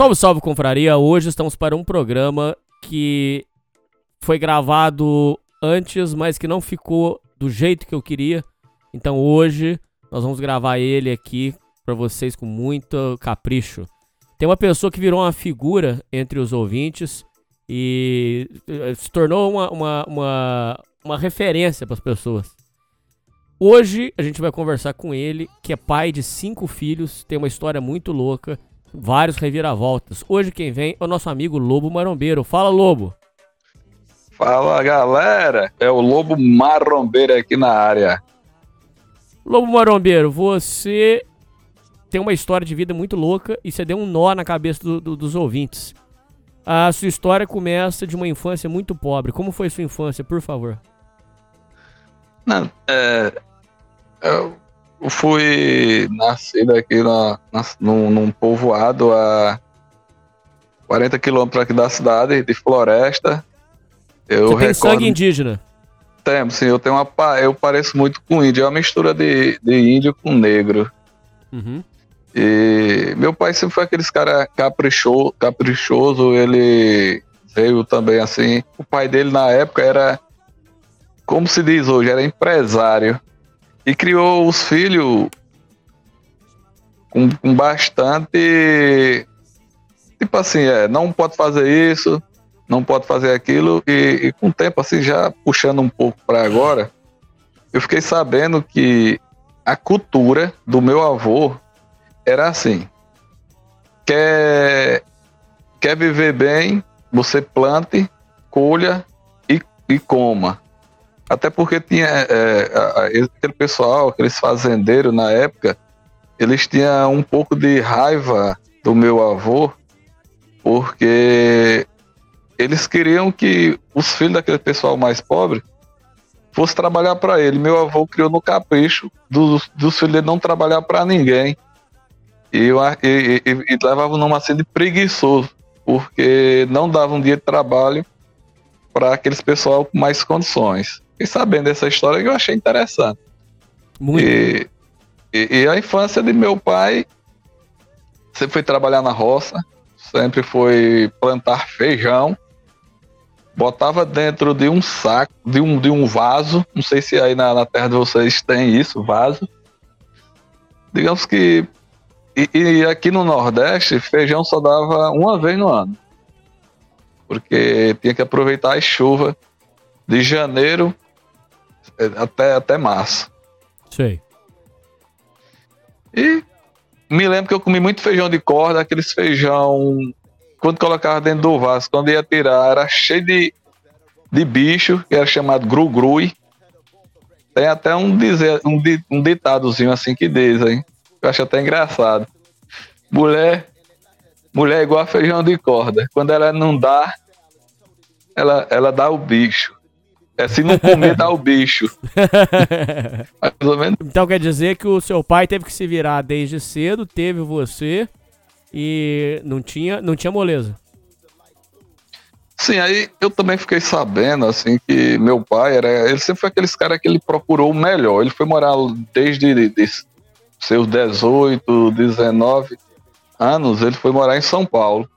Salve, salve, confraria! Hoje estamos para um programa que foi gravado antes, mas que não ficou do jeito que eu queria. Então hoje nós vamos gravar ele aqui para vocês com muito capricho. Tem uma pessoa que virou uma figura entre os ouvintes e eh, se tornou uma, uma, uma, uma referência para as pessoas. Hoje a gente vai conversar com ele, que é pai de cinco filhos, tem uma história muito louca vários reviravoltas. Hoje quem vem é o nosso amigo Lobo Marombeiro. Fala, Lobo. Fala, galera. É o Lobo Marombeiro aqui na área. Lobo Marombeiro, você tem uma história de vida muito louca e você deu um nó na cabeça do, do, dos ouvintes. A sua história começa de uma infância muito pobre. Como foi sua infância, por favor? Não, é, eu eu fui nascido aqui na, na, num, num povoado a 40 quilômetros aqui da cidade, de floresta. Eu Você tem recordo... sangue indígena? Temos, sim. Eu tenho uma. Eu pareço muito com índio. É uma mistura de, de índio com negro. Uhum. E meu pai sempre foi aqueles cara caprichoso, caprichoso. Ele veio também assim. O pai dele na época era, como se diz hoje, era empresário e criou os filhos com, com bastante. Tipo assim, é, não pode fazer isso, não pode fazer aquilo, e, e com o tempo, assim, já puxando um pouco para agora, eu fiquei sabendo que a cultura do meu avô era assim: quer, quer viver bem, você plante, colha e, e coma. Até porque tinha é, aquele pessoal, aqueles fazendeiros na época, eles tinham um pouco de raiva do meu avô, porque eles queriam que os filhos daquele pessoal mais pobre fosse trabalhar para ele. Meu avô criou no capricho dos, dos filhos dele não trabalhar para ninguém. E, e, e, e levava numa assim de preguiçoso, porque não dava um dia de trabalho para aqueles pessoal com mais condições sabendo dessa história que eu achei interessante. Muito. E, e, e, a infância de meu pai sempre foi trabalhar na roça, sempre foi plantar feijão, botava dentro de um saco, de um, de um vaso, não sei se aí na, na terra de vocês tem isso, vaso. Digamos que. E, e aqui no Nordeste, feijão só dava uma vez no ano. Porque tinha que aproveitar a chuva de janeiro até, até março. Sei. E me lembro que eu comi muito feijão de corda, aqueles feijão. Quando colocava dentro do vaso, quando ia tirar, era cheio de, de bicho, que era chamado gru-grui. Tem até um, dizer, um, um ditadozinho assim que diz, hein? Eu acho até engraçado. Mulher, mulher é igual a feijão de corda. Quando ela não dá, ela, ela dá o bicho. É se não comer, dá o bicho. Mais ou menos. Então quer dizer que o seu pai teve que se virar desde cedo, teve você e não tinha, não tinha moleza. Sim, aí eu também fiquei sabendo, assim, que meu pai era. Ele sempre foi aqueles cara que ele procurou o melhor. Ele foi morar desde de, de seus 18, 19 anos, ele foi morar em São Paulo.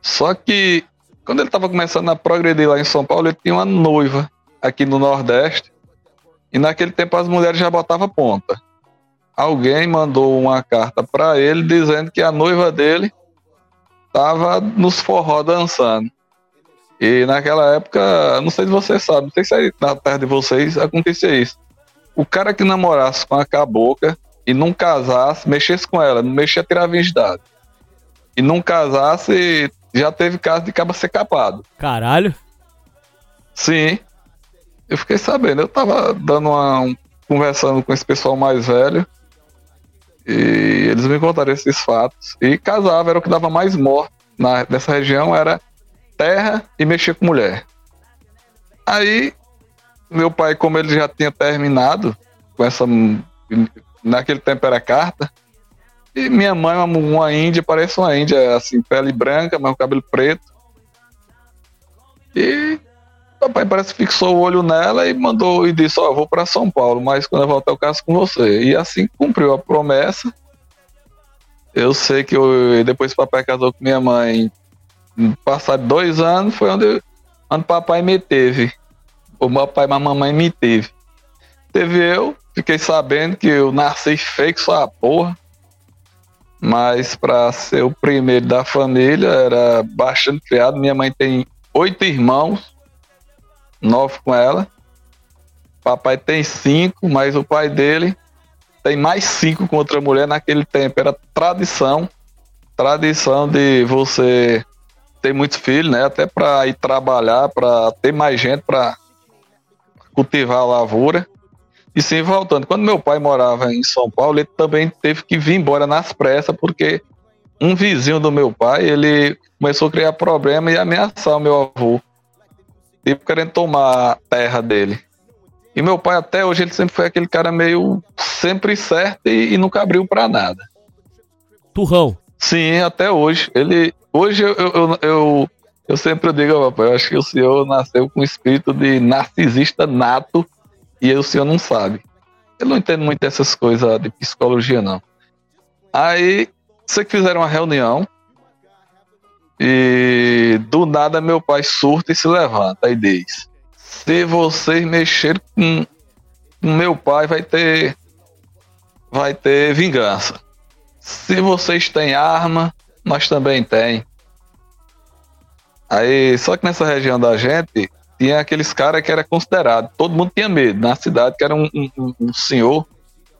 Só que quando ele estava começando a progredir lá em São Paulo, ele tinha uma noiva aqui no Nordeste. E naquele tempo as mulheres já botavam ponta. alguém mandou uma carta para ele dizendo que a noiva dele estava nos forró dançando. E naquela época, não sei se vocês sabem, não sei se aí na terra de vocês acontecia isso. O cara que namorasse com a cabocla e não casasse, mexesse com ela, não mexia tirar a virgindade. E não casasse, já teve caso de caba ser capado. Caralho. Sim. Eu fiquei sabendo. Eu tava dando uma. um- conversando com esse pessoal mais velho. E eles me contaram esses fatos. E casava, era o que dava mais morte na, nessa região, era terra e mexer com mulher. Aí, meu pai, como ele já tinha terminado com essa. Naquele tempo era carta. E minha mãe, uma, uma índia, parece uma índia, assim, pele branca, mas o cabelo preto. E papai parece que fixou o olho nela e mandou e disse: Ó, eu vou para São Paulo, mas quando eu voltar eu caso com você. E assim cumpriu a promessa. Eu sei que eu, depois que papai casou com minha mãe, passado dois anos, foi onde, onde papai me teve. O meu pai e a mamãe me teve. Teve eu, fiquei sabendo que eu nasci feio só a porra. Mas para ser o primeiro da família, era bastante criado. Minha mãe tem oito irmãos, nove com ela. Papai tem cinco, mas o pai dele tem mais cinco com outra mulher naquele tempo. Era tradição, tradição de você ter muitos filhos, né? Até para ir trabalhar, para ter mais gente para cultivar a lavoura. E sim, voltando. Quando meu pai morava em São Paulo, ele também teve que vir embora nas pressas, porque um vizinho do meu pai, ele começou a criar problema e ameaçar o meu avô. Tipo, querendo tomar a terra dele. E meu pai, até hoje, ele sempre foi aquele cara meio sempre certo e, e nunca abriu pra nada. Turrão. Sim, até hoje. Ele. Hoje eu, eu, eu, eu, sempre digo, papai, eu acho que o senhor nasceu com espírito de narcisista nato e o senhor não sabe. Eu não entendo muito dessas coisas de psicologia, não. Aí, sei que fizeram uma reunião e do nada meu pai surta e se levanta e diz: Se vocês mexerem com, meu pai, vai ter vai ter vingança. Se vocês têm arma, nós também tem. Aí, só que nessa região da gente tinha aqueles caras que era considerado, todo mundo tinha medo na cidade, que era um, um- um senhor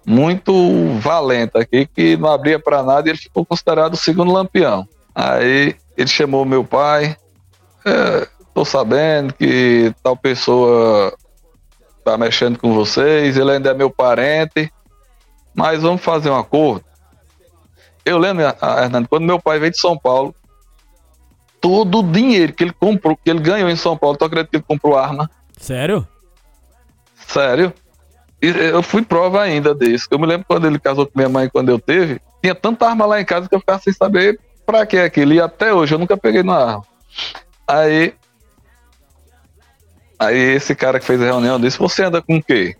muito valente aqui, que não abria para nada e ele ficou considerado o segundo lampião. Aí ele chamou meu pai, é, tô sabendo que tal pessoa tá mexendo com vocês, ele ainda é meu parente, mas vamos fazer um acordo. Eu lembro, ah, Hernando, quando meu pai veio de São Paulo, todo o dinheiro que ele comprou, que ele ganhou em São Paulo, tu acredita que ele comprou arma? Sério? Sério? E eu fui prova ainda disso. Eu me lembro quando ele casou com minha mãe, quando eu teve, tinha tanta arma lá em casa que eu ficava sem saber pra que aquilo. E até hoje eu nunca peguei numa arma. Aí. Aí esse cara que fez a reunião disse: Você anda com o quê?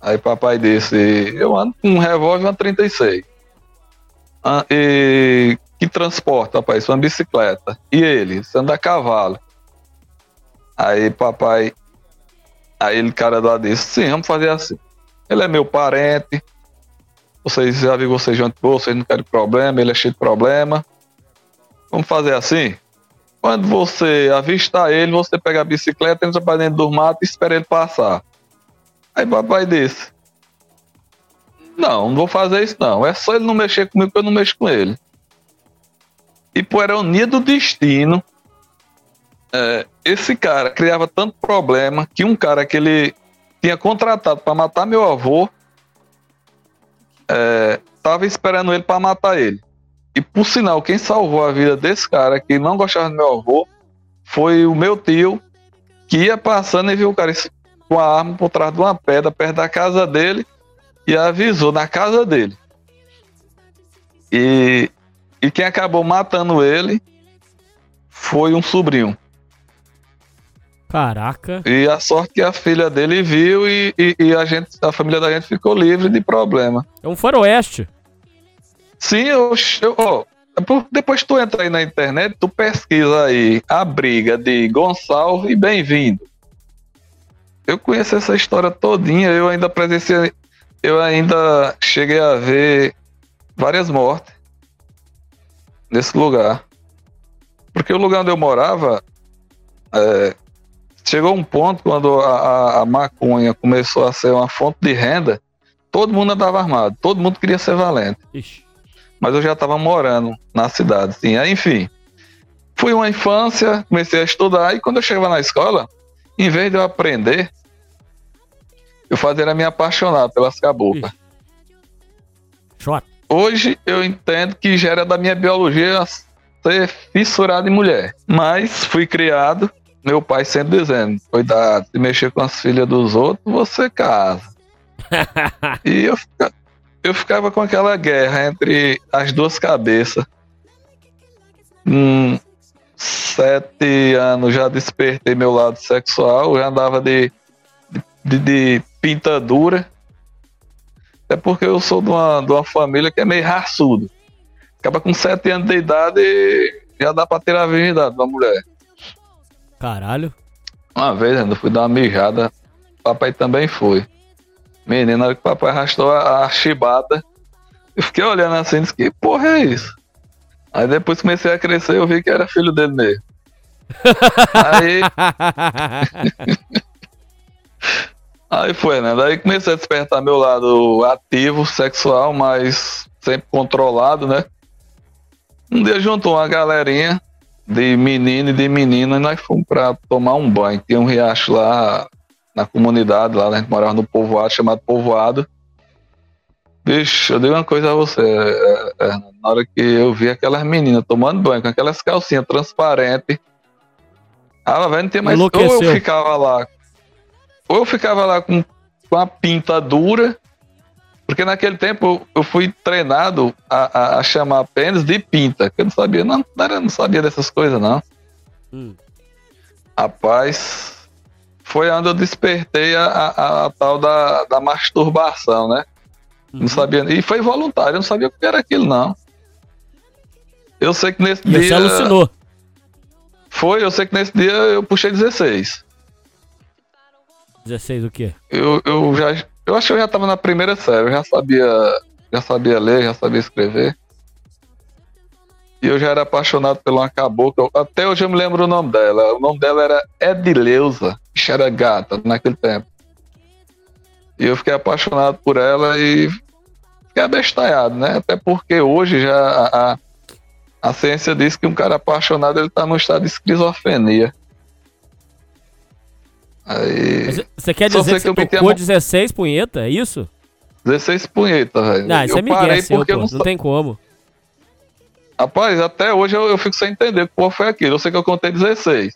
Aí papai disse: Eu ando com um revólver uma 36. Ah, e que transporta, papai? Isso é bicicleta. E ele? Você anda a cavalo. Aí papai Aí ele, cara lá disse, sim, vamos fazer assim. Ele é meu parente. Vocês já vi vocês junto vocês não querem problema, ele é cheio de problema. Vamos fazer assim. Quando você avistar ele, você pega a bicicleta, entra pra dentro do mato e espera ele passar. Aí papai disse: Não, não vou fazer isso não. É só ele não mexer comigo que eu não mexo com ele. E por ironia do destino, é, esse cara criava tanto problema que um cara que ele tinha contratado para matar meu avô é, tava esperando ele para matar ele. E por sinal, quem salvou a vida desse cara que não gostava do meu avô foi o meu tio que ia passando e viu o cara com a arma por trás de uma pedra perto da casa dele e avisou na casa dele. E, e quem acabou matando ele foi um sobrinho. Caraca. E a sorte que a filha dele viu e, e, e a gente, a família da gente ficou livre de problema. É um faroeste. Sim, eu, eu ó, por- depois tu entra aí na internet, tu pesquisa aí a briga de Gonçalves e Bem-vindo. Eu conheço essa história todinha, eu ainda presenciei, eu ainda cheguei a ver várias mortes nesse lugar. Porque o lugar onde eu morava, é, chegou um ponto quando a, a, a, maconha começou a ser uma fonte de renda, todo mundo andava armado, todo mundo queria ser valente. Ixi. Mas eu já estava morando na cidade, sim. Aí, enfim, fui uma infância, comecei a estudar, e quando eu chegava na escola, em vez de eu aprender, eu fazia me apaixonar pelas caboclas. Hoje eu entendo que já era da minha biologia ser fissurado em mulher. Mas fui criado, meu pai sempre dizendo: cuidado, se mexer com as filhas dos outros, você casa. e eu, eu ficava com aquela guerra entre as duas cabeças. Hum, sete anos já despertei meu lado sexual, já andava de, de, de pintadura. É porque eu sou de uma, de uma família que é meio raçudo. Acaba com sete anos de idade e já dá pra ter a virgindade da mulher. Caralho. Uma vez eu fui dar uma mijada, papai também foi. Menina, na hora que o papai arrastou a, a chibata, eu fiquei olhando assim e disse, que porra é isso? Aí depois comecei a crescer eu vi que era filho dele mesmo. Aí. Aí foi, né? Daí comecei a despertar meu lado ativo, sexual, mas sempre controlado, né? Um dia juntou uma galerinha de menino e de menina e nós fomos pra tomar um banho. Tinha um riacho lá na comunidade, lá a gente morava no povoado, chamado Povoado. Bicho, eu digo uma coisa a você. É, é, na hora que eu vi aquelas meninas tomando banho com aquelas calcinhas transparentes, ah, velho, não tinha mais. Ou eu ficava lá. Ou eu ficava lá com, com a pinta dura, porque naquele tempo eu fui treinado a, a, a chamar pênis de pinta, que eu não sabia, não, não sabia dessas coisas, não. Hum. Rapaz, foi onde eu despertei a, a, a tal da, da masturbação, né? Uhum. Não sabia. E foi voluntário, eu não sabia o que era aquilo, não. Eu sei que nesse e dia. Você alucinou. Foi, eu sei que nesse dia eu puxei 16. 16 o quê? Eu, eu já. Eu acho que eu já tava na primeira série, eu já sabia. Já sabia ler, já sabia escrever. E eu já era apaixonado por uma cabocla. Até hoje eu me lembro o nome dela. O nome dela era Edileuza. Bicha era gata naquele tempo. E eu fiquei apaixonado por ela e fiquei abestalhado, né? Até porque hoje já a, a ciência diz que um cara apaixonado ele tá no estado de esquizofrenia. Aí... Você quer dizer que, que você tocou 16 punheta, é isso? 16 punheta, velho. Não, isso eu é migué seu, pô, não, não tem como. Rapaz, até hoje eu, eu fico sem entender qual foi aquilo. Eu sei que eu contei 16.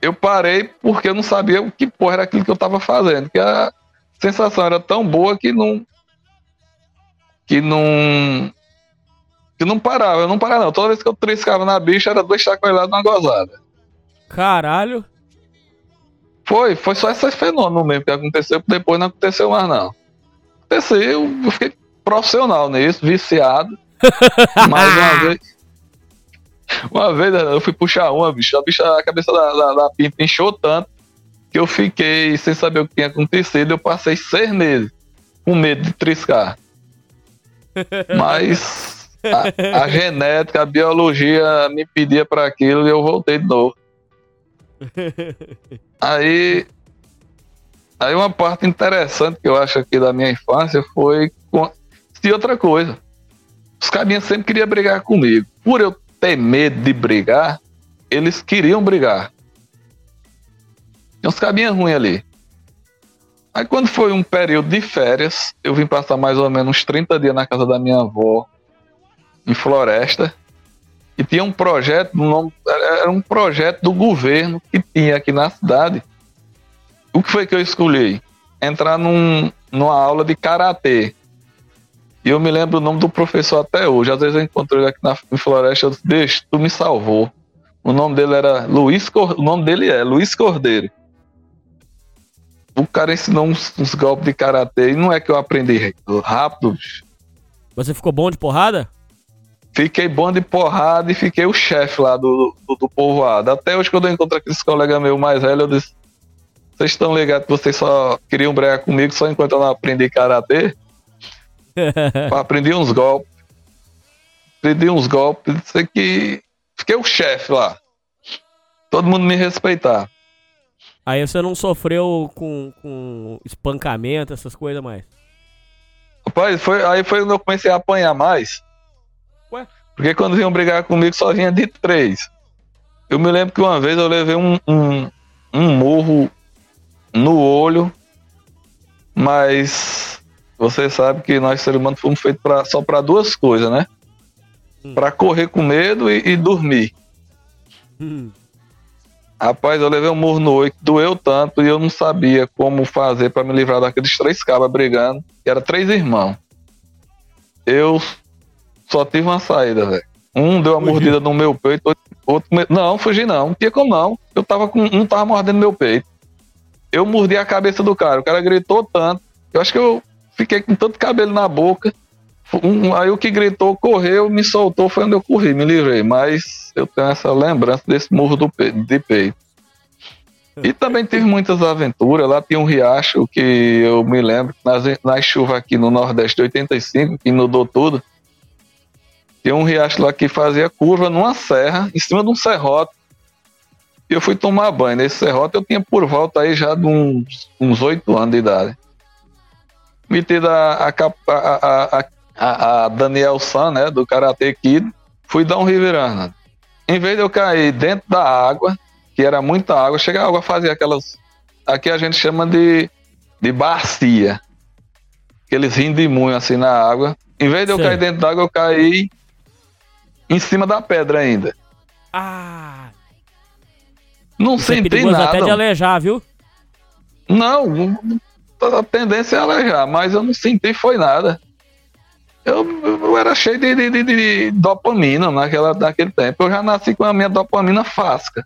Eu parei porque eu não sabia o que porra era aquilo que eu tava fazendo. Que a, sensação era tão boa que não. Que não. Que não parava, eu não parava não. Toda vez que eu triscava na bicha era dois chacoalhados numa gozada. Caralho. Foi, foi só esse fenômeno mesmo que aconteceu, depois não aconteceu mais não. Aconteceu, eu fiquei profissional nisso, viciado. mais uma vez. Uma vez eu fui puxar uma, bicho. A bicha, a cabeça da, da, da pinta inchou tanto que eu fiquei sem saber o que tinha acontecido. Eu passei seis meses com medo de triscar. Mas a, a genética, a biologia me pedia para aquilo e eu voltei de novo. Aí, aí uma parte interessante que eu acho aqui da minha infância foi com, de outra coisa. Os caminhos sempre queriam brigar comigo. Por eu ter medo de brigar, eles queriam brigar. Tinha uns cabinhas ruins ali. Aí quando foi um período de férias, eu vim passar mais ou menos uns 30 dias na casa da minha avó, em Floresta. E tinha um projeto, era um projeto do governo que tinha aqui na cidade. O que foi que eu escolhi? Entrar num, numa aula de karatê. E eu me lembro o nome do professor até hoje. Às vezes eu encontrei ele aqui na Floresta, eu disse, tu me salvou. O nome dele era Luiz Cor... o nome dele é Luiz Cordeiro o cara ensinou uns, uns golpes de karatê e não é que eu aprendi rápido. Você ficou bom de porrada? Fiquei bom de porrada e fiquei o chefe lá do, do, do, povoado. Até hoje, quando eu encontro aqueles colegas meus mais velhos, eu disse: Vocês estão ligados que vocês só queriam bregar comigo só enquanto eu não aprendi karatê? aprendi uns golpes. Aprendi uns golpes, sei que fiquei o chefe lá. Todo mundo me respeitar. Aí você não sofreu com, com espancamento, essas coisas mais? Rapaz, foi, aí foi quando eu comecei a apanhar mais. Porque quando vinham brigar comigo só vinha de três. Eu me lembro que uma vez eu levei um, um, um murro no olho, mas você sabe que nós seres humanos fomos feitos pra, só para duas coisas, né? Hum. Para correr com medo e, e dormir. Hum. Rapaz, eu levei um murro no olho que doeu tanto e eu não sabia como fazer para me livrar daqueles três cabas brigando. Que era três irmãos. Eu só tive uma saída, velho. Um deu uma mordida no meu peito, outro, não, fugi não, não tinha como não. Eu tava com um tava mordendo meu peito. Eu mordi a cabeça do cara, o cara gritou tanto. Eu acho que eu fiquei com tanto cabelo na boca. Um- aí o que gritou, correu, me soltou, foi onde eu corri, me livrei. Mas eu tenho essa lembrança desse murro do pe- de peito. E também tive muitas aventuras. Lá tinha um riacho que eu me lembro, nas, nas chuvas aqui no Nordeste de 85, que inundou tudo. Tinha um riacho lá que fazia curva numa serra, em cima de um serrote. E eu fui tomar banho. Nesse serrote eu tinha por volta aí já de uns, 8 anos de idade. Metido a, a, a, a, a, Daniel San, né, do Karate Kid, fui dar um riverana. Em vez de eu cair dentro da água, que era muita água, chega a água fazia aquelas. Aqui a gente chama de, de bacia. Aqueles rindimunhos assim na água. Em vez de eu cair dentro da água, eu caí em cima da pedra ainda. Ah, Não isso é senti perigoso nada. até de alejar, viu? Não, a tendência é alejar, mas eu não senti foi nada. Eu, eu era cheio de, de, de- de dopamina naquela, naquele tempo. Eu já nasci com a minha dopamina fasca.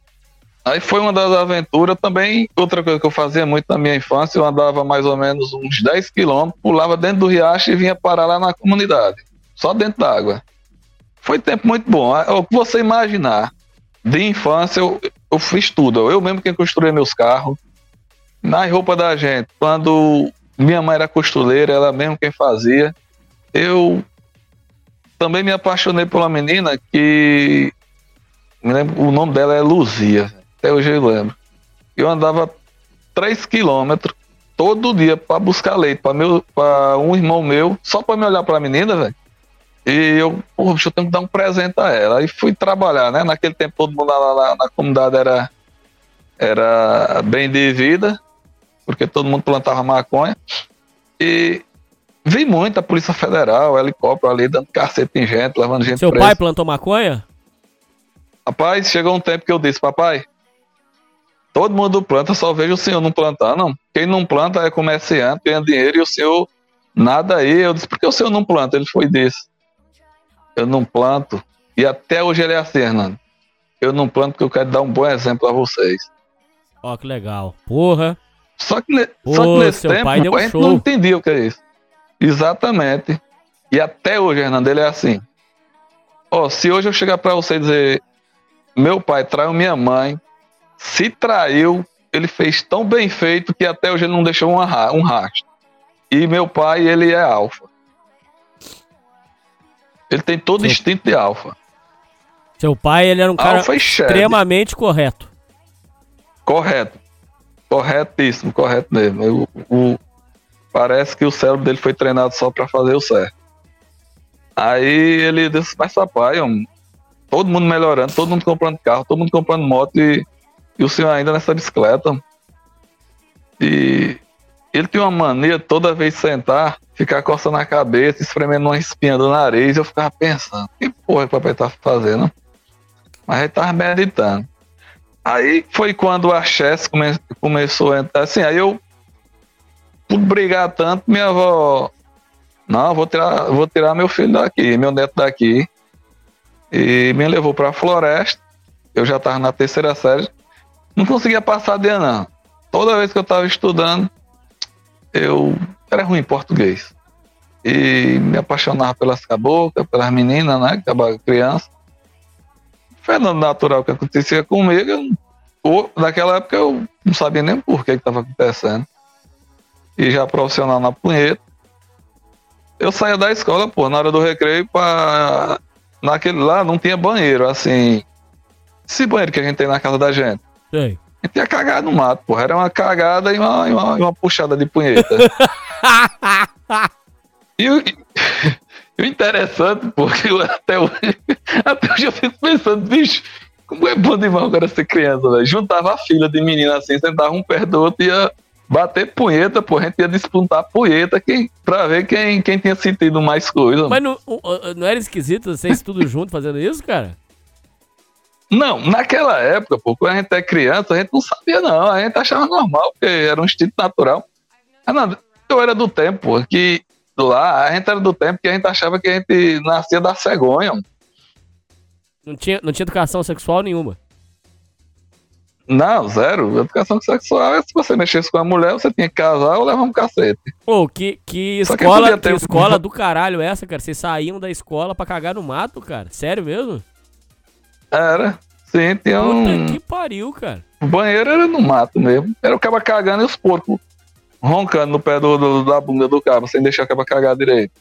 Aí foi uma das aventuras também. Outra coisa que eu fazia muito na minha infância, eu andava mais ou menos uns 10 quilômetros, pulava dentro do riacho e vinha parar lá na comunidade. Só dentro d'água. Foi tempo muito bom. Ah, O que você imaginar de infância, eu, eu fiz tudo. Eu mesmo quem construía meus carros, nas roupas da gente. Quando minha mãe era costureira, ela mesmo quem fazia. Eu também me apaixonei por uma menina que me lembro, o nome dela é Luzia. Até hoje eu lembro. Eu andava 3 quilômetros todo dia para buscar leite para um irmão meu, só para me olhar para a menina, velho. E eu, bicho, eu tenho que dar um presente a ela. Aí fui trabalhar, né? Naquele tempo todo mundo lá, lá na comunidade era, era bem de vida, porque todo mundo plantava maconha. E vi muito a Polícia Federal, helicóptero ali, dando cacete em gente, levando gente Seu presa. pai plantou maconha? Rapaz, chegou um tempo que eu disse, papai, todo mundo planta, só vejo o senhor não plantando. Quem não planta é comerciante, ganha dinheiro, e o senhor nada aí. Eu disse, por que o senhor não planta? Ele foi desse. Eu não planto. E até hoje ele é assim, Hernando. Eu não planto porque eu quero dar um bom exemplo a vocês. Ó, que legal. Porra. Só que, Pô, só que nesse tempo pai um a gente show. não entendia o que é isso. Exatamente. E até hoje, Hernando, ele é assim. Ó, se hoje eu chegar pra você e dizer, meu pai traiu minha mãe, se traiu, ele fez tão bem feito que até hoje ele não deixou um, um rastro. E meu pai, ele é alfa. Ele tem todo Seu- instinto de alfa. Seu pai, ele era um cara extremamente correto. Correto. Corretíssimo, correto mesmo. O- parece que o cérebro dele foi treinado só pra fazer o certo. Aí ele disse, mas papai, homem, todo mundo melhorando, todo mundo comprando carro, todo mundo comprando moto e, e o senhor ainda nessa bicicleta. homem." E ele tinha uma mania toda vez de sentar, ficar coçando a cabeça, espremendo uma espinha do nariz, eu ficava pensando, que porra que o papai tá fazendo? Mas ele tava meditando. Aí foi quando a Chess come- começou a entrar. Assim, aí eu, por brigar tanto, minha avó. Não, vou tirar, vou tirar meu filho daqui, meu neto daqui. E me levou pra floresta. Eu já tava na terceira série. Não conseguia passar de ano. Toda vez que eu tava estudando, eu era ruim em português. E me apaixonava pelas caboclas, pelas meninas, né? Que criança fenômeno natural que acontecia comigo, eu, ou, naquela época eu não sabia nem por que estava acontecendo. E já profissional na punheta. eu saía da escola, pô, na hora do recreio, pra. Naquele lá não tinha banheiro, assim. Esse banheiro que a gente tem na casa da gente. Sei. A gente ia cagar no mato, porra. Era uma cagada e uma, e uma, e uma puxada de punheta. e, o, e o interessante, porque eu até hoje, até hoje eu fico pensando, bicho, como é bom demais agora ser criança, velho. Juntava a fila de menina assim, sentava um perto do outro e ia bater punheta, pô. A gente ia disputar punheta quem, pra ver quem, quem tinha sentido mais coisa. Mas não, não era esquisito vocês tudo junto fazendo isso, cara? Não, naquela época, pô, quando a gente é criança, a gente não sabia, não. A gente achava normal, porque era um instinto natural. Não, eu era do tempo, pô, que lá, a gente era do tempo que a gente achava que a gente nascia da cegonha. Não tinha, não tinha educação sexual nenhuma. Não, zero. Educação sexual é se você mexesse com a mulher, você tinha que casar ou levar um cacete. Pô, que, que Só que escola, que um- escola do caralho é essa, cara? Vocês saíam da escola pra cagar no mato, cara? Sério mesmo? Era. Sim, tinha Puta um. que pariu, cara. O banheiro era no mato mesmo. Era o cagando e os porcos roncando no pé do, do- da bunda do cabo, sem deixar o cabo cagar direito.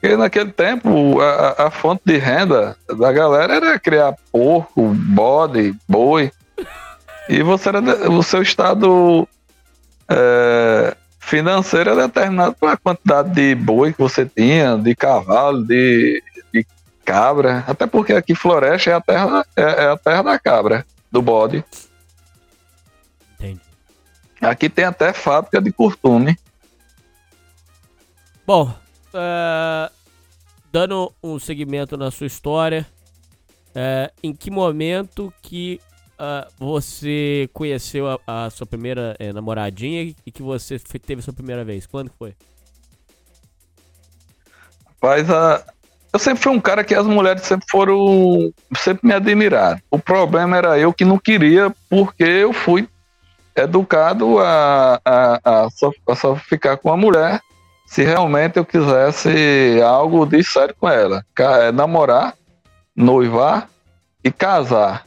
Porque naquele tempo, a, a- fonte de renda da galera era criar porco, bode, boi. E você era, o seu estado é, financeiro era determinado pela quantidade de boi que você tinha, de cavalo, de cabra. Até porque aqui Floresta é a terra, é, é a terra da cabra, do bode. Entendi. Aqui tem até fábrica de curtume. Bom, é, dando um segmento na sua história, é, em que momento que ah, você conheceu a, a sua primeira é, namoradinha e que você teve a sua primeira vez? Quando que foi? Mas a, eu sempre fui um cara que as mulheres sempre foram. sempre me admiraram. O problema era eu que não queria, porque eu fui educado a, a, a, só, a só ficar com a mulher se realmente eu quisesse algo de sério com ela. É, namorar, noivar e casar.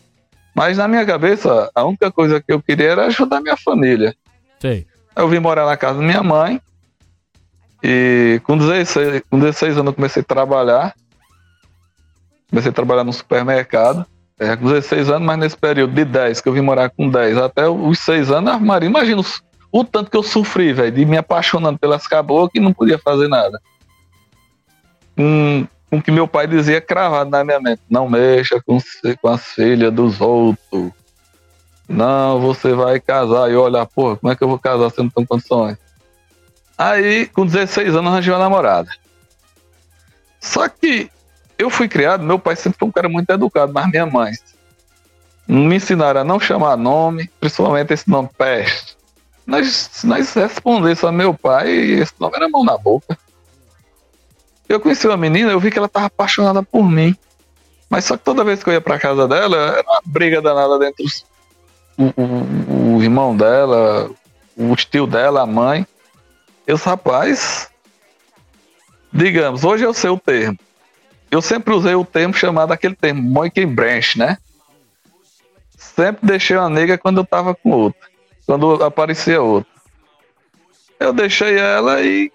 Mas na minha cabeça, a única coisa que eu queria era ajudar minha família. Sei. Eu vim morar na casa da minha mãe. E com 16, com 16 anos eu comecei a trabalhar. Comecei a trabalhar no supermercado. É, com 16 anos, mas nesse período de 10, que eu vim morar com 10 até os 6 anos, Maria, imagina os- o tanto que eu sofri, velho, de me apaixonando pelas caboclas e não podia fazer nada. Com, com que meu pai dizia cravado na minha mente: não mexa com, com as filhas dos outros. Não, você vai casar. E eu olhar, porra, como é que eu vou casar se eu não tenho condições? Aí, com 16 anos, arranjei uma namorada. Só que eu fui criado, meu pai sempre foi um cara muito educado, mas minha mãe me ensinaram a não chamar nome, principalmente esse nome peste. Nós, se nós respondesse a meu pai, esse nome era mão na boca. Eu conheci uma menina, eu vi que ela estava apaixonada por mim. Mas só que toda vez que eu ia pra casa dela, era uma briga danada dentro os, o, o- o irmão dela, o tio dela, a mãe. E os rapazes, digamos, hoje eu sei o termo. Eu sempre usei o termo chamado aquele termo, monkey branch, né? Sempre deixei uma nega quando eu tava com outra. Quando aparecia outra. Eu deixei ela e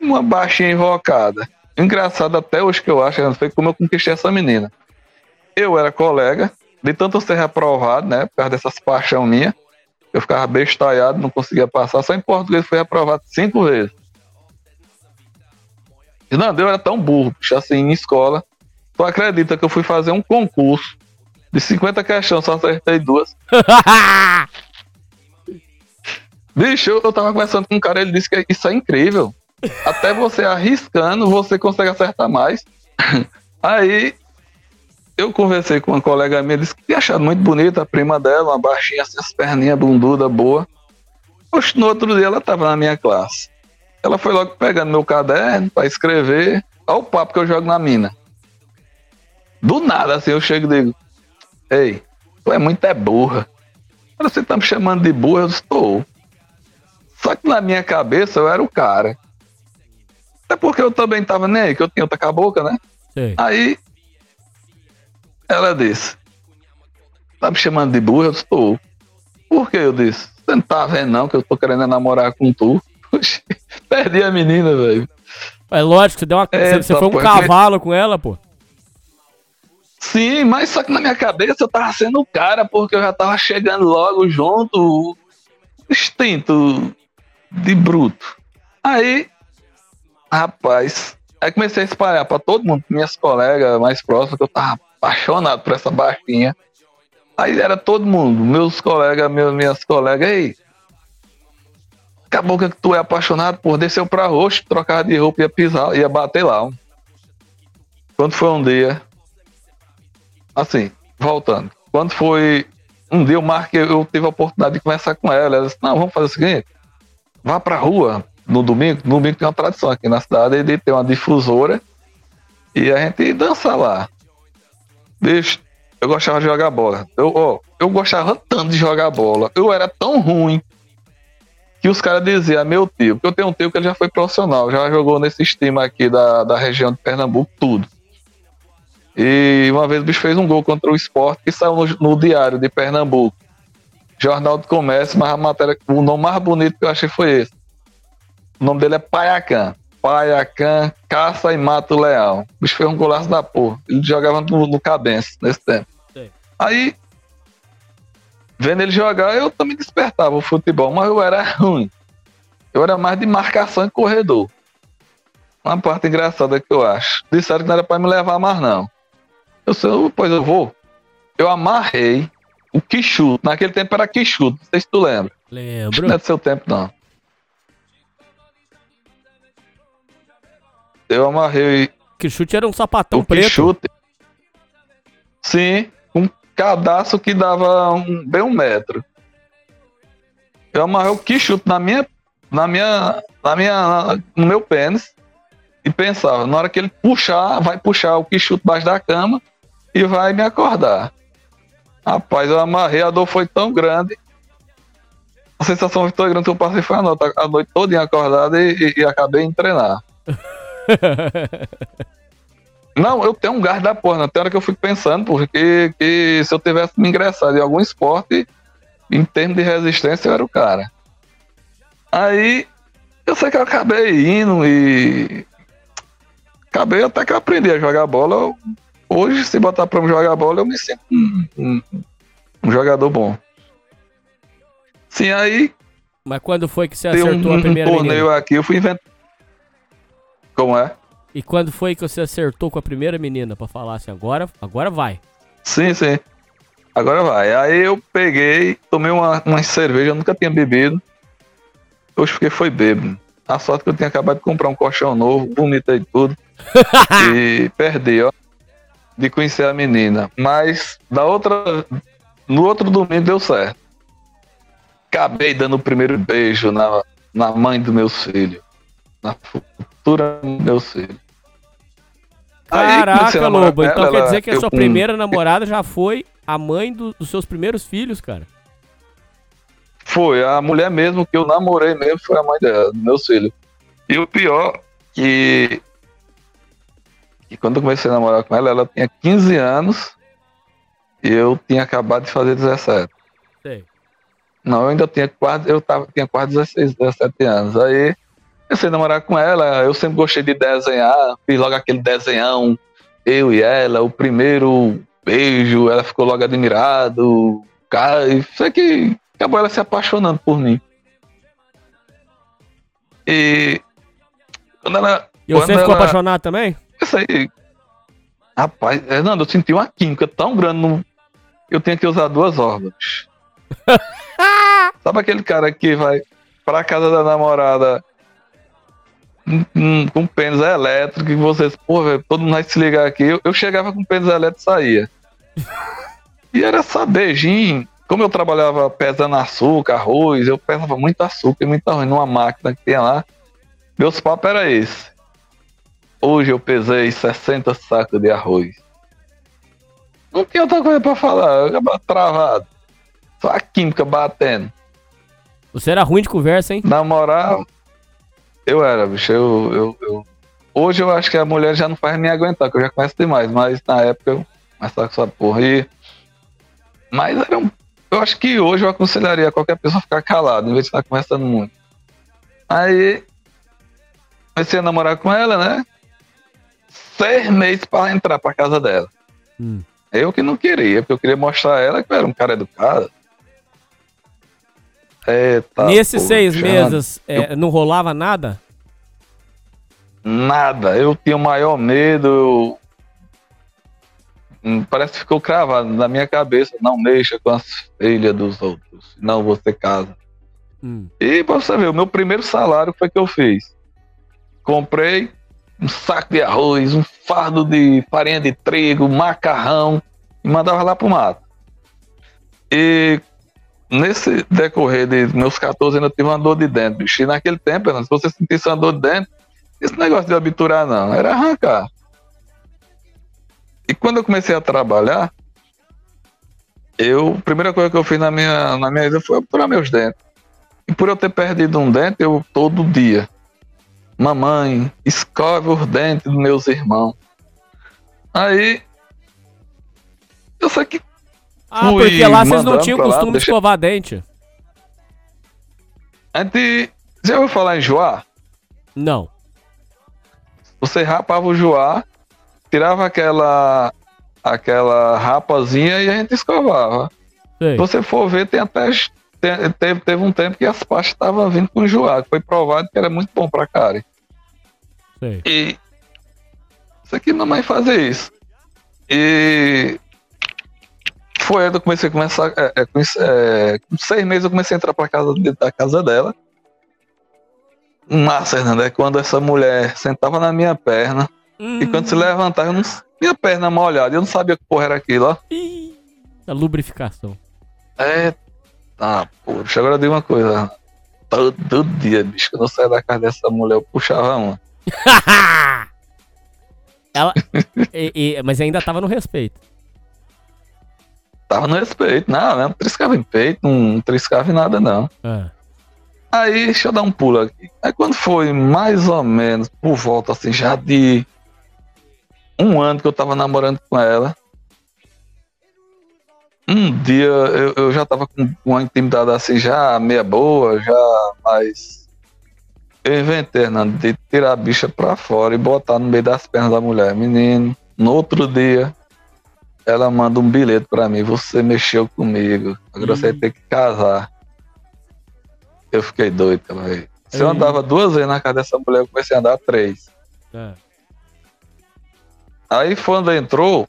uma baixinha invocada. Engraçado até hoje que eu acho, foi como eu conquistei essa menina. Eu era colega, de tanto ser reprovado, né? Por causa dessas paixão minha. Eu ficava bestalhado, não conseguia passar. Só em português fui reprovado cinco vezes. Não, eu era tão burro, assim, em escola. Tu acredita que eu fui fazer um concurso de 50 questões, só acertei duas. Bicho, eu, eu tava conversando com um cara, ele disse que isso é incrível. Até você arriscando, você consegue acertar mais. Aí, eu conversei com uma colega minha, disse que tinha achado muito bonita a prima dela, uma baixinha, assim, as perninhas bunduda, boa. Oxe, no outro dia ela tava na minha classe. Ela foi logo pegando meu caderno pra escrever. Olha o papo que eu jogo na mina. Do nada, assim, eu chego e digo: Ei, tu é muito é burra. Ela, Você tá me chamando de burra? Eu estou. Só que na minha cabeça eu era o cara. Até porque eu também tava nem aí, que eu tinha outra cabocla, né? Sei. Aí ela disse: Tá me chamando de burra? Eu estou. Por que eu disse? Você não tá vendo não que eu tô querendo namorar com tu? Oxi, perdi a menina, velho. É lógico, você deu uma. É, você, foi um é cavalo com ela, pô. Sim, mas só que na minha cabeça eu tava sendo o cara, porque eu já tava chegando logo junto, extinto de bruto. Aí, rapaz, aí comecei a espalhar pra todo mundo, minhas colegas mais próximas, que eu tava apaixonado por essa baixinha. Aí era todo mundo, meus colegas, meus, minhas colegas, ei, acabou que tu é apaixonado por desceu pra roxo, trocar de roupa, ia pisar, ia bater lá. Quando foi um dia, assim, voltando. Quando foi um dia eu marquei, eu tive a oportunidade de conversar com ela. Ela disse, não, vamos fazer o seguinte, vá pra rua no domingo. No domingo tem uma tradição aqui na cidade de ter uma difusora e a gente dança lá. Bicho, eu gostava de jogar bola. Eu, ó, eu gostava tanto de jogar bola. Eu era tão ruim que os caras diziam, "Ah, meu tio, porque eu tenho um tio que ele já foi profissional, já jogou nesse time aqui da, da região de Pernambuco, tudo. E uma vez o bicho fez um gol contra o esporte que saiu no, no Diário de Pernambuco. Jornal do Comércio, mas a matéria, o nome mais bonito que eu achei foi esse. O nome dele é Paiacan. Paiacan, caça e mata o leão. O bicho fez um golaço da porra. Ele jogava no, no Cabense nesse tempo. Sei. Aí, vendo ele jogar, eu também despertava o futebol, mas eu era ruim. Eu era mais de marcação e corredor. Uma parte engraçada que eu acho. Disseram que não era pra me levar mais, não. Eu sei, "Oh, pois eu vou. Eu amarrei o quichuto. Naquele tempo era quichuto, não sei se tu lembra. Que Lembro. não é do seu tempo, não. Eu amarrei Que chute era um sapatão o preto. quichute. Sim, um cadastro que dava um- bem um metro. Eu amarrei o quichute na minha, na minha, na minha, no meu pênis e pensava, na hora que ele puxar, vai puxar o quichute debaixo da cama e vai me acordar. Rapaz, eu amarrei, a dor foi tão grande. A sensação foi tão grande que eu passei foi a noite, a noite toda acordada e, e- e acabei em treinar. Não, eu tenho um gás da porra. Na hora que eu fico pensando, porque que se eu tivesse me ingressado em algum esporte, em termos de resistência, eu era o cara. Aí, eu sei que eu acabei indo e. Acabei até que eu aprendi a jogar bola. Eu- Hoje, se botar pra me jogar bola, eu me sinto um, um- um jogador bom. Sim, aí Mas quando foi que você tem um, acertou a um primeira torneio menina? aqui, eu fui inventar. Como é? E quando foi que você acertou com a primeira menina pra falar assim, agora, agora vai. Sim, sim. Agora vai. Aí eu peguei, tomei uma, uma cerveja, eu nunca tinha bebido. Hoje porque foi bêbado. A sorte que eu tinha acabado de comprar um colchão novo, vomitei tudo. e perdi, ó. De conhecer a menina. Mas da outra. No outro domingo deu certo. Acabei dando o primeiro beijo na, na mãe dos meus filhos. Na futura. Aí, comecei a Caraca, namorar Lobo. Então ela, quer dizer que a eu sua com- primeira namorada já foi a mãe do- dos seus primeiros filhos, cara. Foi, a mulher mesmo que eu namorei mesmo foi a mãe dela, dos meus filhos. E o pior que, que quando eu comecei a namorar com ela, ela tinha 15 anos e eu tinha acabado de fazer 17. Sei. Não, eu ainda tinha quase, eu tava, tinha quase 16, 17 anos. Aí comecei a namorar com ela, eu sempre gostei de desenhar, fiz logo aquele desenhão, eu e ela, o primeiro beijo, ela ficou logo admirado, cara, e foi que acabou ela se apaixonando por mim. E quando ela. E você quando ficou ela- apaixonado também? Isso aí. Rapaz, Fernando, eu senti uma química tão grande no. Eu tinha que usar duas órgãos. Sabe aquele cara que vai pra casa da namorada com pênis elétrico e vocês, pô, velho, todo mundo vai se ligar aqui. Eu, eu chegava com pênis elétrico e saía. E era só beijinho. Como eu trabalhava pesando açúcar, arroz, eu pesava muito açúcar e muito arroz numa máquina que tinha lá. Meus papos era esse. Hoje eu pesei 60 sacos de arroz. Não tinha outra coisa pra falar, eu acabava travado. Só a química batendo. Você era ruim de conversa, hein? Na moral, eu era, bicho. Eu, eu, eu- Hoje eu acho que a mulher já não faz me aguentar, que eu já conheço demais, mas na época eu começava com essa porra. E... Mas era um... eu acho que hoje eu aconselharia qualquer pessoa ficar calado, em vez de estar conversando muito. Aí comecei a namorar com ela, né? Seis meses pra entrar pra casa dela. Hum. Eu que não queria, porque eu queria mostrar a ela que eu era um cara educado. Eita, Nesses poxa, seis meses, é, não rolava nada? Nada. Eu tinha o maior medo. eu- Hum, Parece que ficou cravado na minha cabeça. Não mexa com as filhas dos outros. Não você casa. Hum. E pra você ver, o meu primeiro salário foi que eu fiz. Comprei um saco de arroz, um fardo de farinha de trigo, macarrão e mandava lá pro mato. E nesse decorrer de meus 14 anos eu tive uma dor de dente, bicho. E naquele tempo, se você sentisse uma dor de dente, esse negócio de obturar não, era arrancar. E quando eu comecei a trabalhar, eu, a primeira coisa que eu fiz na minha, na minha vida foi obturar meus dentes. E por eu ter perdido um dente, eu todo dia. Mamãe, escove os dentes dos meus irmãos. Aí. Eu sei que. Ah, Fui porque lá vocês não tinham pra lá, costume de deixa- escovar dente. Antes. Já ouviu falar em joá? Não. Você rapava o joá, tirava aquela. aquela rapazinha e a gente escovava. Sei. Se você for ver, tem até. te- Teve, teve um tempo que as pastas estavam vindo com joá, que foi provado que era muito bom pra cara. sei. E isso aqui mamãe fazer isso. E foi eu comecei a começar. É, é, é, com seis meses eu comecei a entrar pra casa da casa dela. Massa, Fernando, é quando essa mulher sentava na minha perna Hum. e quando se levantava, eu não, minha perna molhada, eu não sabia que porra era aquilo, ó. Ih, a lubrificação. É. Ah, poxa, agora eu digo uma coisa. Todo, todo dia, bicho, quando eu saía da casa dessa mulher, eu puxava uma. Ela, e- e- mas ainda tava no respeito. Tava no respeito, não, não triscava em peito, não, triscava em nada, não. Ah. Aí, deixa eu dar um pulo aqui. Aí, quando foi mais ou menos por volta, assim, já de um ano que eu tava namorando com ela, um dia eu, eu já tava com uma intimidade assim, já meia boa, já mais. Eu inventei, Hernando, de tirar a bicha pra fora e botar no meio das pernas da mulher. Menino, no outro dia, ela manda um bilhete pra mim. Você mexeu comigo, agora você vai ter que casar. Eu fiquei doido, velho. Se eu Ei. andava duas vezes na casa dessa mulher, eu comecei a andar três. Ah. Aí quando entrou,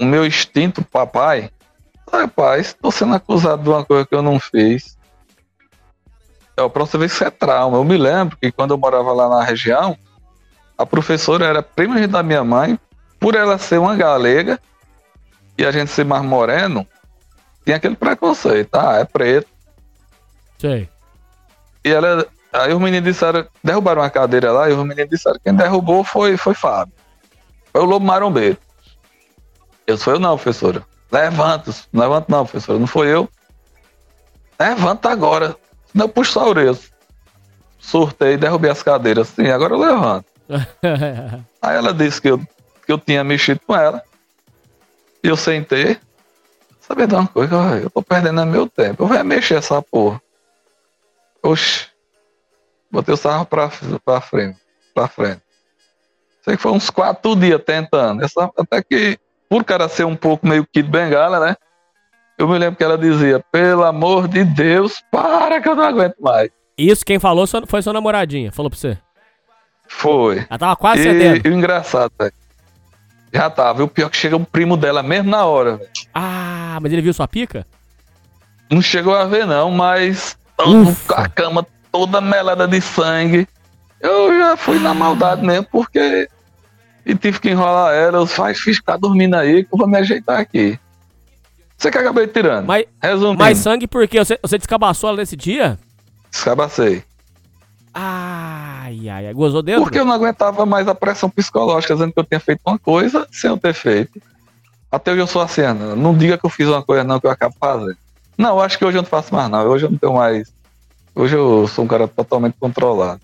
o meu instinto papai, rapaz, estou sendo acusado de uma coisa que eu não fiz. É, pra você ver que isso é trauma. Eu me lembro que quando eu morava lá na região, a professora era prima da minha mãe, por ela ser uma galega e a gente ser mais moreno, tinha aquele preconceito, ah, é preto. Sei. E ela, aí os meninos disseram, derrubaram uma cadeira lá e os meninos disseram que quem derrubou foi, foi Fábio. Foi o lobo marombeiro. Eu sou eu não, professora. Levanta, não levanta não, professora, não foi eu. Levanta agora. Senão eu puxo a orelha. Surtei, derrubei as cadeiras. Sim, agora eu levanto. Aí ela disse que eu, que eu tinha mexido com ela. E eu sentei. Sabe de uma coisa? Eu tô perdendo meu tempo. Eu vou mexer essa porra. Oxi. Botei o sarro pra, pra frente. Pra frente. Sei que foi uns quatro dias tentando. Essa, até que, por cara ser um pouco meio Kid Bengala, né? Eu me lembro que ela dizia, pelo amor de Deus, para que eu não aguento mais. Isso quem falou foi sua namoradinha. Falou pra você. Foi. Ela tava quase E, cedendo. e o engraçado, velho. Já tava. E o pior que chega um primo dela mesmo na hora. Ah, mas ele viu sua pica? Não chegou a ver, não, mas Ufa. a cama toda melada de sangue. Eu já fui na maldade mesmo, porque. E tive que enrolar ela. Eu faz, fiz ficar dormindo aí, que eu vou me ajeitar aqui. Você que acabei tirando. Mas, Resumindo, mas sangue por quê? Você, você descabaçou ela nesse dia? escabacei. Ai, ai, ai. Gozou dentro? Porque eu não aguentava mais a pressão psicológica, dizendo que eu tinha feito uma coisa sem eu ter feito. Até hoje eu sou assim, não diga que eu fiz uma coisa não que eu acabo fazendo. Não, acho que hoje eu não faço mais não, hoje eu não tenho mais... Hoje eu sou um cara totalmente controlado.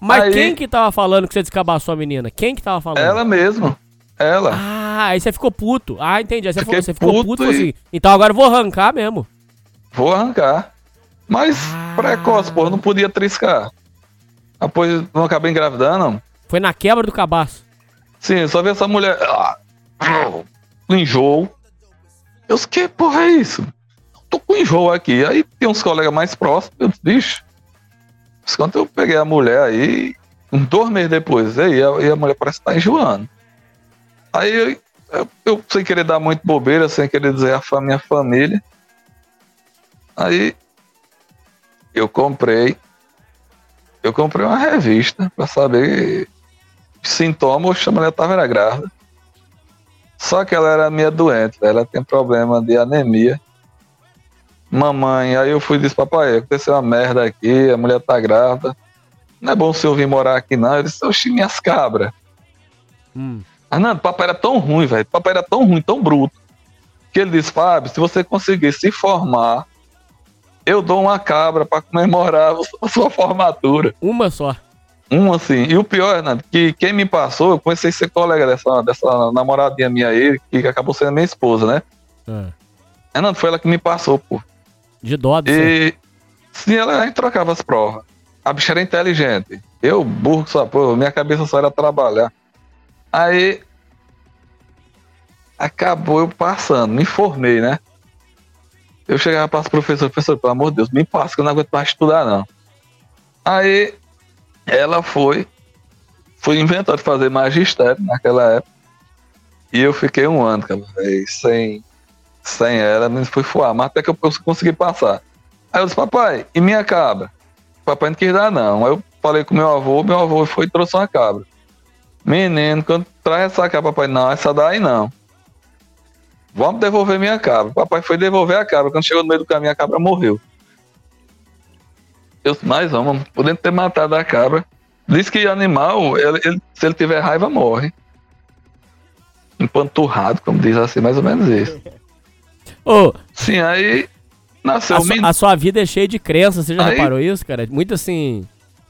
Mas Aí- quem que tava falando que você descabaçou a menina? Quem que tava falando? Ela mesmo, ela. Ah, aí você ficou puto. Ah, entendi. Aí você, falou, você ficou puto, puto e- assim. Então agora eu vou arrancar mesmo. Vou arrancar. Mas Ah. precoce, pô, eu não podia triscar. Depois não acabei engravidando. Foi na quebra do cabaço. Sim, só vi essa mulher. Ah, enjoo. Eu disse, que porra é isso? Tô com enjoo aqui. Aí tem uns colegas mais próximos. Eu disse, bicho. Quando eu peguei a mulher aí, uns dois meses depois, aí a, e a mulher parece estar tá enjoando. Aí eu, eu, sem querer dar muito bobeira, sem querer dizer a minha família. Aí eu comprei. Eu comprei uma revista para saber sintomas, a mulher estava grávida. Só que ela era meio doente, ela tem problema de anemia. Mamãe, aí eu fui e disse, papai, aconteceu uma merda aqui, a mulher tá grávida. Não é bom se eu vir morar aqui, não. Ele disse, oxi, minhas cabras. Hum. Ah, não, papai era tão ruim, velho. Papai era tão ruim, tão bruto. Que ele disse, Fábio, se você conseguir se formar, eu dou uma cabra para comemorar a sua formatura. Uma só. Uma, sim. E o pior, Renato, que quem me passou, eu comecei a ser colega dessa, dessa namoradinha minha aí, que acabou sendo minha esposa, né? É. Renato, foi ela que me passou, pô. De dó de E sim, ela, a gente trocava as provas. A bicha era inteligente. Eu, burro, só, pô, minha cabeça só era trabalhar. Aí acabou eu passando, me formei, né? Eu chegava para os professores, professor, pelo amor de Deus, me passa que eu não aguento mais estudar, não. Aí ela foi, foi inventar de fazer magistério naquela época. E eu fiquei um ano, cara, sem, sem ela, nem fui voar, mas até que eu consegui passar. Aí eu disse, papai, e minha cabra? Papai não quis dar, não. Aí eu falei com meu avô, meu avô foi e trouxe uma cabra. Menino, quando traz essa cabra, papai, não, essa daí não. Vamos devolver minha cabra. Papai foi devolver a cabra. Quando chegou no meio do caminho, a cabra morreu. Eu mais vamos, podendo ter matado a cabra. Diz que animal, ele, ele, se ele tiver raiva, morre. Empanturrado, como diz assim, mais ou menos isso. Ô, Sim, aí nasceu a, su, a sua vida é cheia de crenças, você já aí, reparou isso, cara? Muito assim.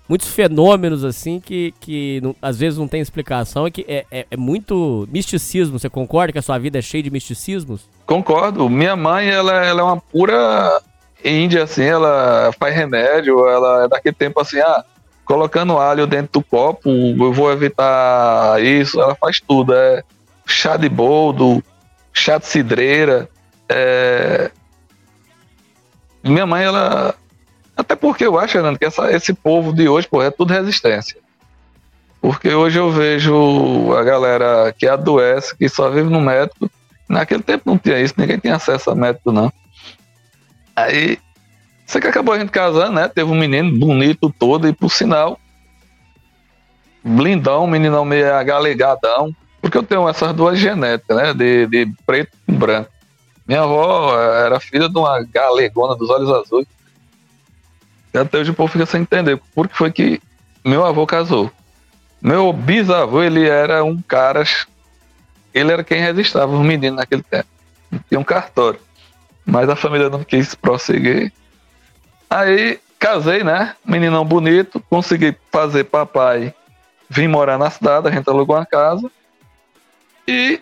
Muitos fenômenos assim que, que não, às vezes não tem explicação, é que é, é, é, muito misticismo. Você concorda que a sua vida é cheia de misticismos? Concordo. Minha mãe, ela, ela é uma pura índia, assim, ela faz remédio, ela é daquele tempo assim, ah, colocando alho dentro do copo, eu vou evitar isso, ela faz tudo, é chá de boldo, chá de cidreira, é... Minha mãe, ela... Até porque eu acho, Fernando, que essa, esse povo de hoje, pô, é tudo resistência. Porque hoje eu vejo a galera que adoece, que só vive no médico. Naquele tempo não tinha isso, ninguém tinha acesso a médico, não. Aí, você que acabou a gente casando, né? Teve um menino bonito todo, e por sinal, blindão, meninão meio agalegadão, porque eu tenho essas duas genéticas, né? De, de preto e branco. Minha avó era filha de uma galegona dos olhos azuis. Até hoje o povo fica sem entender por que foi que meu avô casou. Meu bisavô, ele era um cara. Ele era quem registrava os meninos naquele tempo. Tinha um cartório. Mas a família não quis prosseguir. Aí casei, né? Meninão bonito, consegui fazer papai vir morar na cidade, a gente alugou uma casa. E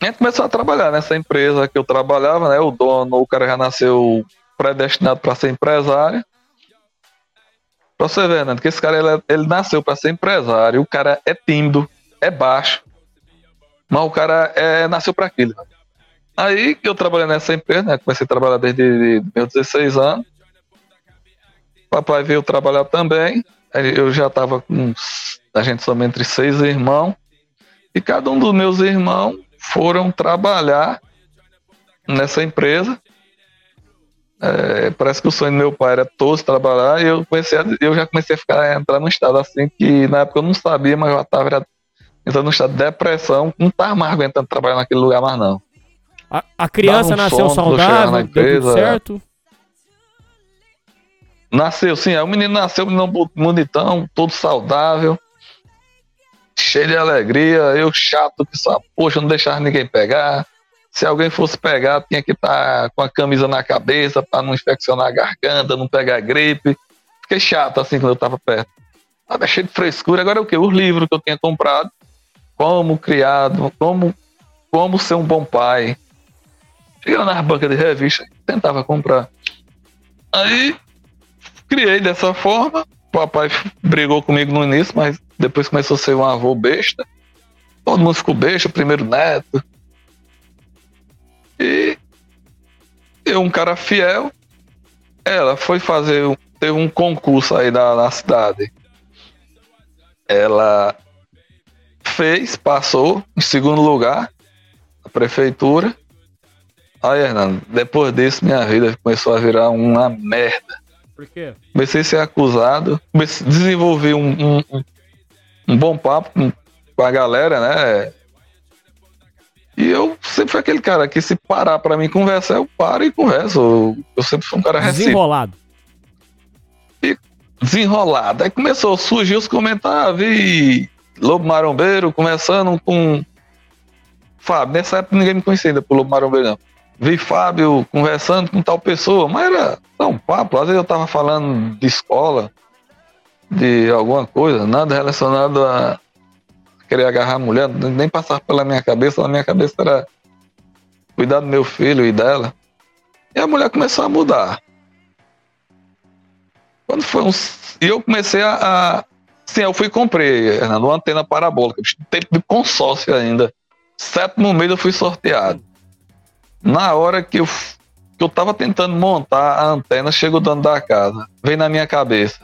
a gente começou a trabalhar nessa empresa que eu trabalhava, né? O dono, o cara já nasceu predestinado para ser empresário. Pra você ver, né? Que esse cara ele, ele nasceu para ser empresário, o cara é tímido, é baixo, mas o cara é, nasceu para aquilo. Aí que eu trabalhei nessa empresa, né? Comecei a trabalhar desde meus 16 anos. Papai veio trabalhar também. Eu já estava com. A gente somos entre seis irmãos. E cada um dos meus irmãos foram trabalhar nessa empresa. É, parece que o sonho do meu pai era todos trabalhar e eu, comecei a, eu já comecei a ficar a entrar num estado assim que na época eu não sabia, mas eu já estava entrando num estado de depressão, não estava mais aguentando trabalhar naquele lugar mais não. A, a criança um nasceu saudável, deu tudo certo? Nasceu, sim. o menino nasceu, menino bonitão, todo saudável, cheio de alegria. Eu chato que só, poxa, não deixava ninguém pegar. Se alguém fosse pegar, tinha que estar tá com a camisa na cabeça para não infeccionar a garganta, não pegar gripe. Fiquei chato assim quando eu estava perto. Tava cheio de frescura. Agora é o que? Os livros que eu tinha comprado. Como criado, como, como ser um bom pai, Chegava nas bancas de revista, tentava comprar. Aí criei dessa forma. Papai brigou comigo no início, mas depois começou a ser um avô besta. Todo mundo ficou besta, primeiro neto. E eu, um cara fiel, ela foi fazer, um- teve um concurso aí na, na cidade. Ela fez, passou em segundo lugar, a prefeitura. Aí, Hernando, depois disso, minha vida começou a virar uma merda. Por quê? Comecei a ser acusado, comecei a desenvolver um, um, um- bom papo com a galera, né? E eu sempre fui aquele cara que se parar pra mim conversar, eu paro e converso. Eu, eu sempre fui um cara recíproco Desenrolado. desenrolado. Aí começou a surgir os comentários, vi Lobo Marombeiro conversando com Fábio. Nessa época ninguém me conhecia ainda por Lobo Marombeiro, não. Vi Fábio conversando com tal pessoa, mas era um papo. Às vezes eu tava falando de escola, de alguma coisa, nada relacionado a querer agarrar a mulher, nem passava pela minha cabeça. Na minha cabeça era cuidar do meu filho e dela. E a mulher começou a mudar. Quando foi. E eu comecei a. a- Sim, eu fui e comprei, Hernando, uma antena parabólica. Tempo de consórcio ainda. Sétimo mês eu fui sorteado. Na hora que eu, que eu tava tentando montar a antena, chega o dono da casa. Vem na minha cabeça.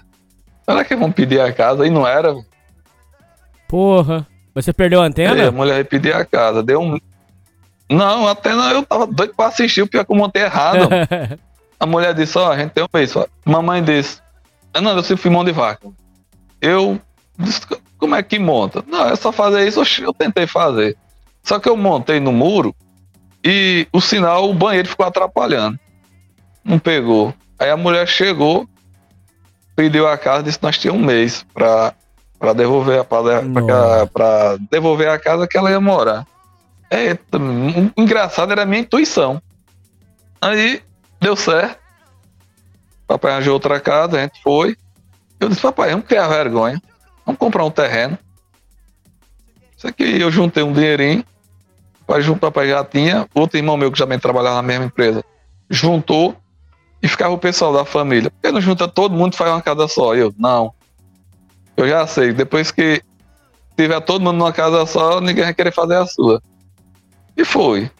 Será que vão pedir a casa? E não era. Porra. Mas você perdeu a Aí a antena? mulher vai pedir a casa. Deu um. Não, a antena eu tava doido pra assistir, o pior que eu montei errado. A mulher disse, ó, a gente tem um mês. Mamãe disse, não, eu sempre fui mão de vaca. Eu disse, como é que monta? Não, é só fazer isso. Eu tentei fazer. Só que eu montei no muro e o sinal, o banheiro ficou atrapalhando. Não pegou. Aí a mulher chegou, pediu a casa, disse nós tínhamos um mês pra, pra devolver a pra devolver a casa que ela ia morar. É, engraçado era a minha intuição. Aí deu certo. Papai arranjou outra casa, a gente foi. Eu disse, papai, vamos criar vergonha. Vamos comprar um terreno. Isso aqui eu juntei um dinheirinho. Papai, junto, papai já tinha. Outro irmão meu que também trabalhava na mesma empresa. Juntou e ficava o pessoal da família. Por que não junta todo mundo e faz uma casa só? Eu, não. Eu já sei. Depois que tiver todo mundo numa casa só, ninguém vai querer fazer a sua. E foi.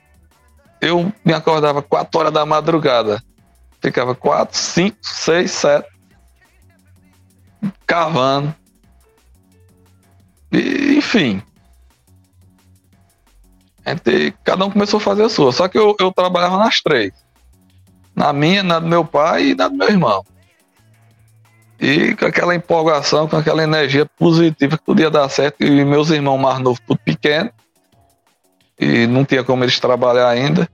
Eu me acordava 4 horas da madrugada. Ficava 4, 5, 6, 7. Cavando. E, enfim. Gente, cada um começou a fazer a sua. Só que eu, eu trabalhava nas três. Na minha, na do meu pai e na do meu irmão. E com aquela empolgação, com aquela energia positiva que podia dar certo. E meus irmãos mais novos, tudo pequeno. E não tinha como eles trabalhar ainda.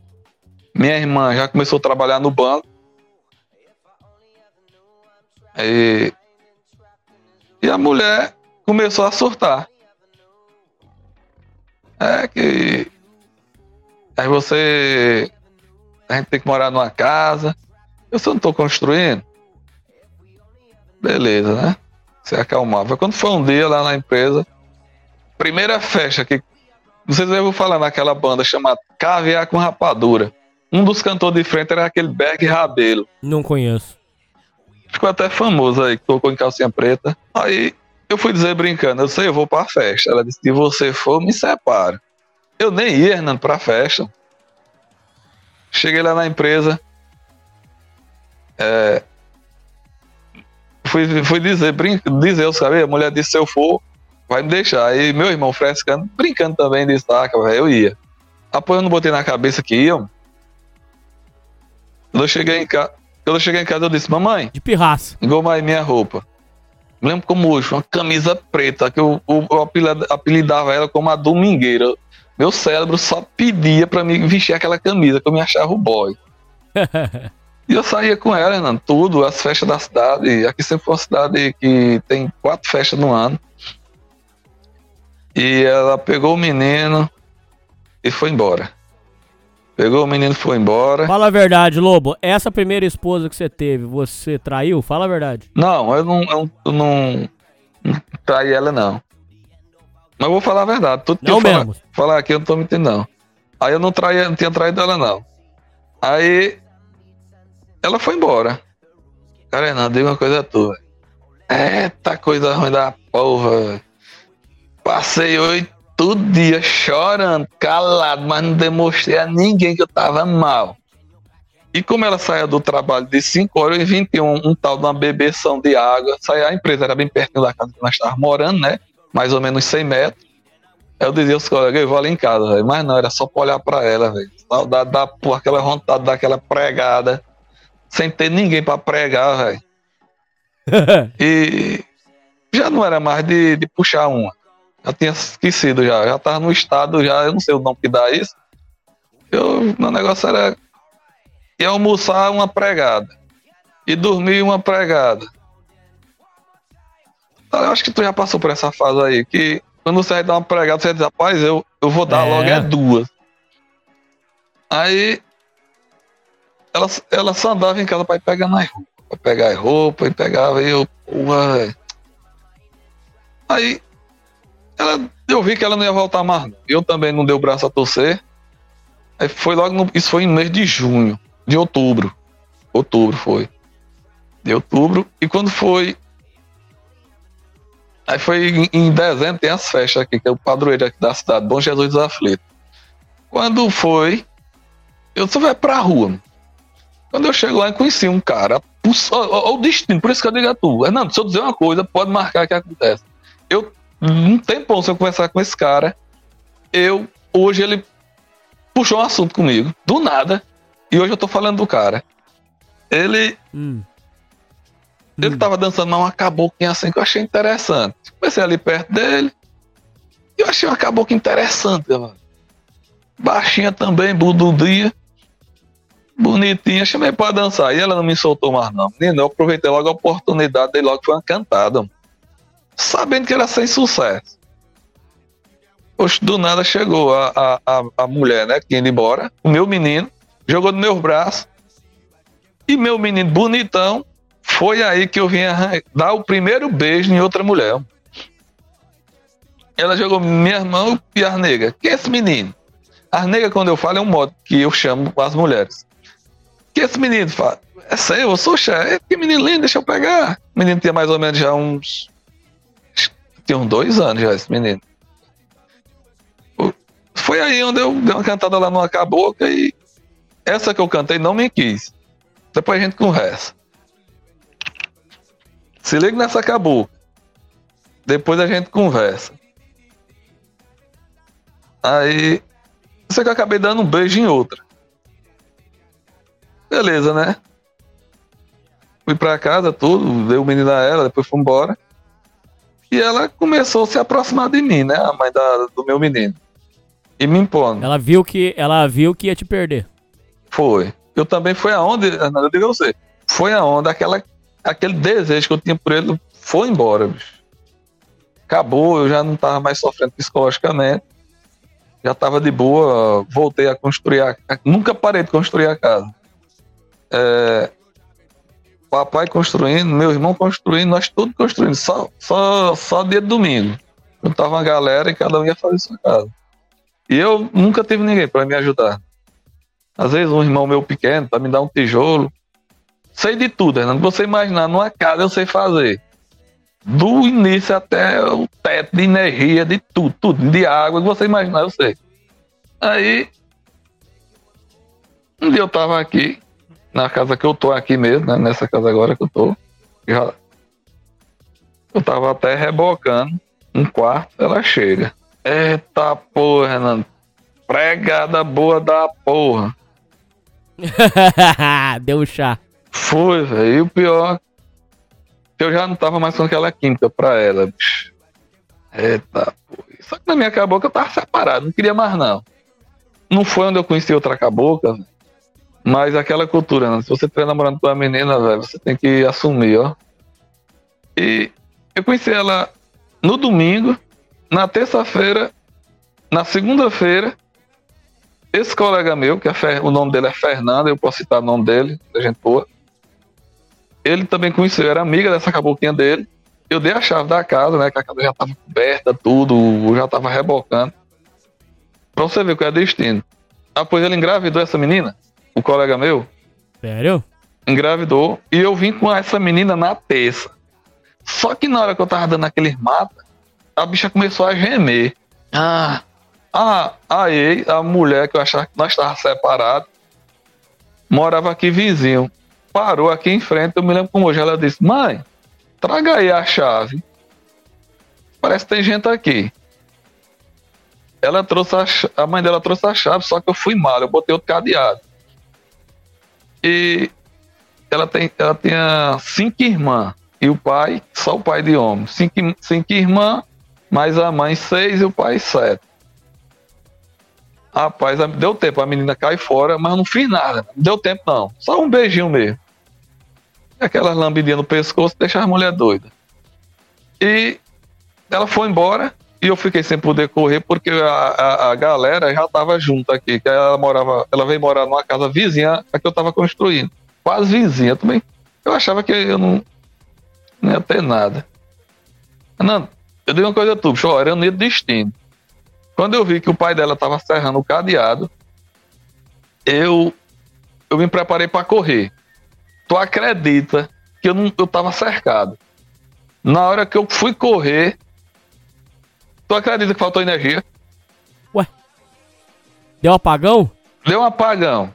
Minha irmã já começou a trabalhar no banco. E, e a mulher começou a surtar. É que. Aí você. A gente tem que morar numa casa. Eu só não tô construindo. Beleza, né? Se acalmava. Quando foi um dia lá na empresa, primeira festa que. Vocês devem falar naquela banda chamada Caviar com Rapadura. Um dos cantores de frente era aquele Berg Rabelo. Não conheço. Ficou até famoso aí, que tocou em calcinha preta. Aí eu fui dizer brincando, eu sei, eu vou pra festa. Ela disse, se você for, me separa. Eu nem ia, Hernando, pra festa. Cheguei lá na empresa. É, fui, fui dizer, brin dizer, eu sabia, a mulher disse, se eu for, vai me deixar. Aí meu irmão frescando, brincando também, disse, ah, cara, eu ia. Após eu não botei na cabeça que iam. Quando eu cheguei em casa, quando eu cheguei em casa, eu disse, mamãe, De pirraça. engomar aí minha roupa. Me lembro como hoje, uma camisa preta, que eu, eu, eu apelida- apelidava ela como a domingueira. Meu cérebro só pedia pra mim vestir aquela camisa, que eu me achava o boy. E eu saía com ela, Renan, tudo, as festas da cidade. Aqui sempre foi uma cidade que tem quatro festas no ano. E ela pegou o menino e foi embora. Pegou o menino e foi embora. Fala a verdade, Lobo. Essa primeira esposa que você teve, você traiu? Fala a verdade. Não, eu não, eu não, não traí ela, não. Mas eu vou falar a verdade. Tudo que Não eu falar, mesmo. falar aqui eu não tô mentindo, não. Aí eu não, traí, não tinha traído ela, não. Aí ela foi embora. Cara, não, diga uma coisa tua. Eita coisa ruim da porra. Passei oito dias chorando, calado, mas não demonstrei a ninguém que eu tava mal. E como ela saía do trabalho de 5 horas e 21, um tal de uma bebeção de água, saía, a empresa era bem pertinho da casa que nós estávamos morando, né? Mais ou menos 100 metros. Eu dizia aos colegas, eu vou ali em casa, velho. Mas não, era só pra olhar pra ela, velho. Saudade da porra, aquela vontade daquela pregada. Sem ter ninguém pra pregar, velho. E já não era mais de, de puxar uma. Já tinha esquecido já. Já tava no estado já, eu não sei o nome que dá isso. Eu, meu negócio era ir almoçar uma pregada. E dormir uma pregada. Eu acho que tu já passou por essa fase aí, que quando você vai dar uma pregada, você diz, rapaz, eu, eu vou dar É. logo é duas. Aí ela, ela só andava em casa pra ir pegando as roupas. Pra pegar as roupas e pegava e eu, porra. Aí ela, eu vi que ela não ia voltar mais. Eu também não dei o braço a torcer. Aí foi logo no, isso foi no mês de junho, de outubro. Outubro foi. De outubro. E quando foi. Aí foi em, em dezembro, tem as festas aqui, que é o padroeiro aqui da cidade, Bom Jesus dos Aflitos. Quando foi, eu só vai pra rua. mano. Quando eu chego lá e conheci um cara, ó, o destino, por isso que eu digo a tu, Hernando, se eu dizer uma coisa, pode marcar que acontece. Eu, um tempão, se eu conversar com esse cara, eu, hoje ele puxou um assunto comigo, do nada, e hoje eu tô falando do cara. Ele, Hum. ele tava dançando uma caboclinha assim que eu achei interessante. Comecei ali perto dele, e eu achei uma cabocla interessante, mano. Baixinha também, bududinha. Bonitinha, chamei pra dançar. E ela não me soltou mais, não. Menino, eu aproveitei logo a oportunidade, dei logo foi uma cantada. Sabendo que era sem sucesso. Poxa, do nada chegou a, a, a, mulher, né, que ia embora, o meu menino, jogou no meus braços. E meu menino bonitão, foi aí que eu vim dar o primeiro beijo em outra mulher. Ela jogou minha irmã e as negras. Quem é esse menino? As negras, quando eu falo, é um modo que eu chamo as mulheres. Que esse menino fala? É seu, eu sou chefe. Que menino lindo, deixa eu pegar. O menino tinha mais ou menos já uns. Tinha uns dois anos já, esse menino. Foi aí onde eu dei uma cantada lá numa cabocla e essa que eu cantei não me quis. Depois a gente conversa. Se liga nessa cabocla. Depois a gente conversa. Aí. Sei que eu acabei dando um beijo em outra. Beleza, né? Fui pra casa, tudo, dei o menino a ela, depois fui embora. E ela começou a se aproximar de mim, né? A mãe da- do meu menino. E me impondo. Ela viu que ela viu que ia te perder. Foi. Eu também foi aonde, eu digo a você, foi aonde aquela, aquele desejo que eu tinha por ele foi embora, bicho. Acabou, eu já não tava mais sofrendo psicologicamente. Já tava de boa, voltei a construir a Nunca parei de construir a casa. É, papai construindo, meu irmão construindo, nós todos construindo, só, só, só dia de domingo. Eu tava uma galera e cada um ia fazer sua casa. E eu nunca tive ninguém para me ajudar. Às vezes um irmão meu pequeno para me dar um tijolo. Sei de tudo, Hernando. Você imaginar, numa casa eu sei fazer. Do início até o teto de energia, de tudo, tudo, de água, você imaginar, eu sei. Aí, um dia eu tava aqui, na casa que eu tô aqui mesmo, né? Nessa casa agora que eu tô. Já, eu tava até rebocando um quarto, ela chega. Eita porra, Hernando. Pregada boa da porra. Deu um chá. Foi, velho. E o pior, que eu já não tava mais com aquela química pra ela, bicho. Eita, porra. Só que na minha cabocla eu tava separado, não queria mais não. Não foi onde eu conheci outra cabocla. Mas aquela cultura, né? Se você estiver namorando com uma menina, velho, você tem que assumir, ó. E eu conheci ela no domingo, na terça-feira, na segunda-feira, esse colega meu, que é Fer- o nome dele é Fernando, eu posso citar o nome dele, da gente boa. Ele também conheceu, era amiga dessa caboclinha dele. Eu dei a chave da casa, né? Que a casa já tava coberta, tudo, já tava rebocando. Pra você ver qual é o destino. Após ele engravidou essa menina, o colega meu, Sério? engravidou e eu vim com essa menina na terça. Só que na hora que eu tava dando aqueles mapas, a bicha começou a gemer. Ah, ah, aí a mulher que eu achava que nós estávamos separados morava aqui vizinho. Parou aqui em frente, eu me lembro como hoje. Ela disse: Mãe, traga aí a chave. Parece que tem gente aqui. Ela trouxe a, a mãe dela trouxe a chave, só que eu fui mal, eu botei outro cadeado. E ela, tem, ela tinha cinco irmãs. E o pai, só o pai de homem. Cinco, cinco irmãs, mais a mãe seis e o pai sete. Rapaz, deu tempo, a menina cai fora, mas eu não fiz nada. Não deu tempo, não. Só um beijinho mesmo. Aquelas lambidinhas no pescoço deixa a mulher doida. E ela foi embora e eu fiquei sem poder correr porque a, a, a galera já estava junto aqui. Que ela morava, ela veio morar numa casa vizinha a que eu estava construindo. Quase vizinha também. Eu achava que eu não, não ia ter nada. Não, eu dei uma coisa a tu, chorando no destino. Quando eu vi que o pai dela estava serrando o cadeado, eu, eu me preparei para correr. Tu acredita que eu, não, eu tava cercado? Na hora que eu fui correr, Tu acredita que faltou energia? Ué? Deu um apagão? Deu um apagão.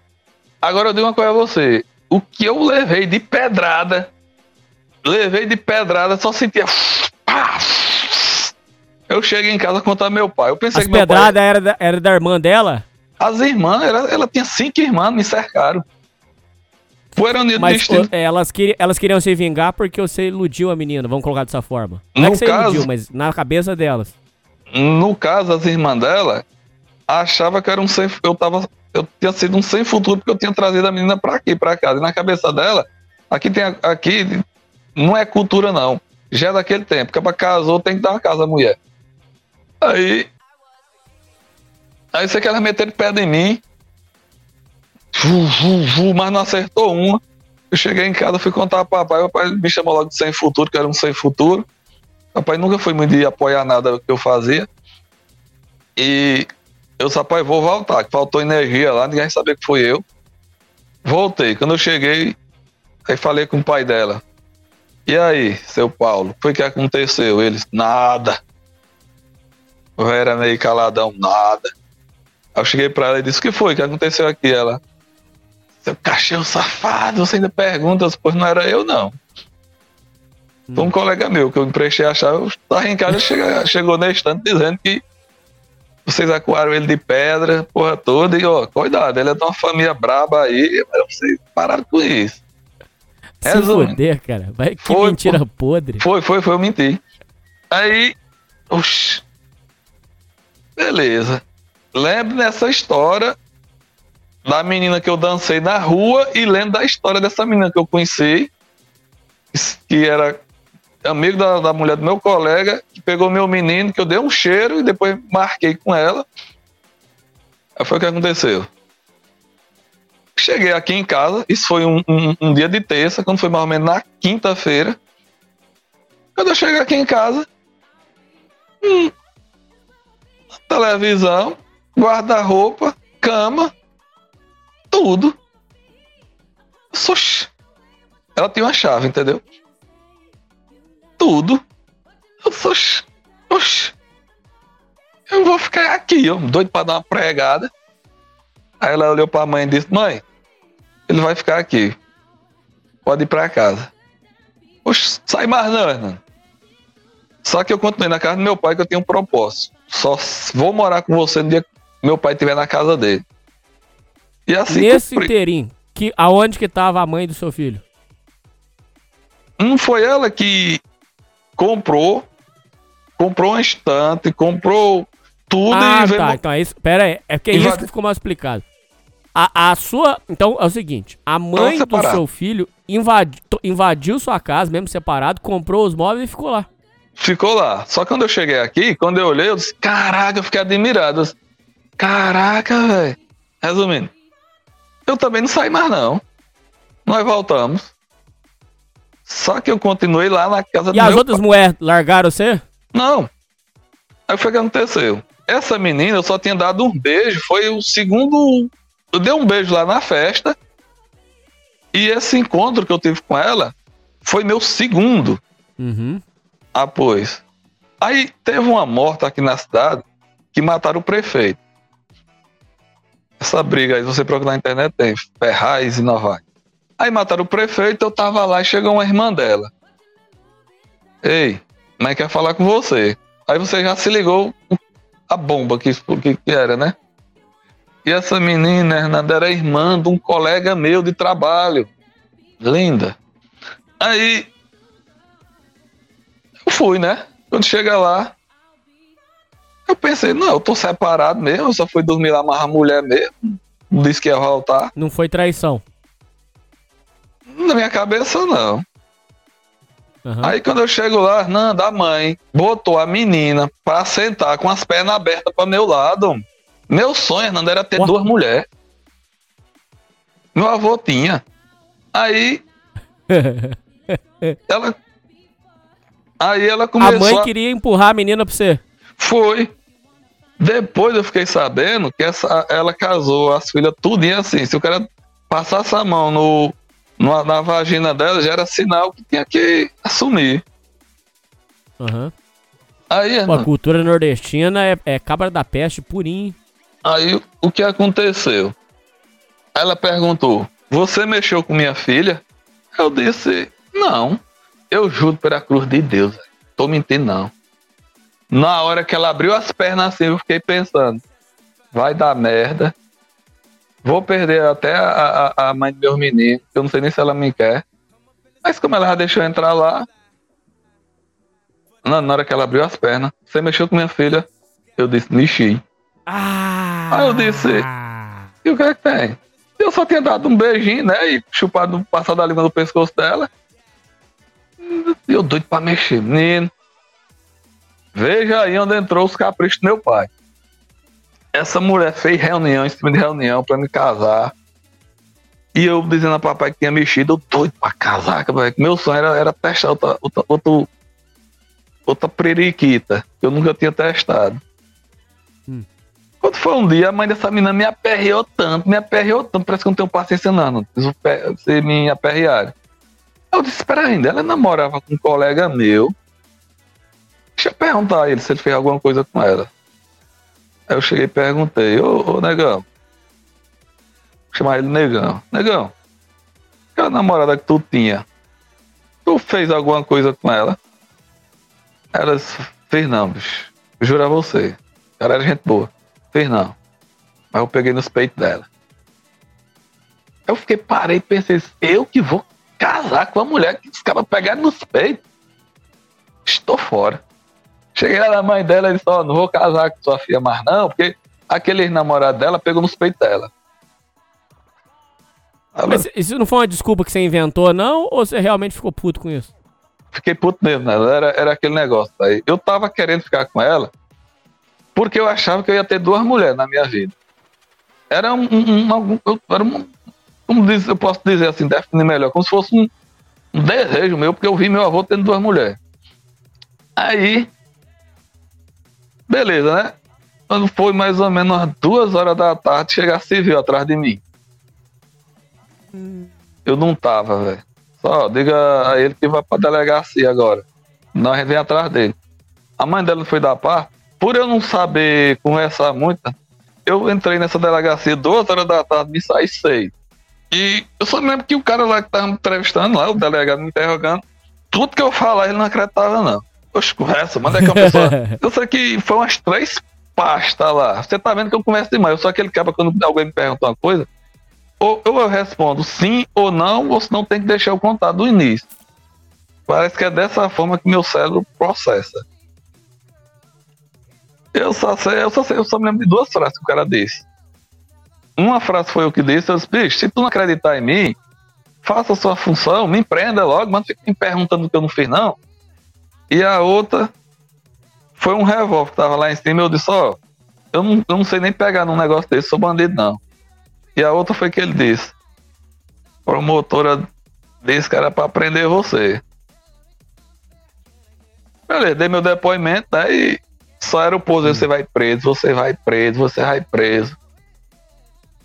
Agora eu digo uma coisa a você. O que eu levei de pedrada, levei de pedrada, só sentia. Eu cheguei em casa contar meu pai. Eu pensei As que meu pedrada pai... era, da, era da irmã dela? As irmãs, ela, ela tinha cinco irmãs, me cercaram. Foram unidos Mas o, elas, queriam, elas queriam se vingar porque você iludiu a menina, vamos colocar dessa forma. Não no é que você caso, iludiu, mas na cabeça delas. No caso, as irmãs dela achava que era um sem, eu tava eu tinha sido um sem futuro porque eu tinha trazido a menina para aqui, para casa. E na cabeça dela, aqui tem aqui não é cultura não. Já é daquele tempo, que para casou tem que dar uma casa à mulher. Aí Aí você quer meter de pé em mim. mas não acertou uma. Eu cheguei em casa, fui contar para papai. O papai me chamou logo de sem futuro, que era um sem futuro. Papai nunca foi muito de apoiar nada que eu fazia. E eu disse, pai, vou voltar, que faltou energia lá, ninguém sabia que foi eu. Voltei. Quando eu cheguei, aí falei com o pai dela. E aí, seu Paulo, foi que aconteceu? Eles, nada. Eu era meio caladão, nada. Aí eu cheguei pra ela e disse, o que foi que aconteceu aqui? Ela, seu cachorro safado, você ainda pergunta, pois não era eu não. Um colega meu que eu emprestei a chave, eu tava em casa, chegou, chegou na estante dizendo que vocês acuaram ele de pedra, porra toda, e ó, cuidado, ele é de uma família braba aí, mas vocês pararam com isso. Se Resumindo, foder, cara. Vai que foi, mentira foi, podre. Foi, foi, foi, eu menti. Aí, oxi. Beleza. Lembro dessa história da menina que eu dancei na rua e lembro da história dessa menina que eu conheci, que era amigo da, da mulher do meu colega, que pegou meu menino, que eu dei um cheiro e depois marquei com ela. Aí foi o que aconteceu. Cheguei aqui em casa, isso foi um, um, um dia de terça, quando foi mais ou menos na quinta-feira. Quando eu cheguei aqui em casa, hum, televisão, guarda-roupa, cama, tudo. Oxi. Ela tem uma chave, entendeu? Tudo. Eu sou. Oxi. Eu vou ficar aqui, ó, doido pra dar uma pregada. Aí ela olhou pra mãe e disse: Mãe, ele vai ficar aqui. Pode ir pra casa. Oxe, sai mais não, Hernando. Só que eu continuei na casa do meu pai que eu tenho um propósito. Só vou morar com você no dia que meu pai estiver na casa dele. E assim. Nesse cumpri... inteirinho, que, aonde que tava a mãe do seu filho? Não foi ela que comprou, comprou um estante, comprou tudo ah, e. Tá, então é isso. Pera aí, é porque é isso que ficou mal explicado. A, a sua. Então é o seguinte: a mãe do seu filho invadi, invadiu sua casa, mesmo separado, comprou os móveis e ficou lá. Ficou lá. Só que quando eu cheguei aqui, quando eu olhei, eu disse: Caraca, eu fiquei admirado. Eu disse, Caraca, velho. Resumindo, eu também não saí mais, não. Nós voltamos. Só que eu continuei lá na casa e E as outras mulheres largaram você? Não. Aí foi o que aconteceu. Essa menina eu só tinha dado um beijo, foi o segundo. Eu dei um beijo lá na festa. E esse encontro que eu tive com ela foi meu segundo Uhum. após. Aí teve uma morte aqui na cidade que mataram o prefeito. Essa briga aí, você procurar na internet, tem Ferraz e Novaes. Aí mataram o prefeito, eu tava lá e chegou uma irmã dela. Ei, mãe quer falar com você. Aí você já se ligou a bomba que, que, que era, né? E essa menina, Hernanda, era irmã de um colega meu de trabalho. Linda. Aí eu fui, né? Quando chega lá, eu pensei, não, eu tô separado mesmo, eu só fui dormir lá mais a mulher mesmo. Disse que ia voltar. Não foi traição. Na minha cabeça, não. Aham. Aí quando eu chego lá, Hernanda, a mãe botou a menina pra sentar com as pernas abertas pra meu lado. Meu sonho, Hernanda, era ter duas mulheres. Meu avô tinha. Aí ela. Aí ela a começou. mãe queria empurrar a menina pra você. Foi. Depois eu fiquei sabendo que essa, ela casou as filhas tudinho assim. Se o cara passasse a mão no, no- na vagina dela, já era sinal que tinha que assumir. Aham. Aí, Pô, a cultura nordestina é, é cabra da peste purinho. aí o que aconteceu? Ela perguntou: Você mexeu com minha filha? Eu disse: Não. Eu juro pela cruz de Deus. Tô mentindo, não. Na hora que ela abriu as pernas assim, eu fiquei pensando: Vai dar merda. Vou perder até a, a, a mãe do meu menino. que Eu não sei nem se ela me quer. Mas como ela já deixou entrar lá. Na, na hora que ela abriu as pernas, você mexeu com minha filha? Eu disse: Mexi. Ah! Aí eu disse, E o que é que tem? Eu só tinha dado um beijinho, né? E chupado, passado a língua no pescoço dela. E eu doido pra mexer, menino. Veja aí onde entrou os caprichos do meu pai. Essa mulher fez reunião em cima de reunião pra me casar. E eu dizendo a papai que tinha mexido, eu doido pra casar. que Meu sonho era, era testar outra, outra, outra periquita, que eu nunca tinha testado. Quando foi um dia, a mãe dessa menina me aperreou tanto, me aperreou tanto, parece que eu não tenho paciência não, Se me aperrearam. Eu disse, espera ainda, ela namorava com um colega meu. Deixa eu perguntar a ele se ele fez alguma coisa com ela. Aí eu cheguei e perguntei, ô, ô negão. Chamar ele negão. Negão, aquela namorada que tu tinha, tu fez alguma coisa com ela? Ela disse, fez não, bicho. Juro a você. Ela era gente boa. Fez não. Mas eu peguei nos peitos dela. Eu fiquei, parei pensei, eu que vou casar com uma mulher que os caras pegaram nos peitos. Estou fora. Cheguei lá na mãe dela e disse, ó, não vou casar com sua filha mais não, porque aquele namorado dela pegou nos peitos dela. Ela- Mas isso não foi uma desculpa que você inventou, não? Ou você realmente ficou puto com isso? fiquei puto mesmo, né? Era, era aquele negócio aí. Eu tava querendo ficar com ela porque eu achava que eu ia ter duas mulheres na minha vida. Era um. um, um- eu- era um como diz, eu posso dizer assim, definir melhor, como se fosse um, um desejo meu, porque eu vi meu avô tendo duas mulheres. Aí. Beleza, né? Quando foi mais ou menos umas duas horas da tarde, chegar civil atrás de mim. Eu não tava, velho. Só diga a ele que vai pra delegacia agora. Nós vem atrás dele. A mãe dela foi da par. Por eu não saber conversar muito, eu entrei nessa delegacia duas horas da tarde, me saí seis. E eu só lembro que o cara lá que tava me entrevistando, lá, o delegado me interrogando, tudo que eu falar ele não acreditava, não. Oxe, conversa, manda que a pessoa. eu sei que foi umas três pastas lá. Você tá vendo que eu converso demais. Eu sou aquele cara quando alguém me pergunta uma coisa, ou, ou eu respondo sim ou não, ou senão tem que deixar eu contar do início. Parece que é dessa forma que meu cérebro processa. Eu só sei, eu só sei, eu só me lembro de duas frases que o cara disse. Uma frase foi o que disse, eu disse, bicho, se tu não acreditar em mim, faça a sua função, me empreenda logo, mas não fique me perguntando o que eu não fiz, não. E a outra foi um revólver que tava lá em cima, eu disse, ó, eu não, eu não sei nem pegar num negócio desse, sou bandido não. E a outra foi que ele disse, promotora disse que era pra prender você. Beleza, dei meu depoimento, né, e só era o pose, você vai preso, você vai preso, você vai preso.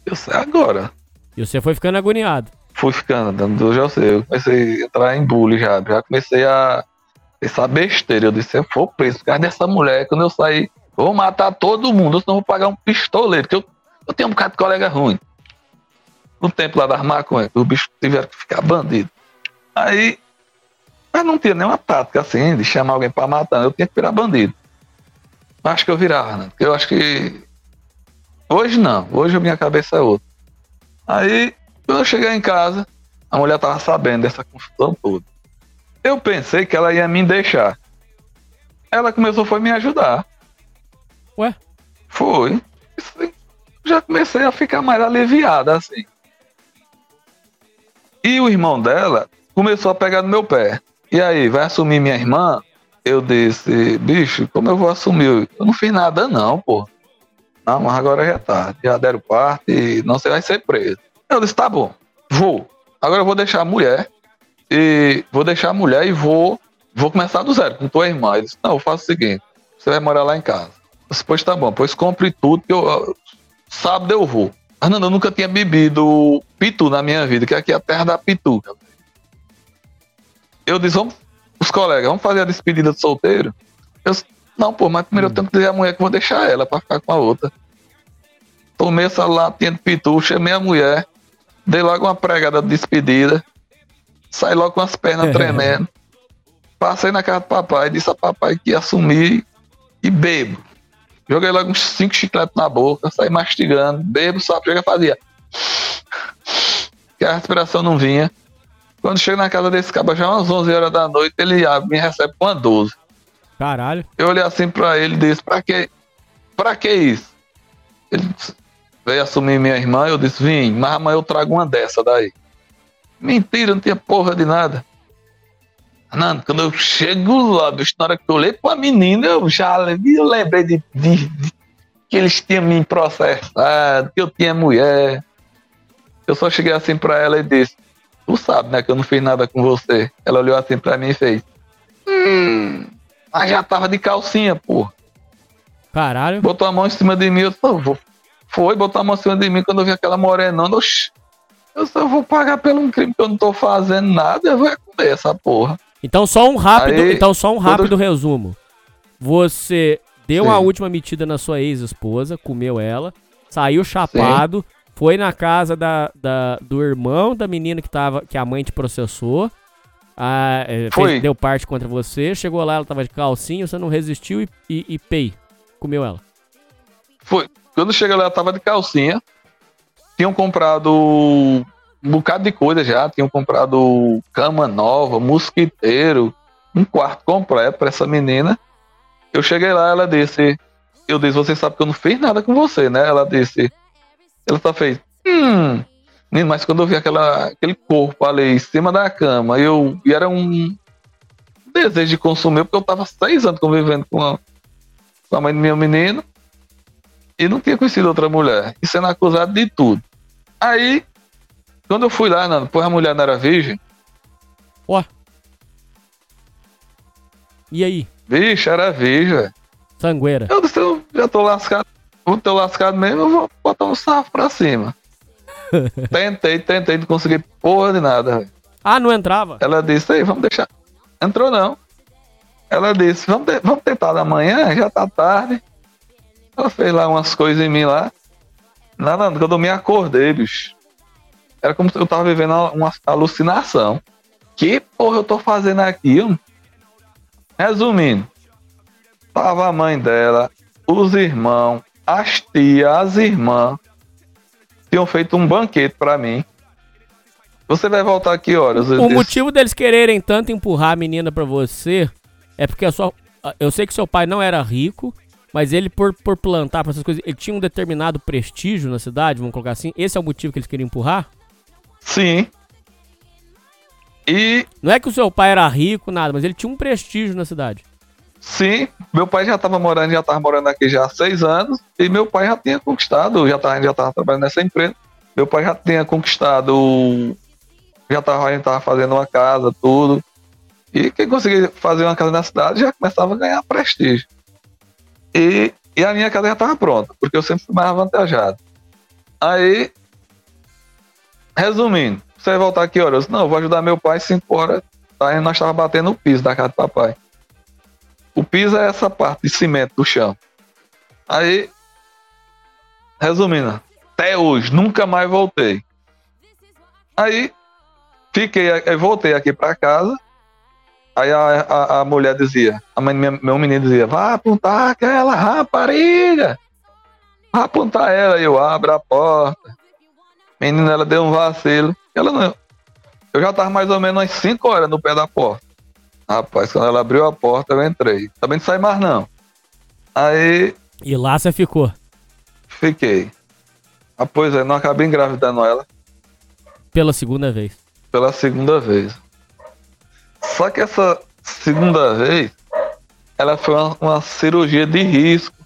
Eu sei agora. E você foi ficando agoniado. fui ficando, eu já sei, eu comecei a entrar em bullying já, já comecei a essa besteira. Eu disse, se eu for preso por causa dessa mulher, quando eu sair, vou matar todo mundo, senão vou pagar um pistoleiro, porque eu, eu tenho um bocado de colega ruim. No tempo lá das maconhas, os bichos tiveram que ficar bandido. Aí, mas não tinha nenhuma tática assim, de chamar alguém para matar, eu tinha que virar bandido. Acho que eu virava, né? Porque eu acho que. Hoje não, hoje a minha cabeça é outra. Aí, quando eu cheguei em casa, a mulher tava sabendo dessa confusão toda. Eu pensei que ela ia me deixar. Ela começou foi me ajudar. Ué? Foi. Já comecei a ficar mais aliviada, assim. E o irmão dela começou a pegar no meu pé. E aí, vai assumir minha irmã? Eu disse, bicho, como eu vou assumir? Eu não fiz nada, não, pô. Não, mas agora já tá. Já deram parte e não você vai ser preso. Eu disse, tá bom, vou. Agora eu vou deixar a mulher e vou deixar a mulher e vou, vou começar do zero com tua irmã. Ele disse, não, eu faço o seguinte, você vai morar lá em casa. Eu disse, pois tá bom, pois compre tudo que eu, sábado eu vou. Fernando, eu nunca tinha bebido pitu na minha vida, que aqui é a terra da pitu. Eu disse, vamos, os colegas, vamos fazer a despedida de solteiro? Eu disse, não, pô, mas primeiro eu tenho que dizer a mulher que vou deixar ela pra ficar com a outra. Tomei essa latinha de pitu, chamei a mulher, dei logo uma pregada de despedida saí logo com as pernas tremendo. Passei na casa do papai, disse a papai que ia assumir e bebo. Joguei logo uns cinco chicletes na boca, saí mastigando, bebo, só chega fazia. Que a respiração não vinha. Quando chego na casa desse cara, já umas 11 horas da noite, ele abre, me recebe com uma 12. Caralho. Eu olhei assim pra ele e disse, pra que, pra que isso? Ele veio assumir minha irmã, eu disse, vim, mas amanhã eu trago uma dessa daí. Mentira, não tinha porra de nada. Não, quando eu chego lá, bicho, na hora que eu olhei pra menina, eu já eu lembrei de, de, de, que eles tinham me processado, que eu tinha mulher. Eu só cheguei assim pra ela e disse: Tu sabe, né, que eu não fiz nada com você. Ela olhou assim pra mim e fez: Hum, mas já tava de calcinha, pô. Caralho. Botou a mão em cima de mim, eu só vou. Foi, botou a mão em cima de mim quando eu vi aquela morenona. Oxi, eu só vou pagar pelo um crime que eu não tô fazendo nada, eu vou comer essa porra. Então só um rápido, Aí, então só um rápido resumo. Você deu Sim. uma última metida na sua ex-esposa, comeu ela, saiu chapado, Sim. foi na casa da, da, do irmão da menina que, tava, que a mãe te processou, a, é, fez, deu parte contra você, chegou lá, ela tava de calcinha, você não resistiu e, e, e pei, comeu ela. Foi. Quando chega lá, ela tava de calcinha, tinham comprado um bocado de coisa já, tinham comprado cama nova, mosquiteiro, um quarto completo para essa menina. Eu cheguei lá, ela disse, eu disse, você sabe que eu não fiz nada com você, né? Ela disse, ela só fez, hum, mas quando eu vi aquela, aquele corpo ali em cima da cama, eu, e era um desejo de consumir, porque eu tava seis anos convivendo com a, com a mãe do meu menino, e não tinha conhecido outra mulher, e sendo acusado de tudo. Aí, quando eu fui lá, não, depois a mulher não era virgem. Ó. E aí? Vixe, era virgem, velho. Sangueira. Eu disse, eu já tô lascado. Vou ter lascado mesmo, eu vou botar um sarro pra cima. tentei, tentei, não consegui porra de nada, velho. Ah, não entrava? Ela disse, aí, vamos deixar. Entrou não. Ela disse, vamos, vamos tentar amanhã, já tá tarde. Ela fez lá umas coisas em mim lá. Nada, quando eu me acordei, bicho. Era como se eu tava vivendo uma alucinação. Que porra eu tô fazendo aqui? Resumindo, tava a mãe dela, os irmãos, as tias, as irmãs, tinham feito um banquete para mim. Você vai voltar aqui horas? O motivo deles quererem tanto empurrar a menina para você é porque a sua, eu sei que seu pai não era rico mas ele, por, por plantar, por essas coisas, ele tinha um determinado prestígio na cidade, vamos colocar assim. Esse é o motivo que eles queriam empurrar? Sim. E. Não é que o seu pai era rico, nada, mas ele tinha um prestígio na cidade. Sim, meu pai já estava morando, já estava morando aqui já há seis anos, e meu pai já tinha conquistado, já estava já tava trabalhando nessa empresa. Meu pai já tinha conquistado, já estava já tava fazendo uma casa, tudo. E quem conseguia fazer uma casa na cidade já começava a ganhar prestígio. E, e a minha já estava pronta, porque eu sempre fui mais avantajado. Aí, resumindo, você vai voltar aqui horas? Não, eu vou ajudar meu pai 5 horas. Aí nós tava batendo o piso da casa do papai. O piso é essa parte de cimento do chão. Aí, resumindo, até hoje, nunca mais voltei. Aí, fiquei, voltei aqui para casa. Aí a, a, a, mulher dizia, a mãe, minha, meu menino dizia, vai apontar aquela rapariga. Vai apontar ela. E eu abro a porta. Menina, ela deu um vacilo. Ela não. Eu já tava mais ou menos umas 5 horas no pé da porta. Rapaz, quando ela abriu a porta, eu entrei. Também não sai mais, não. Aí. E lá você ficou? Fiquei. Ah, pois é, não acabei engravidando ela. Pela segunda vez. Pela segunda vez. Só que essa segunda vez, ela foi uma, uma cirurgia de risco.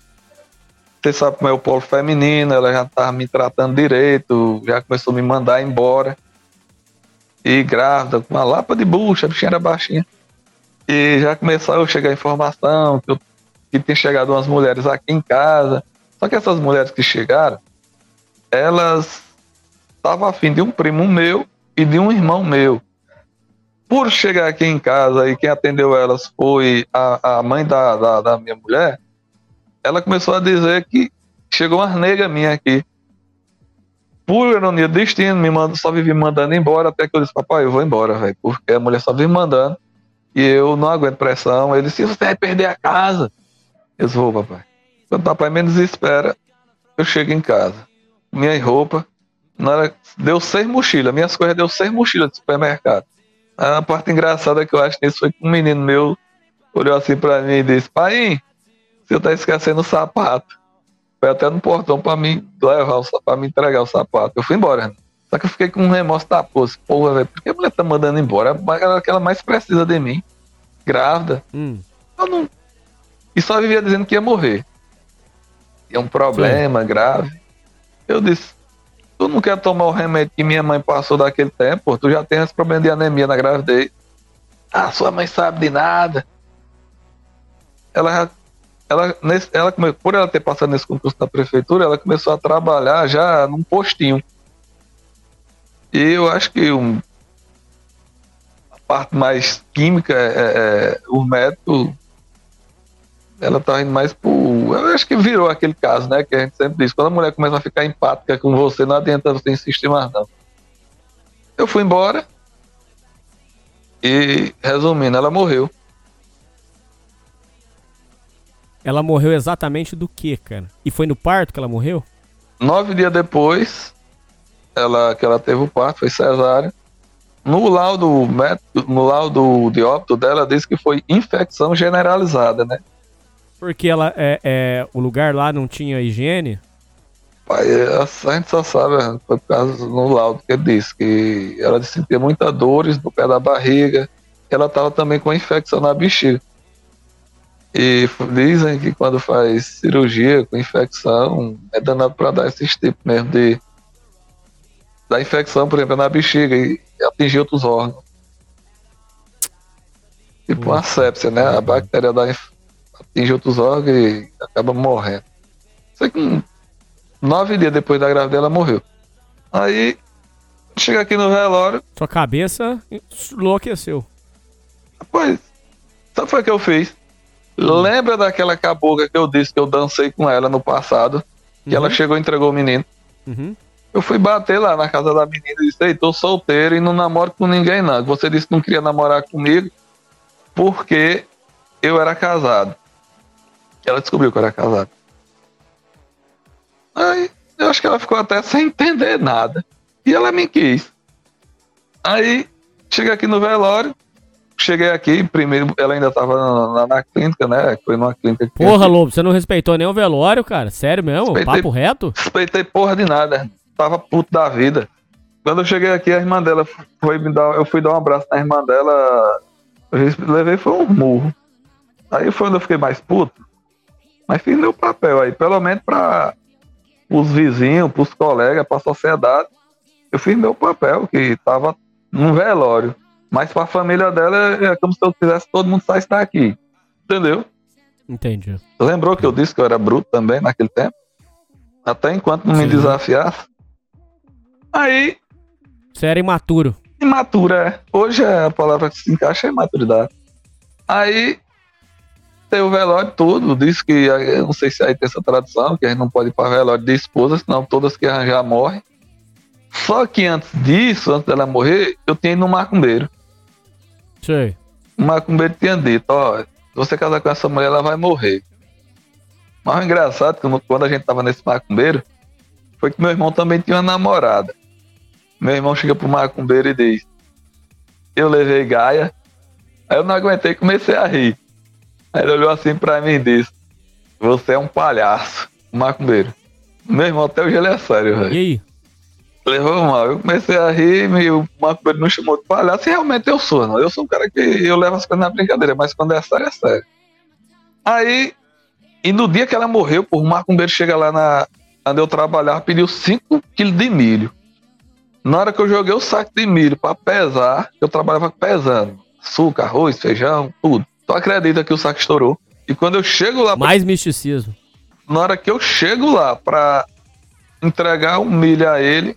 Você sabe como é o polo feminino, ela já tava me tratando direito, já começou a me mandar embora. E grávida, com uma lapa de bucha, a bichinha era baixinha. E já começou a chegar informação que, eu, que tinha chegado umas mulheres aqui em casa. Só que essas mulheres que chegaram, elas estavam afim de um primo meu e de um irmão meu. Por chegar aqui em casa e quem atendeu elas foi a, a mãe da, da, da minha mulher, ela começou a dizer que chegou uma nega minha aqui. Por ironia do destino, me manda, só me mandando embora, até que eu disse, papai, eu vou embora, velho, porque a mulher só vive mandando e eu não aguento pressão. Ele disse, você vai perder a casa. Eu disse, vou, papai. Quando o papai menos espera, eu chego em casa. Minha roupa, era, deu seis mochilas, minhas coisas deu seis mochilas de supermercado. A parte engraçada que eu acho nisso foi que um menino meu olhou assim pra mim e disse: Pai, você tá esquecendo o sapato. Foi até no portão pra mim levar, pra me entregar o sapato. Eu fui embora. Só que eu fiquei com um remorso da poça. Porra, velho, por que a mulher tá mandando embora? Ela que ela mais precisa de mim. Grávida. Hum. Eu não. E só vivia dizendo que ia morrer. E é um problema Sim. grave. Eu disse, tu não quer tomar o remédio que minha mãe passou daquele tempo? Tu já tem esse problema de anemia na gravidez. Ah, sua mãe sabe de nada. Ela ela, nesse, ela por ela ter passado nesse concurso da prefeitura, ela começou a trabalhar já num postinho. E eu acho que um, a parte mais química é, é, é o médico ela tá indo mais pro. Eu acho que virou aquele caso, né? Que a gente sempre diz: quando a mulher começa a ficar empática com você, não adianta você insistir mais, não. Eu fui embora. E, resumindo, ela morreu. Ela morreu exatamente do que, cara? E foi no parto que ela morreu? Nove dias depois, ela, que ela teve o parto, foi cesárea. No laudo, no laudo de óbito dela, diz que foi infecção generalizada, né? Porque ela é, é, o lugar lá não tinha higiene? Pai, a gente só sabe, foi por causa no laudo que ele disse que ela sentia muitas dores no pé da barriga, ela estava também com infecção na bexiga. E dizem que quando faz cirurgia com infecção, é danado para dar esses tipos mesmo de da infecção, por exemplo, na bexiga e atingir outros órgãos. Tipo uma sepsia, né? A bactéria da, atinge outros órgãos e acaba morrendo. Sei que nove dias depois da gravidez ela morreu. Aí, chega aqui no velório. Sua cabeça enlouqueceu. Pois, sabe o que eu fiz? Hum. Lembra daquela cabocla que eu disse que eu dancei com ela no passado? Que uhum. ela chegou e entregou o menino. Uhum. Eu fui bater lá na casa da menina e disse: Ei, tô solteiro e não namoro com ninguém, não. Você disse que não queria namorar comigo porque eu era casado. Ela descobriu que eu era casado. Aí eu acho que ela ficou até sem entender nada. E ela me quis. Aí cheguei aqui no velório. Cheguei aqui, primeiro ela ainda tava na, na clínica, né? Foi numa clínica. Porra, Lobo, você não respeitou nem o velório, cara? Sério mesmo? Respeitei, Papo reto? Respeitei porra de nada. Tava puto da vida. Quando eu cheguei aqui, a irmã dela foi me dar. Eu fui dar um abraço na irmã dela. Eu levei foi um murro. Aí foi onde eu fiquei mais puto. Mas fiz meu papel aí, pelo menos para os vizinhos, para os colegas, para a sociedade. Eu fiz meu papel, que estava num velório. Mas para a família dela é como se eu quisesse todo mundo sair daqui. Entendeu? Entendi. Lembrou que eu disse que eu era bruto também naquele tempo? Até enquanto não Sim. me desafiasse. Aí. Você era imaturo. Imatura, é. Hoje a palavra que se encaixa é maturidade. Aí tem o velório todo, diz que, eu não sei se aí tem essa tradição, que a gente não pode ir para velório de esposa, senão todas que arranjar morrem. Só que antes disso, antes dela morrer, eu tinha ido no macumbeiro. Sei. O macumbeiro tinha dito, ó, se você casar com essa mulher, ela vai morrer. Mas o engraçado, que quando a gente tava nesse macumbeiro, foi que meu irmão também tinha uma namorada. Meu irmão chega pro macumbeiro e diz, eu levei Gaia, aí eu não aguentei e comecei a rir. Aí ele olhou assim pra mim e disse, você é um palhaço, macumbeiro. Meu irmão até hoje ele é sério, velho. E aí? Levou mal. Eu comecei a rir, e o Marco não chamou de palhaço, e realmente eu sou, não. Eu sou um cara que eu levo as coisas na brincadeira, mas quando é sério, é sério. Aí, e no dia que ela morreu, pô, o macumbeiro chega lá na, onde eu trabalhava, pediu 5 quilos de milho. Na hora que eu joguei o saco de milho para pesar, eu trabalhava pesando. Açúcar, arroz, feijão, tudo. Tu acredita que o saco estourou? E quando eu chego lá. Mais misticismo. Na hora que eu chego lá pra entregar o milho a ele,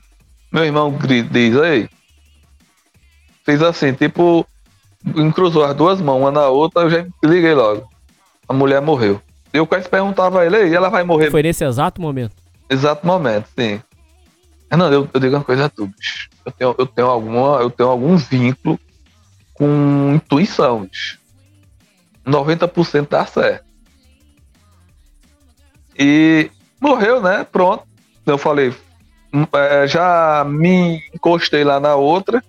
meu irmão diz, aí. Fez assim, tipo, encruzou as duas mãos, uma na outra, eu já liguei logo. A mulher morreu. Eu quase perguntava a ele, e ela vai morrer? Foi nesse exato momento? Exato momento, sim. Não, eu, eu digo uma coisa a tu, bicho. Eu tenho, eu tenho, alguma, eu tenho algum vínculo com intuição, bicho. 90% dá certo. E morreu, né? Pronto. Eu falei, hum, é, já me encostei lá na outra,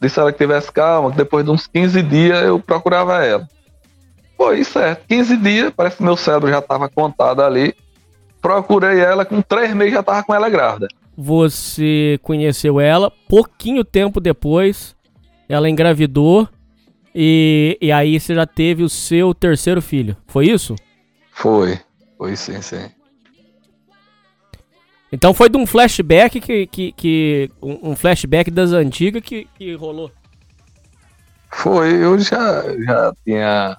disse ela que tivesse calma, que depois de uns 15 dias eu procurava ela. Foi certo, 15 dias, parece que meu cérebro já estava contado ali. Procurei ela, com três meses já estava com ela grávida. Você conheceu ela, pouquinho tempo depois, ela engravidou e, e aí você já teve o seu terceiro filho. Foi isso? Foi, foi sim, sim. Então foi de um flashback que. que, que um flashback das antigas que, que rolou. Foi, eu já, já tinha.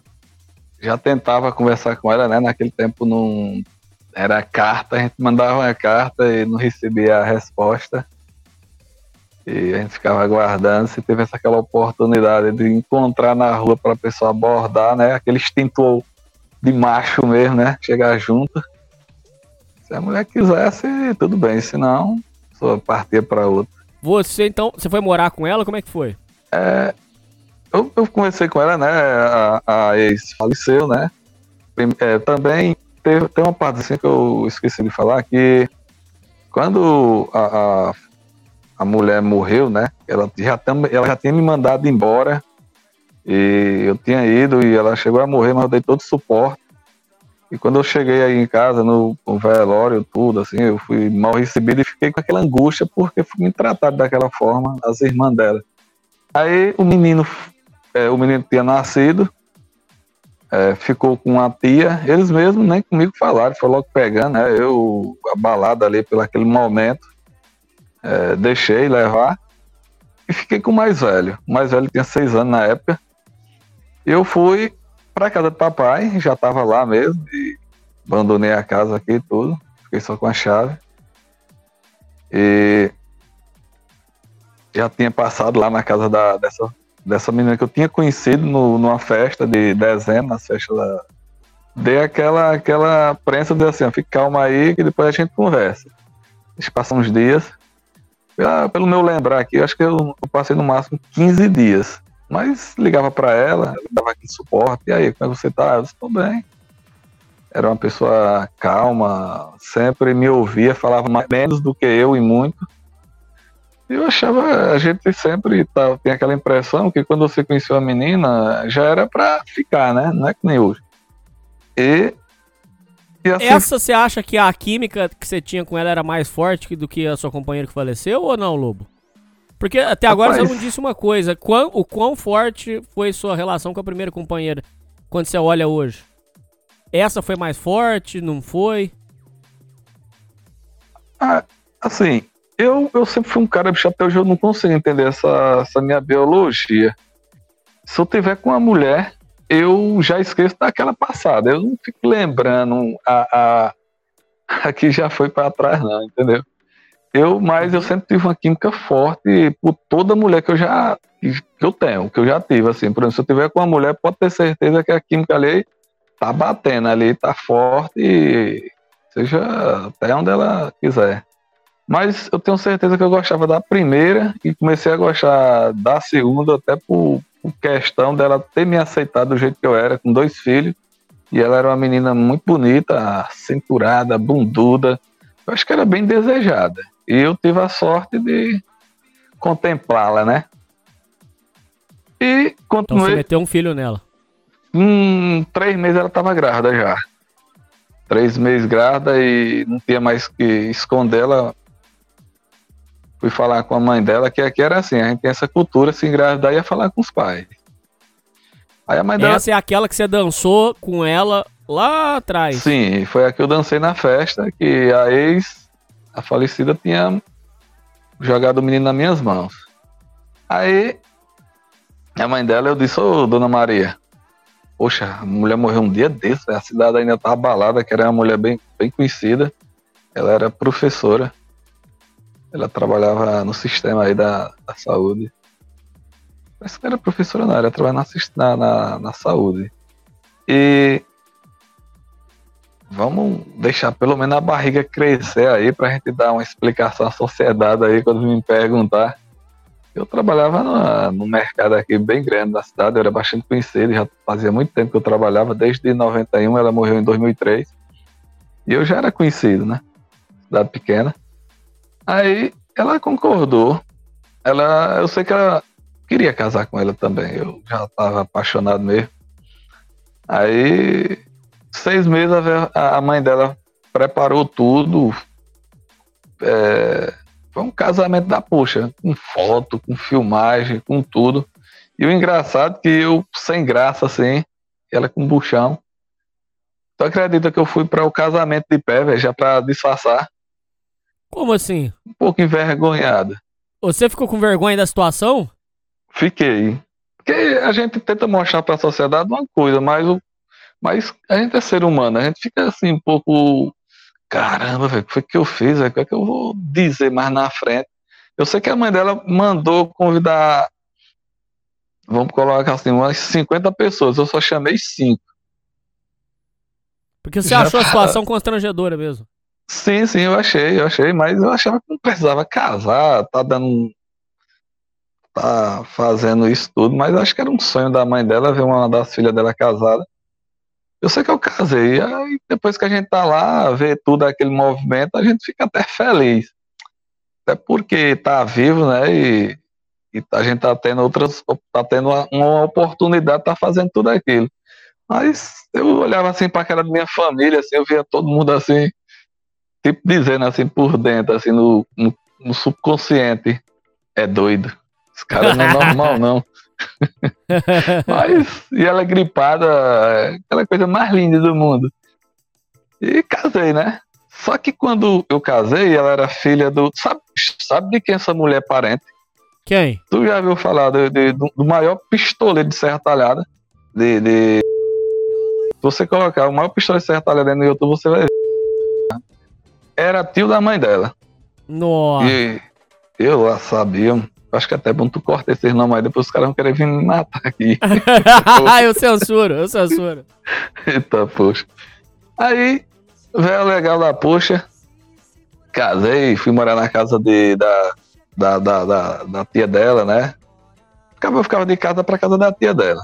Já tentava conversar com ela, né? Naquele tempo não. Era carta, a gente mandava uma carta e não recebia a resposta. E a gente ficava aguardando se tivesse aquela oportunidade de encontrar na rua para a pessoa abordar, né? Aquele instinto de macho mesmo, né? Chegar junto. Se a mulher quisesse, tudo bem, se não, só partia para outra. Você então, você foi morar com ela? Como é que foi? É, eu, eu conversei com ela, né? A, a ex faleceu, né? É, também teve, tem uma parte assim que eu esqueci de falar que quando a, a, a mulher morreu, né? Ela já, tam, ela já tinha me mandado embora e eu tinha ido e ela chegou a morrer, mas eu dei todo o suporte. E quando eu cheguei aí em casa, no, no velório, tudo, assim, eu fui mal recebido e fiquei com aquela angústia porque fui me tratado daquela forma, as irmãs dela. Aí o menino, é, o menino tinha nascido, é, ficou com a tia, eles mesmos nem comigo falaram, foi logo pegando, né? Eu, abalado ali pelo aquele momento, é, deixei levar e fiquei com o mais velho. O mais velho tinha seis anos na época. Eu fui para casa do papai, já estava lá mesmo, e abandonei a casa aqui e tudo, fiquei só com a chave. E já tinha passado lá na casa da, dessa, dessa menina que eu tinha conhecido no, numa festa de dezembro, nas festas da. Dei aquela, aquela prensa de assim, fica calma aí que depois a gente conversa. Eles passam uns dias. Ah, pelo meu lembrar aqui, acho que eu, eu passei no máximo 15 dias. Mas ligava para ela, dava aqui suporte. E aí, como é que você tá? Eu disse, tô bem. Era uma pessoa calma, sempre me ouvia, falava mais, menos do que eu e muito. E eu achava, a gente sempre tá, tem aquela impressão que quando você conheceu a menina, já era para ficar, né? Não é que nem hoje. E assim, Essa você acha que a química que você tinha com ela era mais forte do que a sua companheira que faleceu ou não, Lobo? Porque até agora Rapaz. você não disse uma coisa. Quão, o quão forte foi sua relação com a primeira companheira quando você olha hoje? Essa foi mais forte? Não foi? Ah, assim, eu, eu sempre fui um cara, bicho, até hoje eu não consigo entender essa, essa minha biologia. Se eu tiver com uma mulher, eu já esqueço daquela passada. Eu não fico lembrando a, a, a que já foi para trás, não, entendeu? Eu, mas eu sempre tive uma química forte por toda mulher que eu já que eu tenho, que eu já tive, assim. Por exemplo, se eu tiver com uma mulher, pode ter certeza que a química ali tá batendo ali, tá forte, seja até onde ela quiser. Mas eu tenho certeza que eu gostava da primeira e comecei a gostar da segunda, até por, por questão dela ter me aceitado do jeito que eu era, com dois filhos. E ela era uma menina muito bonita, cinturada, bunduda. Eu acho que era bem desejada. E eu tive a sorte de contemplá-la, né? E continuei. Então você meteu um filho nela. Hum, três meses ela estava grávida já. Três meses grávida e não tinha mais que esconder ela. Fui falar com a mãe dela, que aqui era assim, a gente tem essa cultura, se engravidar ia falar com os pais. Aí a mãe dela... Essa é aquela que você dançou com ela lá atrás. Sim, foi a que eu dancei na festa, que a ex a falecida tinha jogado o menino nas minhas mãos. Aí, a mãe dela, eu disse, ô, dona Maria, poxa, a mulher morreu um dia desse, a cidade ainda tá abalada, que era uma mulher bem, bem conhecida. Ela era professora. Ela trabalhava no sistema aí da, da saúde. Mas não era professora, não, ela trabalhava na, na, na saúde. E vamos deixar pelo menos a barriga crescer aí pra gente dar uma explicação à sociedade aí quando me perguntar. Eu trabalhava no mercado aqui bem grande da cidade, eu era bastante conhecido, já fazia muito tempo que eu trabalhava, desde 91, ela morreu em 2003. E eu já era conhecido, né? Cidade pequena. Aí ela concordou. Ela, eu sei que ela queria casar com ela também. Eu já estava apaixonado mesmo. Aí seis meses a mãe dela preparou tudo. É, foi um casamento da puxa, com foto, com filmagem, com tudo. E o engraçado é que eu, sem graça, assim, ela com buchão. Tu acredita que eu fui para o casamento de pé, velho, já para disfarçar? Como assim? Um pouco envergonhada. Você ficou com vergonha da situação? Fiquei. Porque a gente tenta mostrar para a sociedade uma coisa, mas o mas a gente é ser humano, a gente fica assim um pouco. Caramba, velho, o que foi que eu fiz? O que é que eu vou dizer mais na frente? Eu sei que a mãe dela mandou convidar, vamos colocar assim, umas 50 pessoas. Eu só chamei 5. Porque você Já achou tá... a situação constrangedora mesmo? Sim, sim, eu achei, eu achei, mas eu achava que não precisava casar, tá dando. tá fazendo isso tudo, mas acho que era um sonho da mãe dela ver uma das filhas dela casada. Eu sei que eu casei, aí depois que a gente tá lá, vê tudo aquele movimento, a gente fica até feliz. Até porque tá vivo, né? E, e a gente tá tendo outras, tá tendo uma, uma oportunidade de tá fazendo tudo aquilo. Mas eu olhava assim para aquela minha família, assim, eu via todo mundo assim, tipo dizendo assim por dentro, assim, no, no, no subconsciente, é doido. Esse cara não é normal, não. Mas, e ela gripada, aquela coisa mais linda do mundo. E casei, né? Só que quando eu casei, ela era filha do. Sabe, sabe de quem essa mulher é parente? Quem? Tu já viu falar de, de, do, do, maior pistoleiro de Serra Talhada? De, de. Se você colocar o maior pistoleiro de Serra Talhada no YouTube, você vai ver. Era tio da mãe dela. Nossa. E eu lá sabia. Acho que até é bom tu cortar esses nomes aí, depois os caras vão querer vir me matar aqui. eu censuro, eu censuro. Eita, poxa. Aí, velho legal da poxa, casei, fui morar na casa de, da, da, da, da, da tia dela, né? Ficava, eu ficava de casa pra casa da tia dela.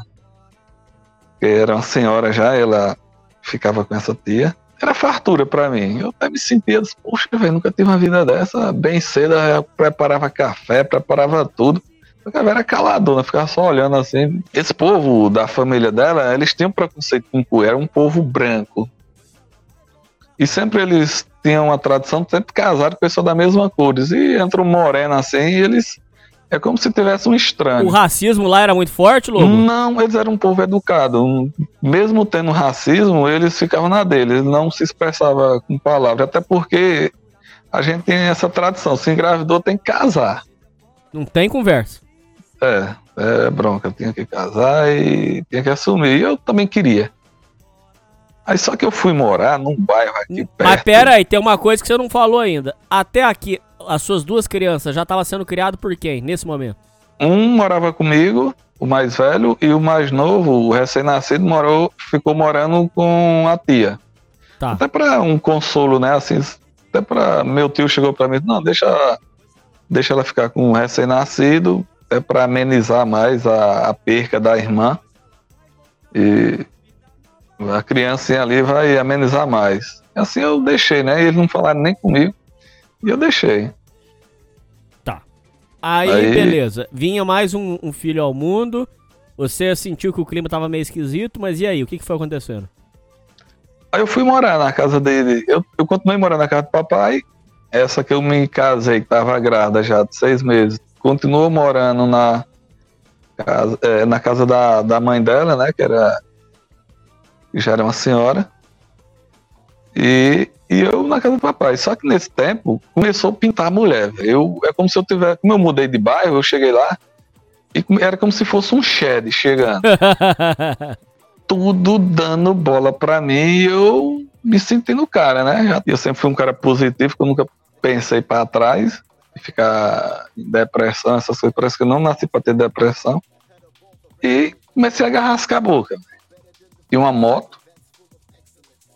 Era uma senhora já, ela ficava com essa tia era fartura para mim. Eu até me sentia, poxa, velho, nunca tive uma vida dessa. Bem cedo eu preparava café, preparava tudo. A era caladona, ficava só olhando assim. Esse povo da família dela, eles tinham preconceito com o era um povo branco. E sempre eles tinham uma tradição, sempre casaram com pessoas da mesma cor. E entra um moreno assim, e eles é como se tivesse um estranho. O racismo lá era muito forte, Lobo? Não, eles eram um povo educado. Mesmo tendo racismo, eles ficavam na dele. Eles não se expressavam com palavras. Até porque a gente tem essa tradição. Se engravidou, tem que casar. Não tem conversa. É, é bronca. Tinha que casar e tinha que assumir. E eu também queria. Aí só que eu fui morar num bairro aqui perto. Mas pera aí, tem uma coisa que você não falou ainda. Até aqui, as suas duas crianças já estavam sendo criado por quem nesse momento? Um morava comigo, o mais velho, e o mais novo, o recém-nascido, morou, ficou morando com a tia. Tá. Até para um consolo, né? Assim, até para meu tio chegou para mim, não, deixa, deixa ela ficar com o recém-nascido, é para amenizar mais a, a perca da irmã. E a criancinha ali vai amenizar mais. Assim eu deixei, né? Eles não falaram nem comigo. E eu deixei. Aí, Aí- beleza. Vinha mais um, um filho ao mundo. Você sentiu que o clima tava meio esquisito, mas e aí? O que, que foi acontecendo? Aí eu fui morar na casa dele. Eu, eu continuei morando na casa do papai. Essa que eu me casei, que tava grávida já de seis meses, continuou morando na casa, é, na casa da, da mãe dela, né? Que era. que já era uma senhora. E, e eu na casa do papai. Só que nesse tempo começou a pintar a mulher. Eu, é como se eu tivesse. Como eu mudei de bairro, eu cheguei lá. E era como se fosse um shed chegando tudo dando bola pra mim e eu me sentindo cara, né? Eu sempre fui um cara positivo, que eu nunca pensei pra trás, ficar em depressão, essas coisas. Parece que eu não nasci pra ter depressão. E comecei a agarrascar a boca. E uma moto.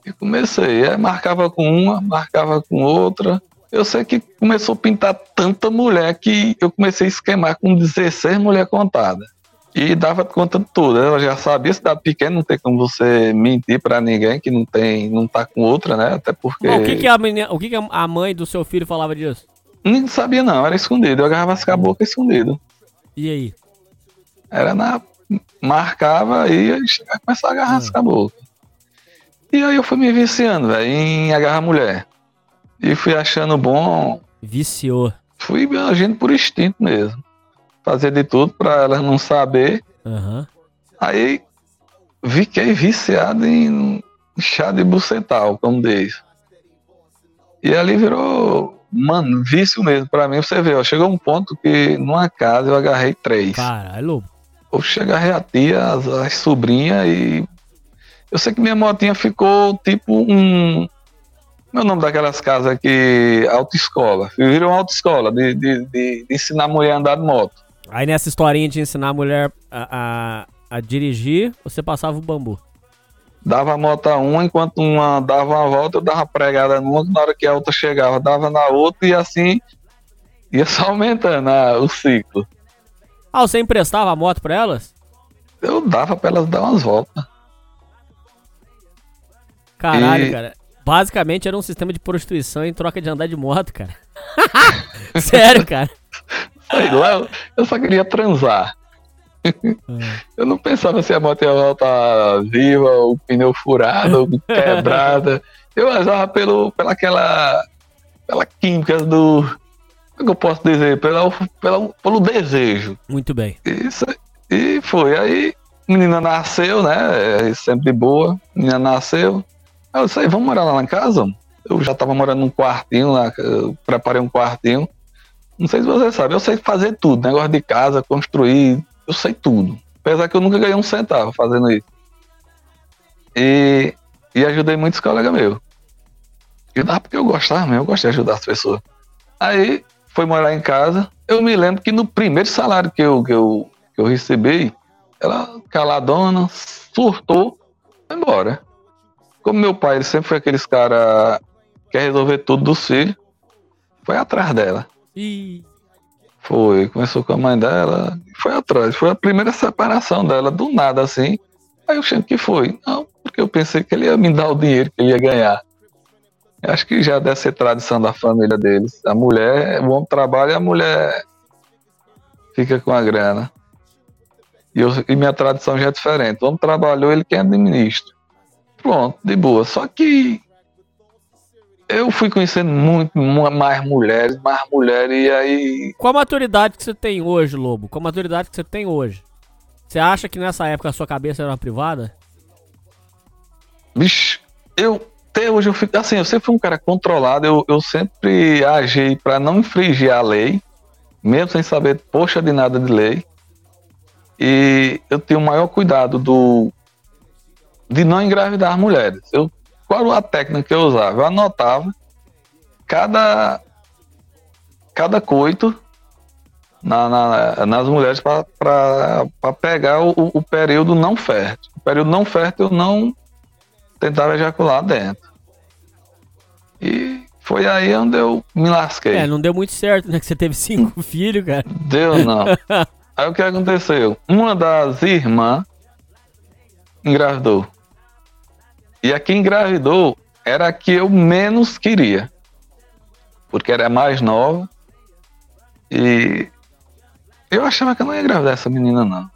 E comecei. Aí marcava com uma, marcava com outra. Eu sei que começou a pintar tanta mulher que eu comecei a esquemar com 16 mulheres contadas e dava conta de tudo. Eu já sabia cidade pequena, não tem como você mentir pra ninguém que não tem, não tá com outra, né? Até porque Bom, o que, que, a, menina, o que, que a mãe do seu filho falava disso? ninguém sabia não, era escondido. Eu agarrava as boca escondido. E aí? Era na marcava e começava a agarrar as boca. E aí eu fui me viciando, velho, em agarrar mulher. E fui achando bom, Viciou. fui agindo por instinto mesmo. Fazer de tudo pra elas não saber Aham. Aí fiquei viciado em chá de bucetal, como diz. E ali virou, mano, vício mesmo. Pra mim, você vê, ó, chegou um ponto que numa casa eu agarrei três. Caralho. Eu agarrei a tia, as, as sobrinhas e. Eu sei que minha motinha ficou tipo um. Meu nome daquelas casas aqui, autoescola. Virou uma autoescola de, de, de, de ensinar a mulher a andar de moto. Aí nessa historinha de ensinar a mulher a, a, a dirigir, você passava o bambu. dava a moto a uma, enquanto uma dava uma volta, eu dava pregada numa, na hora que a outra chegava, dava na outra e assim ia só aumentando ah, o ciclo. Ah, você emprestava a moto pra elas? Eu dava pra elas dar umas voltas. Caralho, E- cara. Basicamente era um sistema de prostituição em troca de andar de moto, cara. Sério, cara. Sei lá, eu, só queria transar. Eu não pensava se a moto ia voltar viva, o pneu furado, ou quebrada. Eu achava pelo, pela aquela, pela química do, como é que eu posso dizer, pela, pela, pelo desejo. Muito bem. Isso, e foi. Aí, menina nasceu, né? é Sempre boa. Menina nasceu. Eu disse, "Aí, vamos morar lá na casa? Eu já tava morando num quartinho lá, preparei um quartinho. Não sei se você sabe, eu sei fazer tudo, negócio de casa, construir, eu sei tudo. Apesar que eu nunca ganhei um centavo fazendo isso. E, e ajudei muitos colegas meus. Dá porque eu gostava mesmo, eu gosto de ajudar as pessoas. Aí foi morar em casa. Eu me lembro que no primeiro salário que eu, que eu, que eu recebi, ela caladona, surtou, foi embora. Como meu pai ele sempre foi aqueles cara que quer resolver tudo dos filhos, foi atrás dela. Ih, Foi, começou com a mãe dela, e foi atrás. Foi a primeira separação dela, do nada assim. Aí eu achei que foi. Não, porque eu pensei que ele ia me dar o dinheiro que ele ia ganhar. Eu acho que já deve ser tradição da família deles. A mulher, o homem trabalha e a mulher fica com a grana. E, eu- e minha tradição já é diferente. O homem trabalhou, ele quem administra. Pronto, de boa. Só que eu fui conhecendo muito mu- mais mulheres, mais mulheres, e aí Qual a maturidade que você tem hoje, Lobo? Qual a maturidade que você tem hoje? Você acha que nessa época a sua cabeça era uma privada? Bicho, eu até hoje eu fico assim, eu sempre fui um cara controlado, eu, eu sempre agi para não infringir a lei, mesmo sem saber poxa de nada de lei. E eu tenho o maior cuidado do de não engravidar as mulheres. Eu, qual a técnica que eu usava? Eu anotava cada cada coito na, na- nas mulheres para pegar o, o período não fértil. O período não fértil eu não tentava ejacular dentro. E foi aí onde eu me lasquei. É, não deu muito certo, né? Que você teve cinco filhos, cara. Deu não. Aí o que aconteceu? Uma das irmãs engravidou. E a que engravidou era a que eu menos queria. Porque era mais nova. E eu achava que eu não ia engravidar essa menina, não.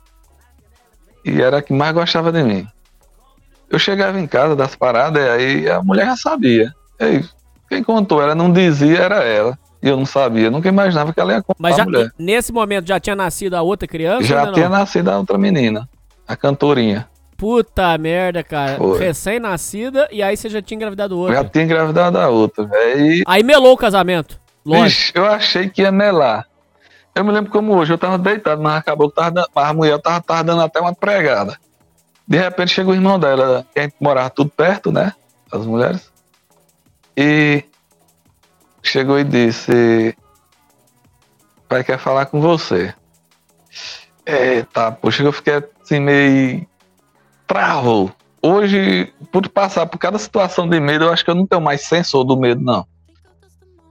E era a que mais gostava de mim. Eu chegava em casa das paradas, e aí a mulher já sabia. E aí, quem contou, ela não dizia, era ela. E eu não sabia, nunca imaginava que ela ia contar Mas já, nesse momento já tinha nascido a outra criança? Já tinha nascido a outra menina, a cantorinha. Puta merda, cara. Recém-nascida e aí você já tinha engravidado outra. Já tinha engravidado a outra, velho. E, Aí melou o casamento. Lógico. vixe, eu achei que ia melar. Eu me lembro como hoje, eu tava deitado, mas acabou que tava dando, mas a mulher tava, tava dando até uma pregada. De repente chegou o irmão dela, que a gente morava tudo perto, né? As mulheres. E chegou e disse: Pai quer falar com você. Eita, poxa, eu fiquei assim meio. Travou. Hoje, por passar por cada situação de medo, eu acho que eu não tenho mais sensor do medo, não.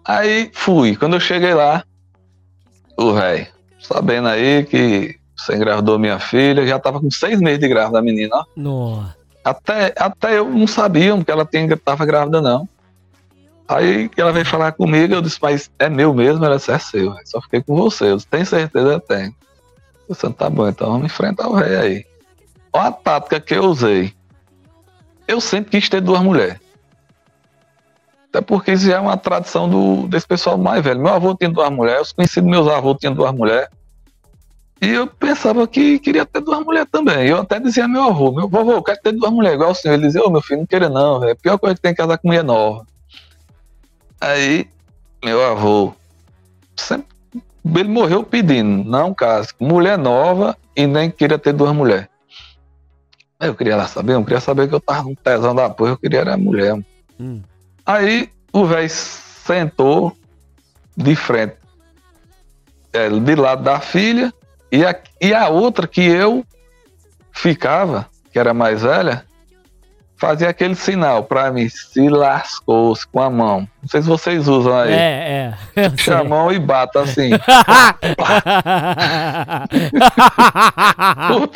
Aí fui. Quando eu cheguei lá, o velho, sabendo aí que você engravidou minha filha, já tava com seis meses de grávida a menina, ó. Nossa. Até, até eu não sabia que ela tinha, tava grávida, não. Aí ela veio falar comigo, eu disse, mas é meu mesmo? Ela disse, é seu, só fiquei com você. Eu disse, tem certeza? Eu tenho. Eu disse, tá bom, então vamos enfrentar o rei aí. Olha a tática que eu usei. Eu sempre quis ter duas mulheres. Até porque isso já é uma tradição do, desse pessoal mais velho. Meu avô tinha duas mulheres, os conhecidos meus avôs tinham duas mulheres. E eu pensava que queria ter duas mulheres também. Eu até dizia meu avô, meu vovô, eu quero ter duas mulheres, igual o senhor. Ele dizia, ô meu filho, não queira não. A pior coisa que tem é casar com mulher nova. Aí, meu avô, sempre, ele morreu pedindo, não case com mulher nova e nem queria ter duas mulheres. Eu queria lá saber, eu queria saber que eu tava com tesão da porra, eu queria era mulher. Hum. Aí o velho sentou de frente, é, de lado da filha, e a, e a outra que eu ficava, que era mais velha, fazia aquele sinal pra mim, se lascou-se com a mão. Não sei se vocês usam aí. É, é. Puxa a mão e bata assim, por,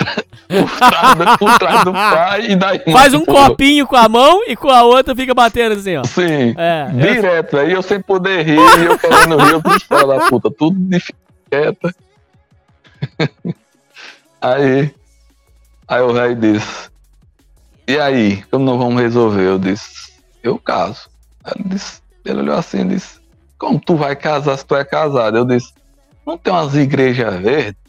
trás, do- por trás do pai e daí. Faz um copinho com a mão e com a outra fica batendo assim, ó. Sim. É, eu- Direto, aí eu sem poder rir, e eu querendo rir, eu da puta, tudo de quieta. aí, aí o velho disse, e aí, como nós vamos resolver? Eu disse, eu caso. Ele, disse, ele olhou assim e disse, como tu vai casar se tu é casado? Eu disse, não tem umas igrejas verdes?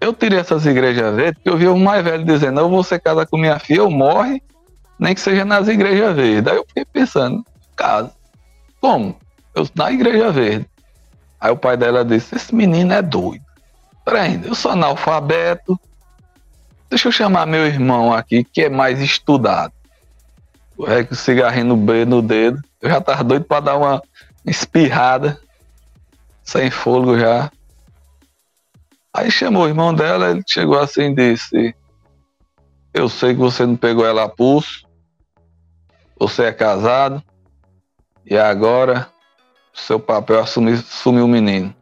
Eu tirei essas igrejas verdes porque eu vi o mais velho dizendo, eu vou ser casar com minha filha, eu morre, nem que seja nas igrejas verdes. Aí eu fiquei pensando, casa. Como? Eu, na igreja verde. Aí o pai dela disse, esse menino é doido. Peraí, eu sou analfabeto. Deixa eu chamar meu irmão aqui, que é mais estudado. O rei com o cigarrinho no, no dedo. Eu já tava doido pra dar uma espirrada. Sem fôlego já. Aí chamou o irmão dela, ele chegou assim e disse: Eu sei que você não pegou ela a pulso. Você é casado. E agora, seu papel é assumir, assumir o menino.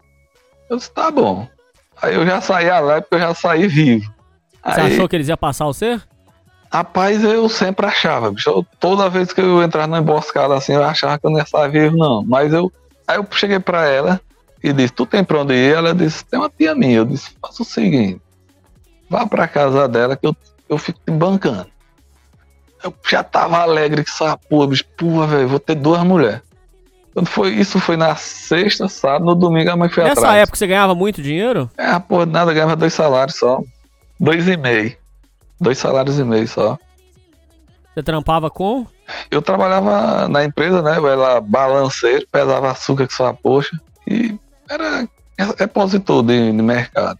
Eu disse, tá bom. Aí eu já saí alegre, porque eu já saí vivo. Você Aí, achou que eles iam passar você? Rapaz, eu sempre achava, bicho. Eu- toda vez que eu entrava numa emboscada assim, eu achava que eu não ia sair vivo, não. Mas eu. Aí eu cheguei pra ela e disse, tu tem pra onde ir? Ela disse, tem uma tia minha. Eu disse, faça o seguinte, vá pra casa dela que eu, eu fico te bancando. Eu já tava alegre que essa porra, bicho. Porra, velho, vou ter duas mulheres. Quando foi, isso foi na sexta, sábado, no domingo a mãe foi Nessa atrás. época você ganhava muito dinheiro? É, porra, nada, ganhava dois salários só. Dois e meio. Dois salários e meio só. Você trampava com? Eu trabalhava na empresa, né? Eu era balanceiro, pesava açúcar que só a poxa. E era repositor de, de mercado.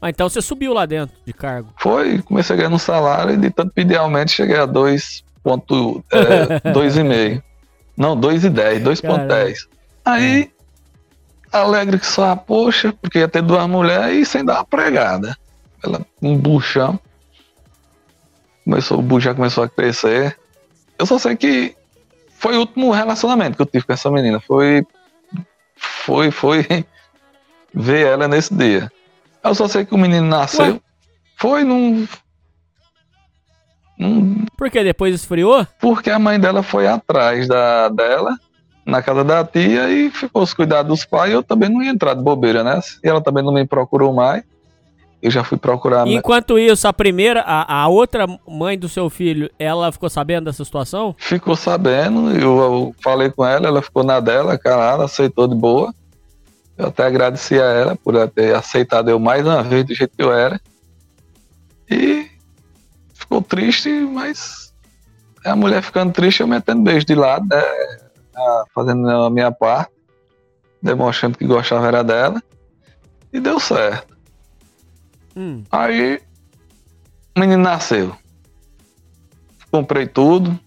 Ah, então você subiu lá dentro de cargo. Foi, comecei a ganhar um salário e de tanto pedir aumento cheguei a 2,5. É, dois meio. Não, 2,10, 2,10. Aí alegre que só, poxa, porque ia ter duas mulheres e sem dar uma pregada. Ela, um buchão. Começou, o bucho já começou a crescer. Eu só sei que foi o último relacionamento que eu tive com essa menina. Foi. Foi, foi. Ver ela nesse dia. Eu só sei que o menino nasceu. Ué? Foi num. num Por que depois esfriou? porque a mãe dela foi atrás da, dela, na casa da tia, e ficou os cuidados dos pais. Eu também não ia entrar de bobeira, né? E ela também não me procurou mais. Eu já fui procurar. Enquanto isso, a primeira, a, a outra mãe do seu filho, ela ficou sabendo dessa situação? Ficou sabendo, eu, eu falei com ela, ela ficou na dela, calada, aceitou de boa. Eu até agradeci a ela por ela ter aceitado eu mais uma vez do jeito que eu era. E ficou triste, mas a mulher ficando triste, eu metendo beijo de lado, né? Ah, fazendo a minha parte, demonstrando que gostava era dela. E deu certo. Hum. Aí o menino nasceu. Comprei tudo.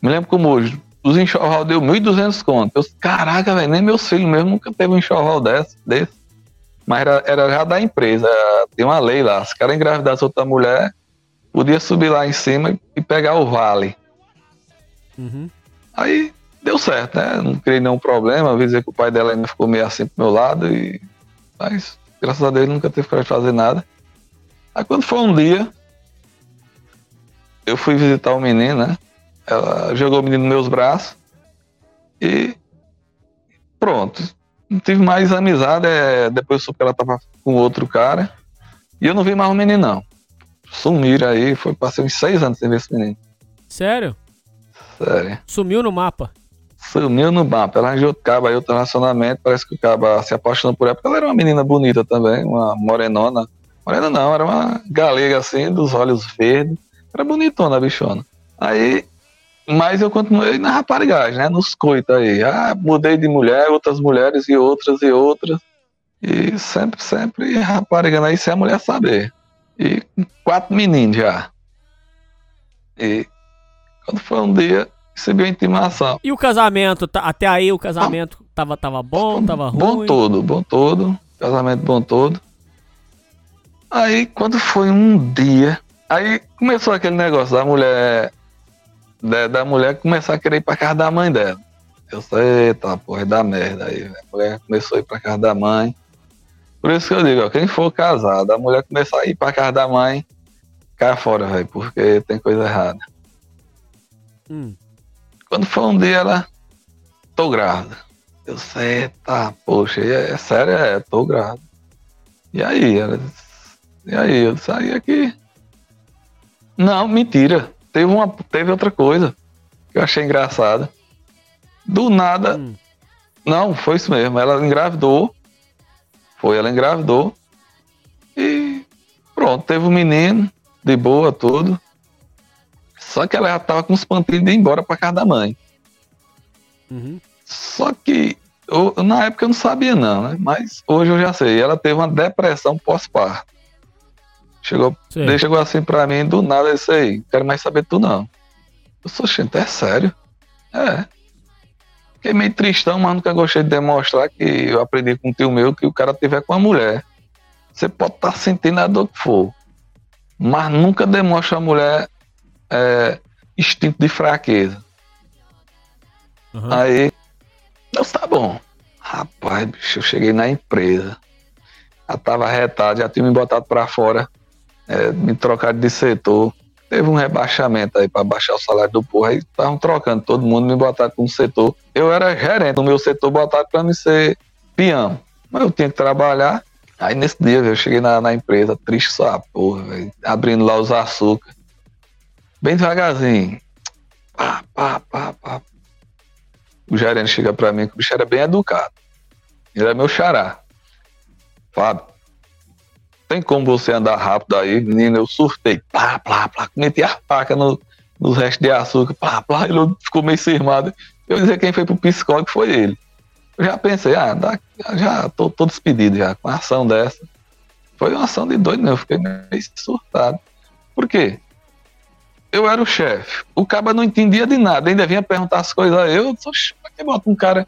Me lembro como hoje. Os enxoval deu 1.200 conto. Eu, caraca, velho, nem meus filhos mesmo nunca teve um enxoval desse. desse. Mas era, era já da empresa. Tem uma lei lá. Se o cara engravidasse outra mulher, podia subir lá em cima e pegar o vale. Uhum. Aí deu certo, né? Não criei nenhum problema. Avisei que o pai dela ainda ficou meio assim pro meu lado. E... Mas, graças a Deus, nunca teve de fazer nada. Aí quando foi um dia, eu fui visitar o menino, né? Ela jogou o menino nos meus braços. E pronto. Não tive mais amizade. É... Depois eu soube que ela tava com outro cara. E eu não vi mais o menino, não. Sumiram aí. Foi, passei uns seis anos sem ver esse menino. Sério? Sério. Sumiu no mapa. Sumiu no mapa. Ela arranjou outro cabo aí, outro relacionamento. Parece que o cabo se apaixonou por ela, porque ela era uma menina bonita também, uma morenona. Morena não, era uma galega assim, dos olhos verdes. Era bonitona a bichona. Aí, mas eu continuei na raparigagem, né? Nos coitos aí. Ah, mudei de mulher, outras mulheres e outras e outras. E sempre, sempre raparigando aí sem a mulher saber. E quatro meninos já. E quando foi um dia, recebi a intimação. E o casamento? Tá- Até aí o casamento tava, tava bom, tava ruim? Bom todo, bom todo. Casamento bom todo. Aí, quando foi um dia, aí começou aquele negócio da mulher, da, da mulher começar a querer ir pra casa da mãe dela. Eu sei, eita porra, da merda aí, velho. A mulher começou a ir pra casa da mãe. Por isso que eu digo, ó, quem for casado, a mulher começar a ir pra casa da mãe, cai fora, velho, porque tem coisa errada. Hum. Quando foi um dia, ela. Tô grávida. Eu sei, tá, poxa, é, é sério, é, tô grávida. E aí? Ela disse, e aí? Eu disse, aí aqui. Não, mentira. Teve, uma, teve outra coisa que eu achei engraçada. Do nada. Hum. Não, foi isso mesmo. Ela engravidou. Foi, ela engravidou. E pronto, teve um menino, de boa, tudo. Só que ela já tava com os pantinhos de ir embora pra casa da mãe. Uhum. Só que eu- na época eu não sabia não, né? Mas hoje eu já sei. Ela teve uma depressão pós-parto. Chegou, chegou assim pra mim, do nada, disse aí, não quero mais saber tu não. Eu sou gente, é sério? É. Fiquei meio tristão, mas nunca gostei de demonstrar que eu aprendi com um tio meu que o cara tiver com a mulher. Você pode estar sentindo a dor que for. Mas nunca demonstra a mulher é, instinto de fraqueza. Uhum. Aí, eu tá bom. Rapaz, bicho, eu cheguei na empresa. Já tava retado, já tinha me botado pra fora, é, me trocado de setor. Teve um rebaixamento aí pra baixar o salário do povo. Aí estavam trocando todo mundo, me botaram com um setor. Eu era gerente do meu setor, botaram pra me ser peão. Mas eu tinha que trabalhar. Aí nesse dia, velho, eu cheguei na, na empresa, triste só a porra, velho, abrindo lá os açúcar. Bem devagarzinho. Pá, pá, pá, pá. O gerente chega pra mim, que o bicho era bem educado. Ele é meu xará. Fábio, tem como você andar rápido aí? Menino, eu surtei. Plá, plá, plá. Meti a faca no, nos restos de açúcar. Plá, plá. Ele ficou meio cismado. Eu dizer quem foi pro psicólogo foi ele. Eu já pensei, ah, dá- já tô, tô despedido já com uma ação dessa. Foi uma ação de doido, né? Eu fiquei meio surtado. Por quê? Eu era o chefe. O cara não entendia de nada, ainda vinha perguntar as coisas a eu. Eu disse, "Oxe, pra que bota um cara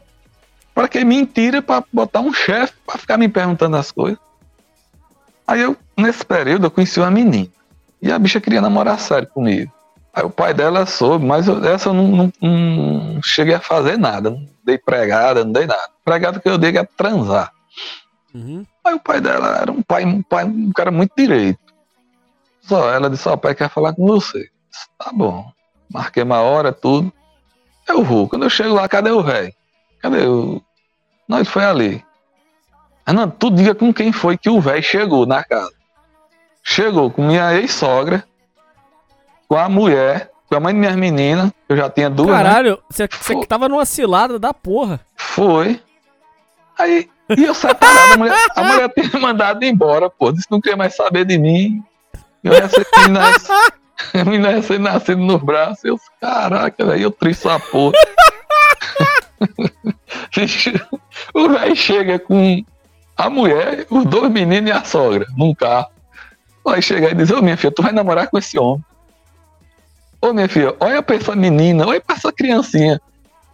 Pra que mentira pra botar um chefe pra ficar me perguntando as coisas. Aí eu, nesse período, eu conheci uma menina. E a bicha queria namorar sério comigo. Aí o pai dela soube, mas eu, essa eu não, não, não cheguei a fazer nada. Não dei pregada, não dei nada. Pregada que eu dei é transar. Uhum. Aí o pai dela era um pai, um pai, um cara muito direito. Só ela disse, ó, o pai quer falar com você. Tá bom. Marquei uma hora, tudo. Eu vou. Quando eu chego lá, cadê o velho? Cadê o. Não, ele foi ali. Renan, tu diga com quem foi que o velho chegou na casa. Chegou com minha ex-sogra, com a mulher, com a mãe de minhas meninas, eu já tinha duas. né? Caralho, você Pô. que tava numa cilada da porra. Foi. Aí, e eu separado, a mulher, a mulher tinha mandado embora, pô. Disse que não queria mais saber de mim. Eu recebi nas, a menina recém nascendo nos braços. Eu, caraca, velho, eu triste a porra. O velho chega com a mulher, os dois meninos e a sogra num carro. Aí chega e diz, ô minha filha, tu vai namorar com esse homem. Ô minha filha, olha pra essa menina, olha pra essa criancinha.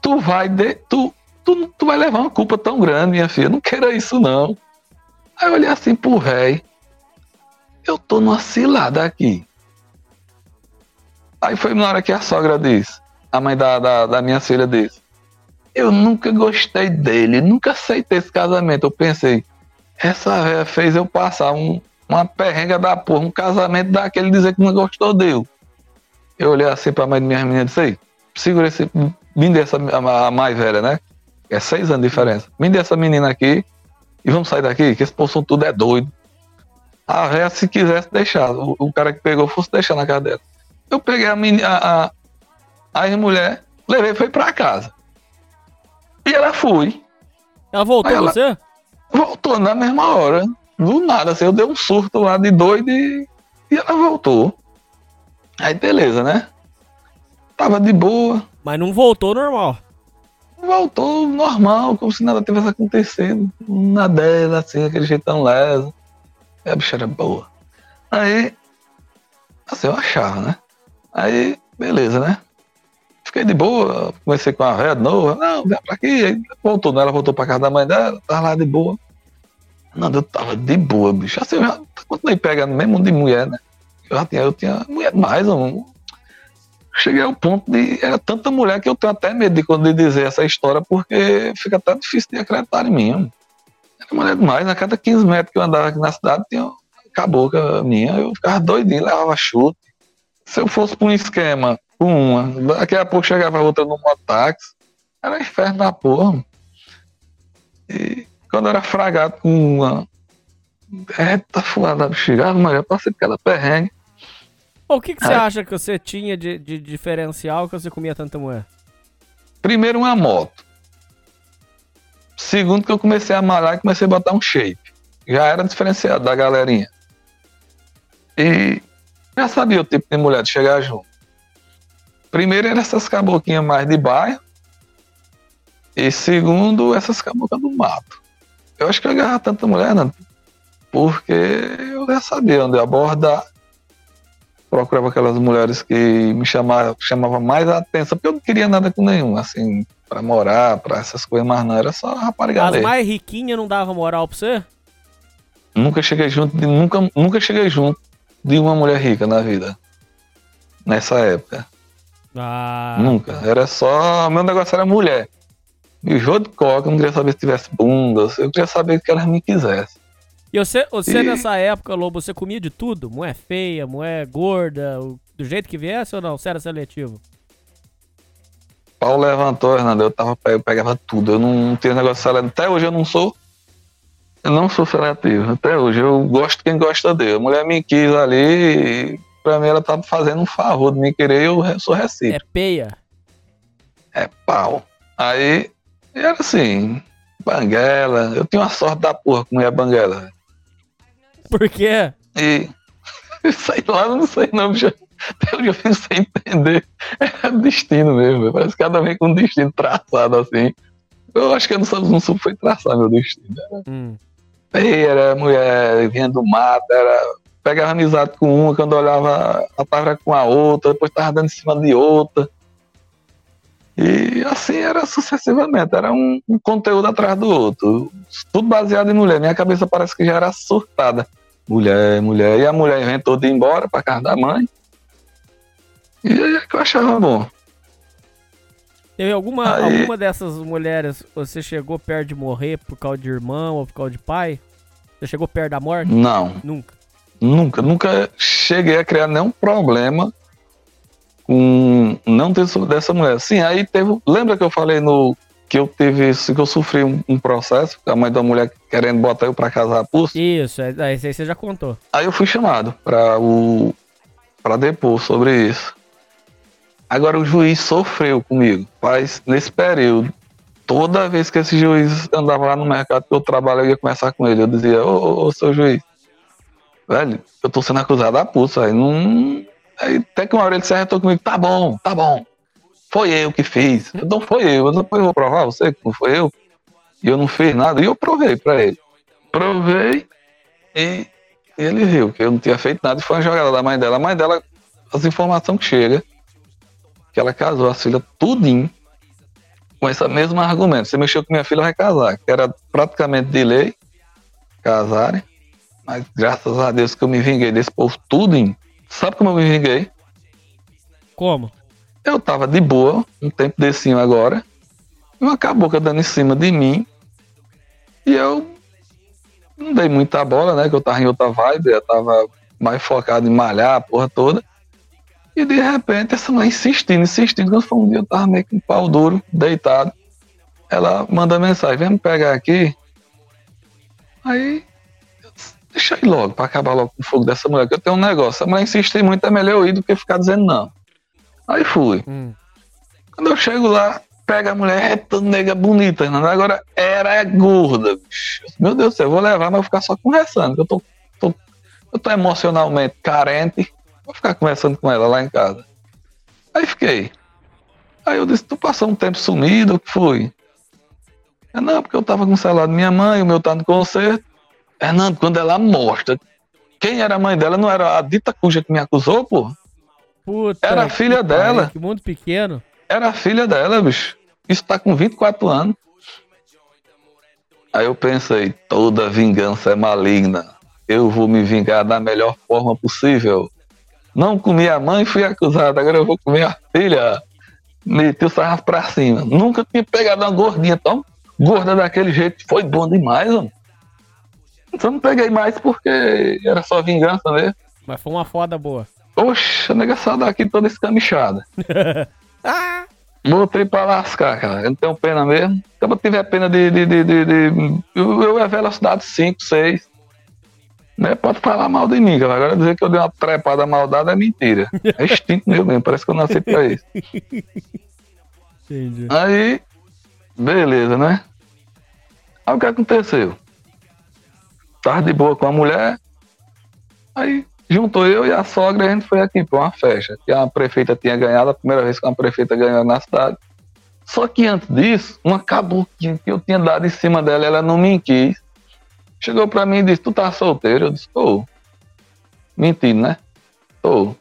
Tu vai, de, tu, tu, tu vai levar uma culpa tão grande, minha filha. Não queira isso, não. Aí eu olhei assim pro velho. Eu tô numa cilada aqui. Aí foi na hora que a sogra disse, a mãe da, da, da minha filha disse. Eu nunca gostei dele, nunca aceitei esse casamento. Eu pensei, essa véia fez eu passar um, uma perrenga da porra, um casamento daquele dizer que não gostou dele. Eu olhei assim pra mãe da minha menina e disse, "Ei, segura esse. Me dê essa a, a mais velha, né? É seis anos de diferença. Me dê essa menina aqui e vamos sair daqui, que esse povo tudo é doido. A véia, se quisesse deixar, o, o cara que pegou fosse deixar na casa dela. Eu peguei a menina, a, a, a mulher, levei e foi pra casa. E ela foi. Ela voltou ela- você? Voltou na mesma hora. Do nada, assim, eu dei um surto lá de doido e, e ela voltou. Aí beleza, né? Tava de boa. Mas não voltou normal. voltou normal, como se nada tivesse acontecido. Na dela, assim, aquele jeitão leso. E a bicha era boa. Aí, assim, eu achava, né? Aí, beleza, né? Fiquei de boa, comecei com a de novo. Não, vem pra aqui. Aí voltou, né? Ela voltou pra casa da mãe dela, tava lá de boa. Não, eu tava de boa, bicho. Assim, eu já continuei pegando mesmo de mulher, né? Eu já tinha, eu tinha mulher mais, um, cheguei ao ponto de. Era tanta mulher que eu tenho até medo de, quando dizer essa história, porque fica até difícil de acreditar em mim. Era mulher demais, a cada 15 metros que eu andava aqui na cidade tinha uma cabocla minha, eu ficava doidinho, levava chute. Se eu fosse para um esquema com uma, daqui a pouco chegava a outra no mototáxi, era inferno da porra. E quando era fragado com uma. Eita, foda, chegava, mas eu passei aquela perrengue. O que, que você Ai. acha que você tinha de, de diferencial que você comia tanta mulher? Primeiro uma moto. Segundo que eu comecei a malhar e comecei a botar um shape. Já era diferenciado da galerinha. E já sabia o tipo de mulher de chegar junto. Primeiro eram essas caboquinhas mais de bairro. E segundo, essas cabocas do mato. Eu acho que eu agarrava tanta mulher, não. Porque eu já sabia onde abordar. Procurava aquelas mulheres que me chamavam, chamavam mais a atenção, porque eu não queria nada com nenhum, assim, pra morar, pra essas coisas, mas não, era só rapariga As mais riquinhas não davam moral pra você? Nunca cheguei junto nunca, nunca cheguei junto de uma mulher rica na vida. Nessa época. Ah. Nunca. Era só. Meu negócio era mulher. Me jogo de coca, eu não queria saber se tivesse bunda. Eu queria saber o que elas me quisessem. E você, você E- nessa época, Lobo, você comia de tudo? Mulher feia, mulher gorda, o- do jeito que viesse ou não? Você era seletivo? Pau levantou, Hernando. Eu, tava, eu pegava tudo. Eu não, não tinha negócio. Até hoje eu não sou. Eu não sou seletivo. Até hoje. Eu gosto de quem gosta dele. A mulher me quis ali. E pra mim ela tava fazendo um favor de me querer. Eu sou recíproco. É peia. é pau. Aí era assim, banguela. Eu tinha uma sorte da porra com mulher banguela. Por quê? E sei lá, eu não sei não, bicho. Até hoje eu fico sem entender. É destino mesmo, parece que cada vez com um destino traçado assim. Eu acho que eu não não soube foi traçar meu destino. Hum. Ei, Era mulher vinha do mato, era. Pegava amizade com uma, quando olhava, ela tava com a outra, depois tava dando em cima de outra. E assim era sucessivamente, era um, um, conteúdo atrás do outro. Tudo baseado em mulher. Minha cabeça parece que já era surtada. Mulher, mulher. E a mulher inventou de ir embora pra casa da mãe. E é que eu achava bom. Teve alguma, aí... alguma dessas mulheres, você chegou perto de morrer por causa de irmão ou por causa de pai? Você chegou perto da morte? Não. Nunca? Nunca, nunca cheguei a criar nenhum problema com não ter dessa mulher. Sim, aí teve. Lembra que eu falei no. Que eu teve que eu sofri um, um processo, a mãe da mulher querendo botar eu pra casar pulso? Isso, é, aí você já contou. Aí eu fui chamado pra o. para depor sobre isso. Agora o juiz sofreu comigo. Mas nesse período, toda vez que esse juiz andava lá no mercado que eu trabalho, eu ia conversar com ele. Eu dizia, ô, ô, ô seu juiz, velho, eu tô sendo acusado da pulsa, aí não. Aí até que uma hora ele se arretou comigo, tá bom, tá bom. Foi eu que fiz. Não foi eu, eu vou provar você que não foi eu. E eu não fiz nada. E eu provei pra ele. Provei e ele viu que eu não tinha feito nada. E foi uma jogada da mãe dela. A mãe dela, as informações que chega, que ela casou as filhas tudinho com esse mesmo argumento. Você mexeu com minha filha, vai casar. Que era praticamente de lei casarem. Mas graças a Deus que eu me vinguei desse povo tudinho. Sabe como eu me vinguei? Como? Eu tava de boa, um tempo decinho agora. E uma cabocla dando em cima de mim. E eu não dei muita bola, né? Que eu tava em outra vibe, eu tava mais focado em malhar a porra toda. E de repente essa mãe insistindo, insistindo. Quando foi um dia eu tava meio com um pau duro, deitado. Ela manda mensagem, vem me pegar aqui. Aí, deixa aí logo, pra acabar logo com o fogo dessa mulher, que eu tenho um negócio. A mulher insiste muito, é melhor eu ir do que ficar dizendo não. Aí fui. Hum. Quando eu chego lá, pega a mulher, é toda nega bonita, né? agora era gorda. Bicho. Meu Deus do céu, eu vou levar, mas vou ficar só conversando. Eu tô, tô, eu tô emocionalmente carente Vou ficar conversando com ela lá em casa. Aí fiquei. Aí eu disse, tu passou um tempo sumido, o que foi? É, não, porque eu tava com o celular da minha mãe, o meu tá no concerto. Fernando, quando ela mostra quem era a mãe dela, não era a dita cuja que me acusou, pô? Puta era a filha dela. que mundo pequeno. Era a filha dela, bicho. Isso tá com 24 anos. Aí eu pensei, toda vingança é maligna. Eu vou me vingar da melhor forma possível. Não comi a mãe, fui acusado. Agora eu vou comer a filha. Meti o sarrafo pra cima. Nunca tinha pegado uma gordinha tão gorda daquele jeito. Foi bom demais, mano. Só não peguei mais porque era só vingança mesmo. Mas foi uma foda boa. Oxe, a nega saiu daqui toda escamichada. ah! Botei pra lascar, cara. Eu não tenho pena mesmo. Se eu tiver pena de. de, de, de, de eu, eu é velocidade 5, 6. Né? Pode falar mal de mim, cara. Agora dizer que eu dei uma trepada maldada é mentira. É instinto meu mesmo, parece que eu nasci pra isso. Entendi. Aí, beleza, né? Aí o que aconteceu? Tava de boa com a mulher, aí juntou eu e a sogra e a gente foi aqui pra uma festa. Que a prefeita tinha ganhado, a primeira vez que uma prefeita ganhou na cidade. Só que antes disso, uma caboquinha que eu tinha dado em cima dela, ela não me quis. Chegou pra mim e disse, tu tá solteiro? Eu disse, tô. Mentindo, né? Tô.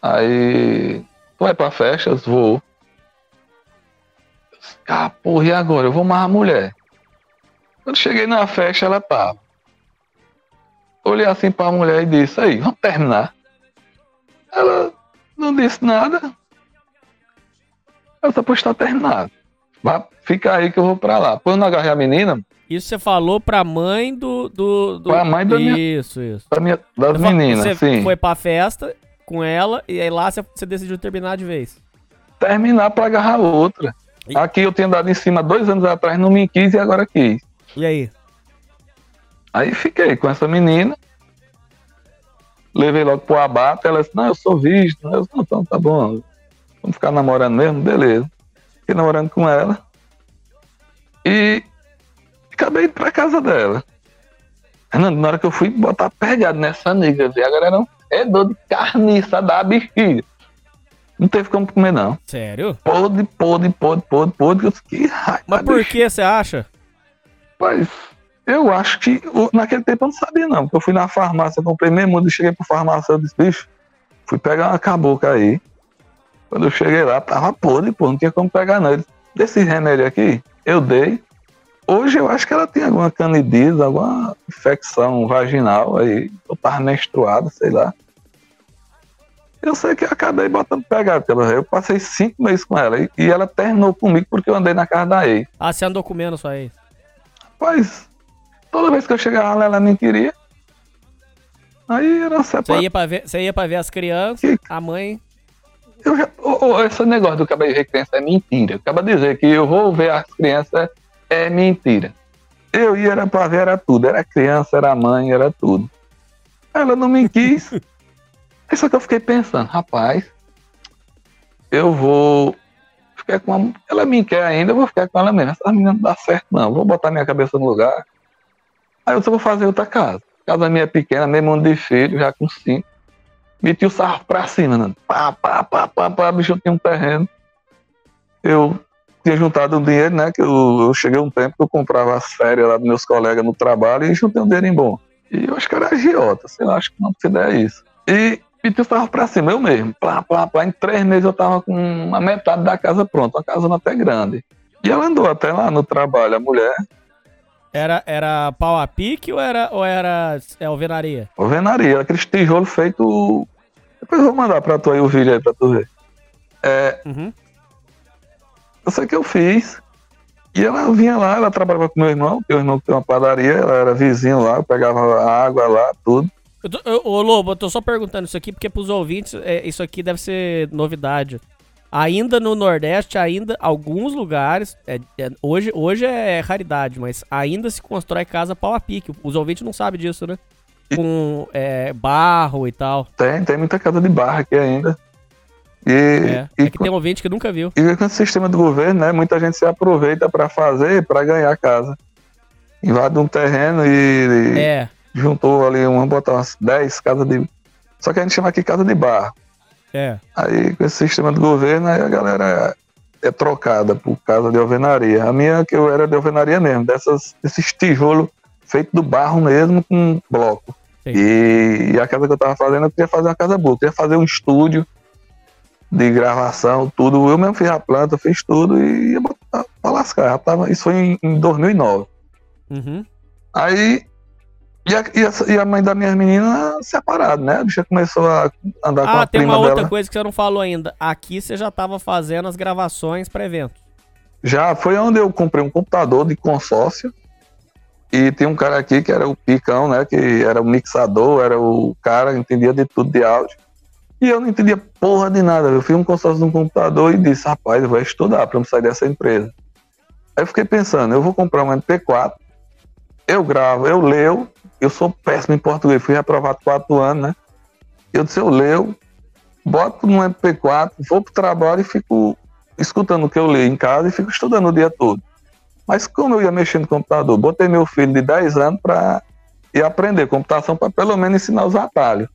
Aí, tu vai pra festa? Eu disse, vou. Ah, porra, e agora? Eu vou mais a mulher. Quando cheguei na festa, ela tava. Olhei assim pra mulher e disse, aí, vamos terminar. Ela não disse nada. Eu só pois tá terminado. Vai, fica aí que eu vou pra lá. Quando eu agarrei a menina, isso você falou pra mãe do. do, do... Pra mãe da minha. Isso, isso. Pra minha, das meninas, você sim. foi pra festa com ela e aí lá você, você decidiu terminar de vez. Terminar pra agarrar outra. E... Aqui eu tinha dado em cima dois anos atrás, não me quis e agora quis. E aí? Aí fiquei com essa menina. Levei logo pro abate. Ela disse: Não, eu sou visto. Eu disse: Não, então tá bom. Vamos ficar namorando mesmo? Beleza. Fiquei namorando com ela. E acabei indo pra casa dela. Fernando, na hora que eu fui botar pegado nessa nega, vi, agora era um fedor de carniça da bexiga. Não teve como comer, não. Sério? Podre, podre, podre, podre, podre. Que raiva. Mas por que você acha? Pois, eu acho que naquele tempo eu não sabia, não. Porque eu fui na farmácia, comprei mesmo, e cheguei pro farmácia, eu disse, bicho, fui pegar uma cabocla aí. Quando eu cheguei lá, tava podre, pô, não tinha como pegar não. Ele, desse remédio aqui, eu dei. Hoje eu acho que ela tem alguma candidíase, alguma infecção vaginal aí. Eu tava menstruado, sei lá. Eu sei que eu acabei botando pegada rei. Eu passei cinco meses com ela e, e ela terminou comigo porque eu andei na casa da ex. Ah, você andou comendo sua ex? Rapaz, toda vez que eu chegava lá, ela nem queria. Aí era Você separado. ia pra ver, você ia pra ver as crianças, Que- a mãe. Eu já, ô, ô, esse negócio do cabelo de criança é mentira. Acaba de dizer que eu vou ver as crianças é mentira. Eu ia era pra ver, era tudo. Era criança, era mãe, era tudo. Ela não me quis. Aí só que eu fiquei pensando, rapaz, eu vou ficar com uma. Ela me quer ainda, eu vou ficar com ela mesmo. Essa menina não dá certo, não. Vou botar minha cabeça no lugar. Aí eu só vou fazer outra casa. Casa minha é pequena, mesmo mundo de filho, já com cinco. Meti o sarro pra cima, né? Pá, pá, pá, pá, pá, bicho, eu tinha um terreno. Eu tinha juntado um dinheiro, né? Que eu, eu cheguei um tempo que eu comprava as férias lá dos meus colegas no trabalho e juntei um dinheiro bom. E eu acho que era agiota, sei lá, acho que não se der isso. E o sarro pra cima, eu mesmo. Plá, plá, plá. Em três meses eu tava com a metade da casa pronta, uma casa até grande. E ela andou até lá no trabalho, a mulher, Era, era pau a pique ou era, ou era é, alvenaria? alvenaria, aqueles tijolos feitos. Depois eu vou mandar pra tu aí o vídeo aí pra tu ver. É, Uhum. Eu sei que eu fiz. E ela vinha lá, ela trabalhava com meu irmão, meu irmão tem uma padaria, ela era vizinho lá, pegava água lá, tudo. Eu tô- eu- Ô, Lobo, eu tô só perguntando isso aqui porque pros ouvintes é, isso aqui deve ser novidade. Ainda no Nordeste, ainda alguns lugares, é- é- hoje, hoje é raridade, mas ainda se constrói casa pau a pique. Os ouvintes não sabem disso, né? Com é, barro e tal. Tem, tem muita casa de barra aqui ainda. E, É, e, é que tem ouvinte que nunca viu. e com esse sistema do governo, né, muita gente se aproveita para fazer, para ganhar casa. Invade um terreno e, e É, juntou ali, vamos botar umas 10 casas de. Só que a gente chama aqui casa de barra. é. Aí, com esse sistema do governo, aí a galera é trocada por casa de alvenaria. A minha, que eu era de alvenaria mesmo, dessas, desses tijolos feitos do barro mesmo com bloco. E, e a casa que eu tava fazendo, eu queria fazer uma casa boa. Eu queria fazer um estúdio de gravação, tudo. Eu mesmo fiz a planta, fiz tudo e ia botar pra lascar. Já tava, isso foi em, em 2009. Uhum. Aí. E a, e, a, e a mãe da minha menina separada, né? A bicha começou a andar com Ah, a tem prima uma outra dela. coisa que você não falou ainda. Aqui você já tava fazendo as gravações para evento. Já foi onde eu comprei um computador de consórcio. E tem um cara aqui que era o Picão, né? Que era o mixador, era o cara entendia de tudo de áudio. E eu não entendia porra de nada. Eu fiz um consórcio no computador e disse, rapaz, eu vou estudar para não sair dessa empresa. Aí eu fiquei pensando, eu vou comprar um MP4, eu gravo, eu leio, eu sou péssimo em português, fui reprovado quatro anos, né? Eu disse, eu leio, boto no MP4, vou pro trabalho e fico escutando o que eu leio em casa e fico estudando o dia todo. Mas como eu ia mexer no computador, botei meu filho de 10 anos para ir aprender computação para pelo menos ensinar os atalhos.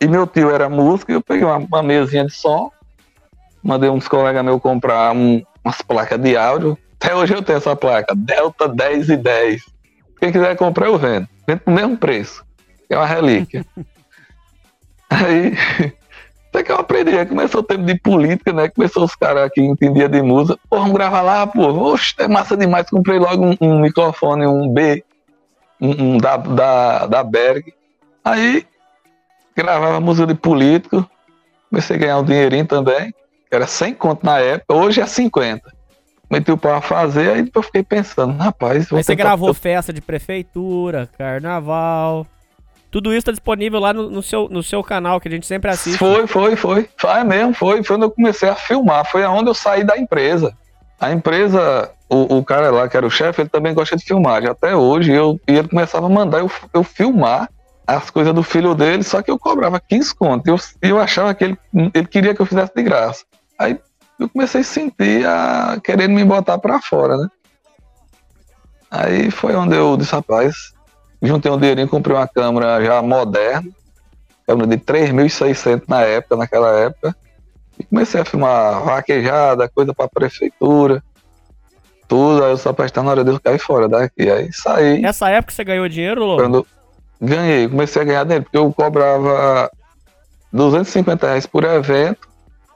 E meu tio era músico eu peguei uma, uma mesinha de som, mandei uns colegas meus comprar um- umas placas de áudio. Até hoje eu tenho essa placa, Delta 10 e 10. Quem quiser comprar, eu vendo. Vendo pro mesmo preço. É uma relíquia. Aí, até que eu aprendi, aí começou o tempo de política, né? Começou os caras que entendiam de música. Pô, vamos gravar lá, pô. Oxe, é massa demais. Comprei logo um, um microfone, um B, um, um da, da, da Berg. Aí, gravava música de político. Comecei a ganhar um dinheirinho também. Era 100 conto na época, hoje é 50. Meti o pau a fazer, aí eu fiquei pensando, rapaz... vou Aí você gravou festa de prefeitura, carnaval. Tudo isso tá disponível lá no, no seu, no seu canal, que a gente sempre assiste. Foi, foi, foi. Foi mesmo, foi. Foi quando eu comecei a filmar. Foi aonde eu saí da empresa. A empresa, o, o cara lá que era o chefe, ele também gosta de filmagem. Até hoje, eu, e ele começava a mandar eu, eu filmar as coisas do filho dele, só que eu cobrava 15 contos. E eu, eu achava que ele, ele queria que eu fizesse de graça. Aí eu comecei a sentir a querendo me botar pra fora, né? Aí foi onde eu disse, rapaz, juntei um dinheirinho, comprei uma câmera já moderna, câmera de 3.600 na época, naquela época, e comecei a filmar vaquejada, coisa pra prefeitura, tudo, aí eu só prestar na hora de eu cair fora daqui. Aí saí, Nessa época você ganhou dinheiro, Lobo? quando ganhei, comecei a ganhar dele, porque eu cobrava 250 reais por evento.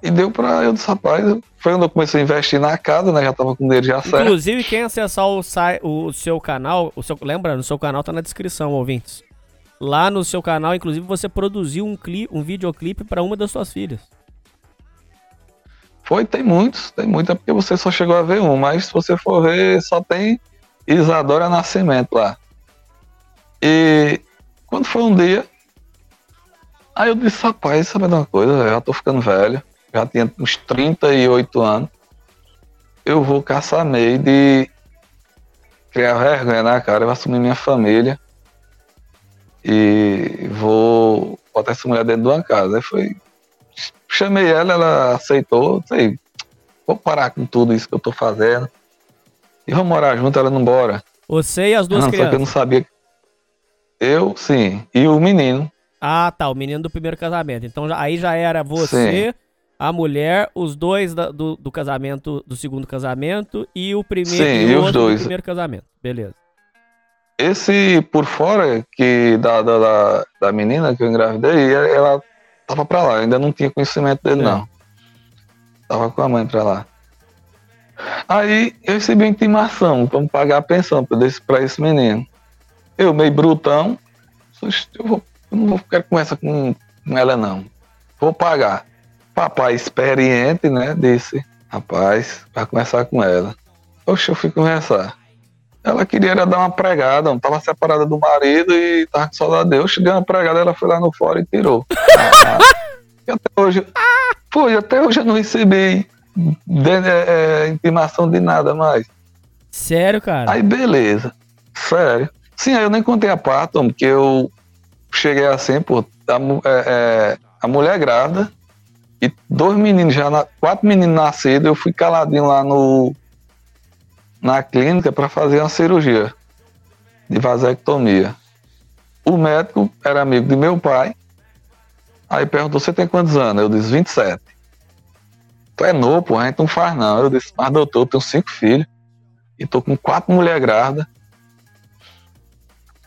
E deu pra eu disse, rapaz, foi quando eu comecei a investir na casa, né? Já tava com dinheiro já certo. Inclusive, quem acessar o, sai- o seu canal, o seu, lembra, no seu canal tá na descrição, ouvintes. Lá no seu canal, inclusive, você produziu um, cli um videoclipe pra uma das suas filhas. Foi, tem muitos, tem muitos, é porque você só chegou a ver um, mas se você for ver, só tem Isadora Nascimento lá. E quando foi um dia, aí eu disse, rapaz, sabe de uma coisa, eu já tô ficando velho, já tinha uns 38 anos, eu vou caçar meio de criar vergonha na cara, eu vou assumir minha família e vou botar essa mulher dentro de uma casa. Aí foi, chamei ela, ela aceitou, sei, vou parar com tudo isso que eu tô fazendo. E vamos morar junto, ela não bora. Você e as duas não, só que eu crianças. não sabia. Eu, sim. E o menino. Ah, tá, o menino do primeiro casamento. Então já- aí já era você, a mulher, os dois da- do, do casamento, do segundo casamento e o primeiro Sim, e e os dois. do primeiro casamento. Beleza. Esse por fora que da, da, da, da menina que eu engravidei, ela tava pra lá. Ainda não tinha conhecimento dele, É. não. Tava com a mãe pra lá. Aí eu recebi uma intimação pra pagar a pensão pra esse, pra esse menino. Eu, meio brutão, "Oxe, eu, vou, eu não vou ficar conversa com, com ela, não. Vou pagar. Papai experiente, né? Disse, rapaz, vai conversar com ela. Oxe, eu fui conversar. Ela queria dar uma pregada, não tava separada do marido e tava com saudade dele. Eu cheguei uma pregada, ela foi lá no fora e tirou. Ah, e até hoje, foi, até hoje eu não recebi de- é, é, intimação de nada mais. Sério, cara? Aí beleza, sério. Sim, eu nem contei a parte, homem, que eu cheguei assim, pô, a, é, é, a mulher grávida e dois meninos já, na- quatro meninos nascidos, eu fui caladinho lá no na clínica para fazer uma cirurgia de vasectomia. O médico era amigo de meu pai, aí perguntou, você tem quantos anos? Eu disse, 27. Tu é novo, pô, a gente não faz não. Eu disse, mas doutor, eu tenho cinco filhos e tô com quatro mulheres grávidas.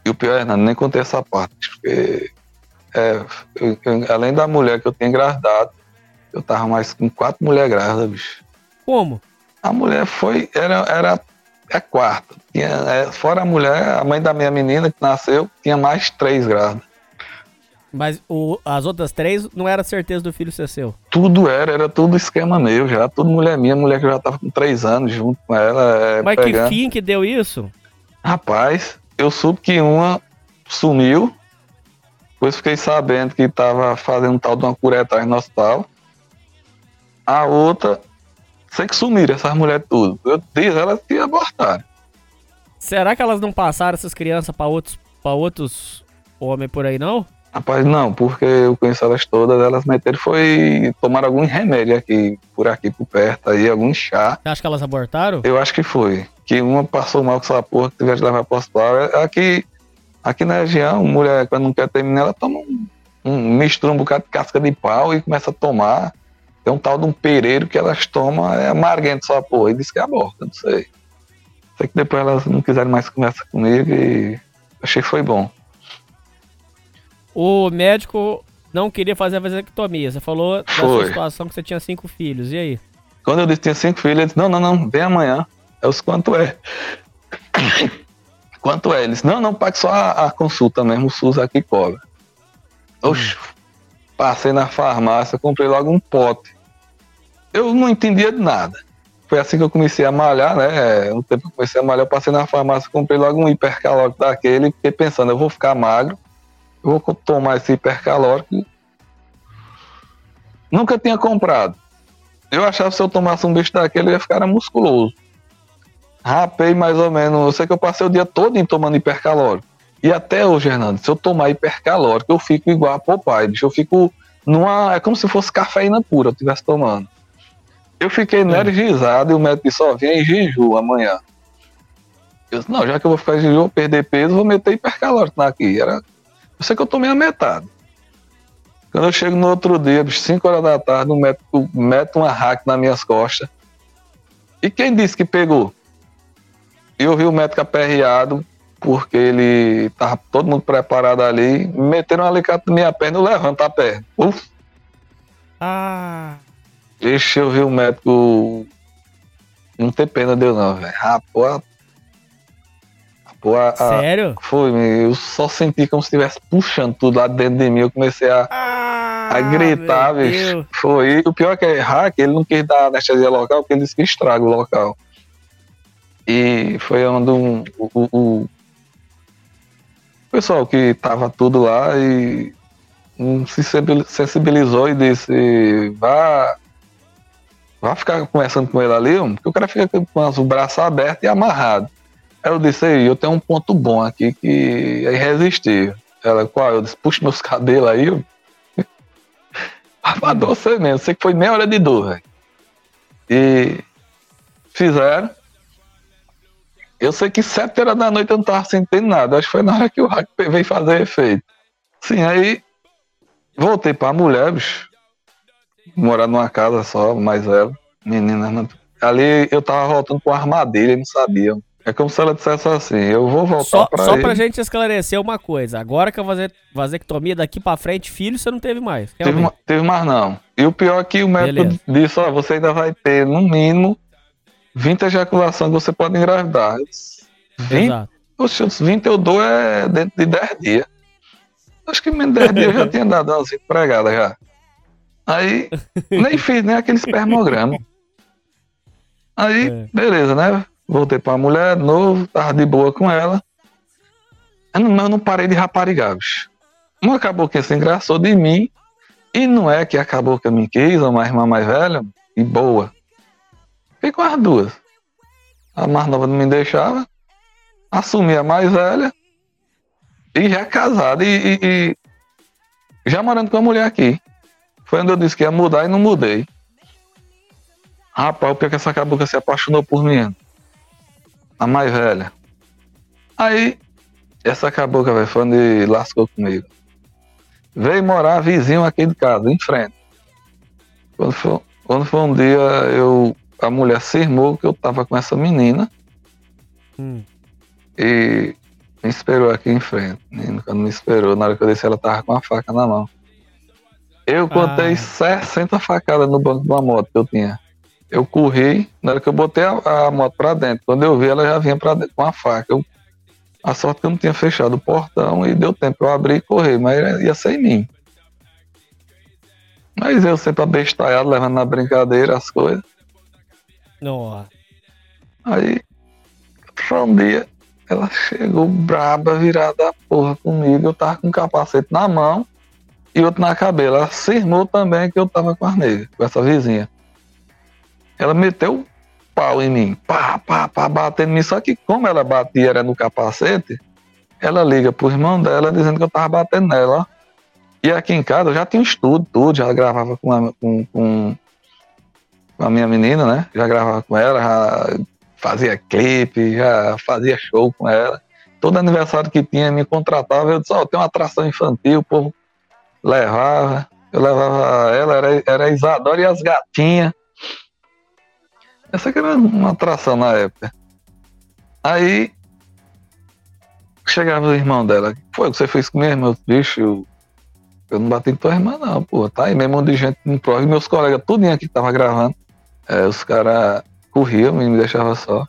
E o pior é, não, nem contei essa parte, porque é, eu- eu- além da mulher que eu tinha engravidado, eu tava mais com quatro mulheres grávidas, bicho. Como? A mulher foi, era, era a quarta. Tinha, é, fora a mulher, a mãe da minha menina que nasceu, tinha mais três grávidas. Mas o- as outras três não era certeza do filho ser seu. Tudo era, era tudo esquema meu já, tudo mulher minha, mulher que eu já tava com três anos junto com ela. é, Mas pegando. que fim que deu isso? Rapaz, eu soube que uma sumiu, depois fiquei sabendo que tava fazendo tal de uma curetagem no hospital. A outra, sei que sumiram essas mulheres tudo. Eu disse elas que abortaram. Será que elas não passaram essas crianças pra outros, outros homens por aí, não? Rapaz, não, porque eu conheço elas todas, elas meteram foi tomar algum remédio aqui, por aqui, por perto, aí, algum chá. Você acha que elas abortaram? Eu acho que foi. Que uma passou mal com essa porra que tivesse de levar pro hospital. É- Aqui, aqui na região, mulher, quando não quer terminar, ela toma um, um mistura um bocado de casca de pau e começa a tomar. Tem um tal de um pereiro que elas tomam, é amarguento só porra, e diz que aborta, não sei. Sei que depois elas não quiseram mais conversar comigo e achei que foi bom. O médico não queria fazer a vasectomia. Você falou da sua Foi. situação que você tinha cinco filhos. E aí? Quando eu disse que tinha cinco filhos, ele disse, não, não, não, vem amanhã. Eu disse, quanto é? quanto é? Ele disse, não, não, pague só a, a consulta mesmo, o SUS aqui cobra. Oxe, passei na farmácia, comprei logo um pote. Eu não entendia de nada. Foi assim que eu comecei a malhar, né? No tempo que eu comecei a malhar, eu passei na farmácia, comprei logo um hipercalórico daquele, fiquei pensando, eu vou ficar magro, eu vou tomar esse hipercalórico. Nunca tinha comprado. Eu achava que se eu tomasse um bicho daquele, eu ia ficar musculoso. Rapei mais ou menos. Eu sei que eu passei o dia todo em tomando hipercalórico. E até hoje, Hernando, se eu tomar hipercalórico, eu fico igual a Popeye, bicho. Eu fico numa. É como se fosse cafeína pura eu estivesse tomando. Eu fiquei energizado e o médico disse: Ó, vem em jejum amanhã. Eu disse: Não, já que eu vou ficar em jejum, vou perder peso, vou meter hipercalórico aqui. Era... Eu sei que eu tomei a metade. Quando eu chego no outro dia, bicho, 5 horas da tarde, o médico mete uma hack nas minhas costas. E quem disse que pegou? Eu vi o médico aperreado, porque ele tava todo mundo preparado ali, meteram um alicate na minha perna, eu levanto a perna. Uf, Ah. Deixa eu ver o médico. Não tem pena deu não, velho. Rapaz. Rapaz, a- Sério? Foi, eu só senti como se estivesse puxando tudo lá dentro de mim. Eu comecei a, Ah, a gritar, bicho. Foi. E o pior é que é hack, ele não quis dar anestesia local, porque ele disse que estraga o local. E foi onde um- o, o- o pessoal que tava tudo lá e um se sensibil- sensibilizou e disse, vá. Vá ficar conversando com ele ali, porque o cara fica com os braços abertos e amarrado. Eu disse, aí, eu tenho um ponto bom aqui que é irresistível. Ela, qual? Eu disse, puxa meus cabelos aí, homem. Pra dor você mesmo, sei que foi meia hora de dor, velho. E fizeram. Eu sei que sete horas da noite eu não tava sentindo nada. Acho que foi na hora que o hack veio fazer efeito. Sim, aí voltei pra mulher, bicho. Morar numa casa só, mais velha. Menina, não- ali eu tava voltando com armadilha não sabia. É como se ela dissesse assim, eu vou voltar Só, pra só ele. pra gente esclarecer uma coisa. Agora que a vase- vasectomia daqui pra frente, filho, você não teve mais. Teve, ma- teve mais não. E o pior é que o médico Beleza. disse, ó, você ainda vai ter, no mínimo, 20 ejaculações que você pode engravidar. Eu disse, 20? Exato. Os 20 eu dou é dentro de 10 dias. Acho que menos de 10 dias eu já tinha dado umas empregadas já. Aí, nem fiz nem aquele espermograma. Aí, É. beleza, né? Voltei pra mulher novo, tava de boa com ela. Eu não, eu não parei de raparigar, bicho. Uma caboclinha se engraçou de mim. E não é que a cabocla me quis, uma irmã mais velha, e boa. Fiquei com as duas. A mais nova não me deixava. Assumi a mais velha. E já casado. E, e- e já morando com a mulher aqui. Foi onde eu disse que ia mudar e não mudei. Rapaz, o pior é que essa cabocla se apaixonou por mim. A mais velha. Aí, essa cabocla, velho, foi onde lascou comigo. Veio morar vizinho aqui de casa, em frente. Quando foi, quando foi um dia, eu, a mulher cismou que eu tava com essa menina Hum. e me esperou aqui em frente. Quando me esperou, na hora que eu desci, ela tava com a faca na mão. Eu contei Ah. 60 facadas no banco de uma moto que eu tinha. Eu corri, na hora que eu botei a, a moto pra dentro, quando eu vi, ela já vinha pra dentro com a faca. Eu- a sorte que eu não tinha fechado o portão e deu tempo pra eu abrir e correr, mas ia ser em mim. Mas eu sempre abestalhado, levando na brincadeira as coisas. Nossa. Aí, só um dia, ela chegou braba, virada a porra comigo. Eu tava com um capacete na mão e outro na cabeça. Ela cismou também que eu tava com as negras, com essa vizinha. Ela meteu o pau em mim, pá, pá, pá, batendo em mim. Só que como ela batia era no capacete, ela liga pro irmão dela dizendo que eu tava batendo nela. E aqui em casa eu já tinha um estudo, tudo, já gravava com a, com, com, a minha menina, né? Já gravava com ela, já fazia clipe, já fazia show com ela. Todo aniversário que tinha me contratava, eu disse, ó, tem uma atração infantil, o povo levava, eu levava ela, era, era a Isadora e as gatinhas. Essa que era uma atração na época. Aí chegava o irmão dela, foi o que você fez com minha irmã? Bicho, eu, eu não bati com tua irmã, não, pô. Tá aí mesmo um de gente no prova. E meus colegas, tudinho aqui que tava gravando. É, os caras corriam e me deixavam só.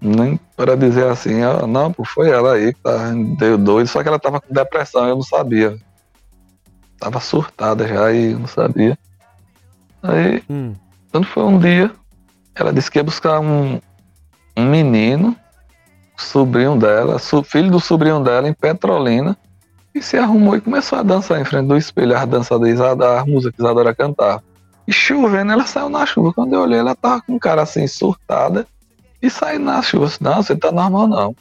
Nem para dizer assim, ó, não, pô, foi ela aí que tá, deu doido. Só que ela tava com depressão, eu não sabia. Tava surtada já e eu não sabia. Aí, Hum. quando foi um dia, ela disse que ia buscar um, um menino, sobrinho dela, filho do sobrinho dela, em Petrolina, e se arrumou e começou a dançar em frente do espelho, a dança da Isadora, a música que Isadora cantava. E chovendo, ela saiu na chuva. Quando eu olhei, ela tava com um cara assim, surtada, e saiu na chuva. Eu disse, Não, você tá normal não.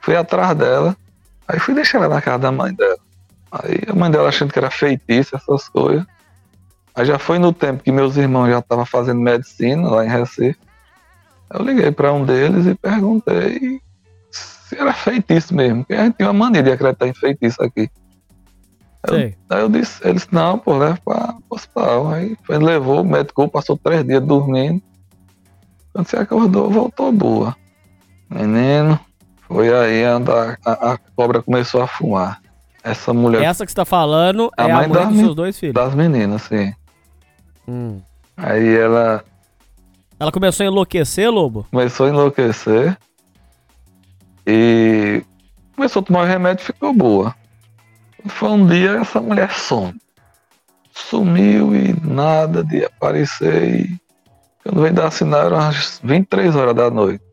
Fui atrás dela, aí fui deixar ela na casa da mãe dela. Aí a mãe dela achando que era feitiço, essas coisas. Aí já foi no tempo que meus irmãos já estavam fazendo medicina lá em Recife. Eu liguei para um deles e perguntei se era feitiço mesmo, porque a gente tinha uma mania de acreditar em feitiço aqui. Sei. Aí eu disse, eles, não, pô, leva para o hospital. Aí ele levou, o médico passou três dias dormindo. Quando você acordou, voltou boa. Menino, foi aí onde a, a- a cobra começou a fumar. Essa mulher Essa que você tá falando A é a mãe mãe dos seus dois filhos. das meninas, sim. Hum. Aí ela Ela começou a enlouquecer, Lobo? começou a enlouquecer e começou a tomar o remédio e ficou boa. Foi um dia essa mulher some. Sumiu e nada de aparecer e quando veio dar sinal eram umas 23 horas da noite.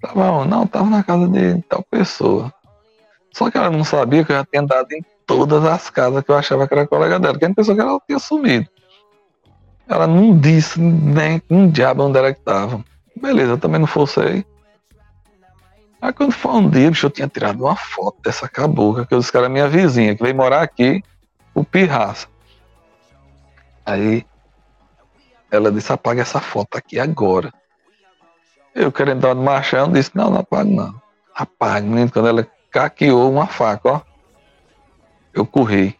Tava onde? Não, tava na casa de tal pessoa. Só que ela não sabia que eu já tinha andado em todas as casas que eu achava que era colega dela, porque a gente pensou que ela tinha sumido. Ela não disse nem um diabo onde era que tava. Beleza, eu também não forcei. Aí quando foi um dia, bicho, eu tinha tirado uma foto dessa cabocla, que eu disse que era minha vizinha, que veio morar aqui, o Pirraça. Aí ela disse, apaga essa foto aqui agora. Eu querendo dar uma machão, disse, não, não apago não. Apaga, menino, quando ela caqueou uma faca, ó. Eu corri.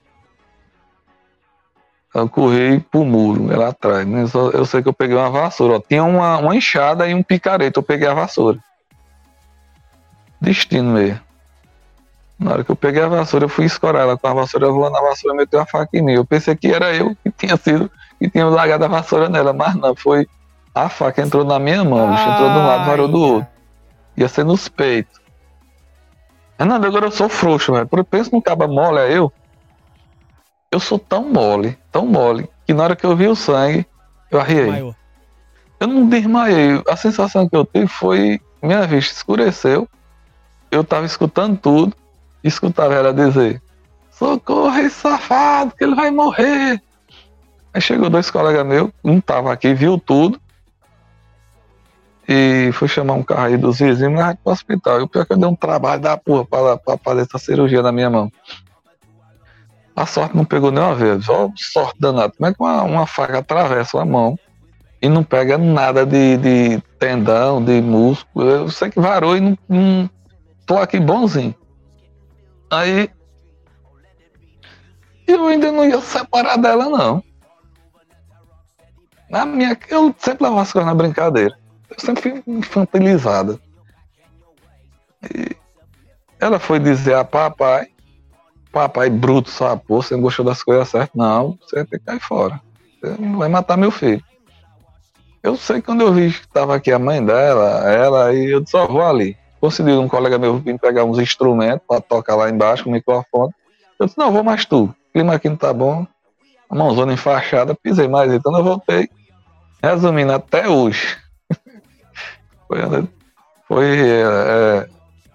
Eu corri pro muro, lá atrás. Mas Eu, eu sei que eu peguei uma vassoura. Ó. Tinha uma, uma enxada e um picareta. Eu peguei a vassoura. Destino mesmo. Na hora que eu peguei a vassoura, eu fui escorar ela com a vassoura rolando a vassoura meteu a faca em mim. Eu pensei que era eu que tinha sido, que tinha largado a vassoura nela, mas não, foi a faca entrou na minha mão, bicho, entrou de um lado, varou do outro. Ia ser nos peitos. Renato, agora eu sou frouxo, velho. Por penso num caba mole, é eu. Eu sou tão mole, tão mole, que na hora que eu vi o sangue, eu arriei. Maior. Eu não desmaiei. A sensação que eu tive foi. Minha vista escureceu. Eu tava escutando tudo. Escutava ela dizer: Socorro, esse safado, que ele vai morrer. Aí chegou dois colegas meus, um tava aqui, viu tudo. E foi chamar um carro aí dos vizinhos e me pro hospital. E o pior é que eu dei um trabalho da porra pra, pra fazer essa cirurgia na minha mão. A sorte não pegou nenhuma vez. Ó, sorte danada. Como é que uma, uma faca atravessa a mão e não pega nada de, de tendão, de músculo? Eu sei que varou e não, não. Tô aqui bonzinho. Aí. Eu ainda não ia separar dela, não. Na minha. Eu sempre coisas na brincadeira. Eu sempre fui infantilizada. E ela foi dizer a papai, papai bruto, sabe? Pô, você não gostou das coisas certas? Não, você tem que cair fora. Você não vai matar meu filho. Eu sei que quando eu vi que tava aqui a mãe dela, ela, e eu só vou ali. Consegui um colega meu vir pegar uns instrumentos para tocar lá embaixo com o microfone. Eu disse, não, vou mais tu. O clima aqui não tá bom. A mãozona enfaixada, pisei mais, então eu voltei. Resumindo, até hoje. foi, foi, é, é,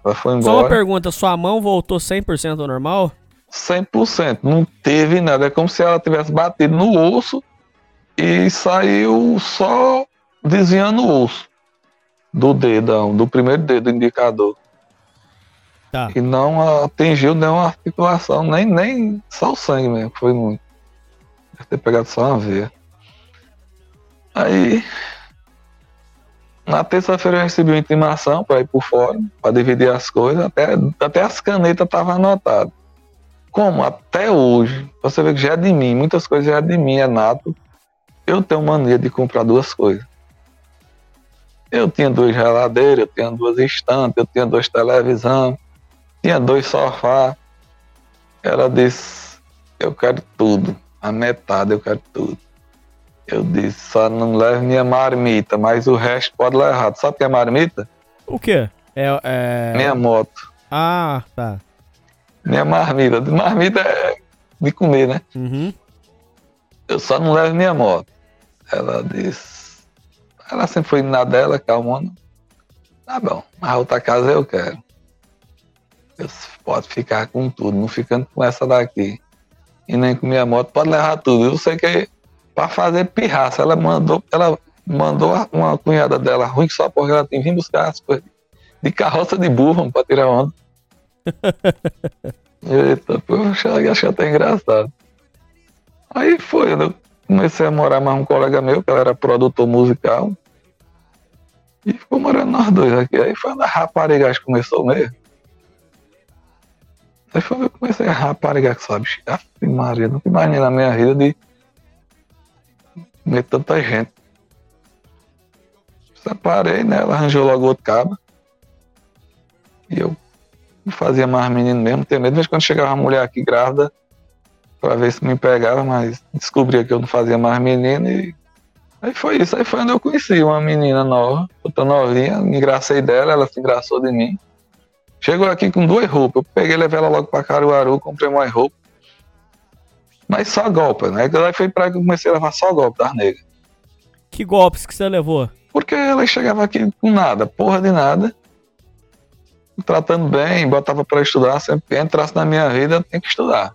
ela foi Só uma embora. pergunta, sua mão voltou 100% ao normal? 100%. Não teve nada. É como se ela tivesse batido no osso e saiu só desviando o osso do dedão, do primeiro dedo indicador. Tá. E não atingiu nenhuma articulação, nem, nem só o sangue mesmo. Foi muito. Deve ter pegado só uma veia. Aí. Na terça-feira eu recebi uma intimação para ir por fora, para dividir as coisas. Até, até as canetas estavam anotadas. Como até hoje, você vê que já é de mim, muitas coisas já é de mim, é nato. Eu tenho mania de comprar duas coisas. Eu tinha duas geladeiras, eu tinha duas estantes, eu tinha duas televisão, tinha dois sofás. Ela disse, eu quero tudo, a metade eu quero tudo. Eu disse, só não leve minha marmita, mas o resto pode levar. Sabe o que é marmita? O quê? É. é... Minha moto. Ah, tá. Minha marmita. Marmita é de comer, né? Uhum. Eu só não levo minha moto. Ela disse. Ela sempre foi na dela, calmona. Tá bom, mas a outra casa eu quero. Eu disse, pode ficar com tudo, não ficando com essa daqui. E nem com minha moto, pode levar tudo. Eu sei que para fazer pirraça, ela mandou, ela mandou uma cunhada dela ruim só porque ela tem vindo buscar as coisas de carroça de burro para tirar onda. Eita, eu achei, achei até engraçado. Aí foi, eu comecei a morar mais um colega meu, que era produtor musical. E ficou morando nós dois aqui. Aí foi onde a raparigagem começou mesmo. Aí foi onde eu comecei a raparigar, sabe? Ave Maria, nunca imaginei na minha vida de ver tanta gente. Separei, né? Ela arranjou logo outro cabo. E eu não fazia mais menino mesmo, tenho medo. Mas quando chegava uma mulher aqui grávida, pra ver se me pegava, mas descobria que eu não fazia mais menina e. Aí foi isso, aí foi onde eu conheci uma menina nova, outra novinha, me engracei dela, ela se engraçou de mim. Chegou aqui com duas roupas, eu peguei, levei ela logo pra Caruaru, comprei mais roupa. Mas só golpe, né? Aí foi pra que eu comecei a levar só golpe das negras. Que golpes que você levou? Porque ela chegava aqui com nada, porra de nada. Tratando bem, botava pra estudar, sempre que entrasse na minha vida, tem que estudar.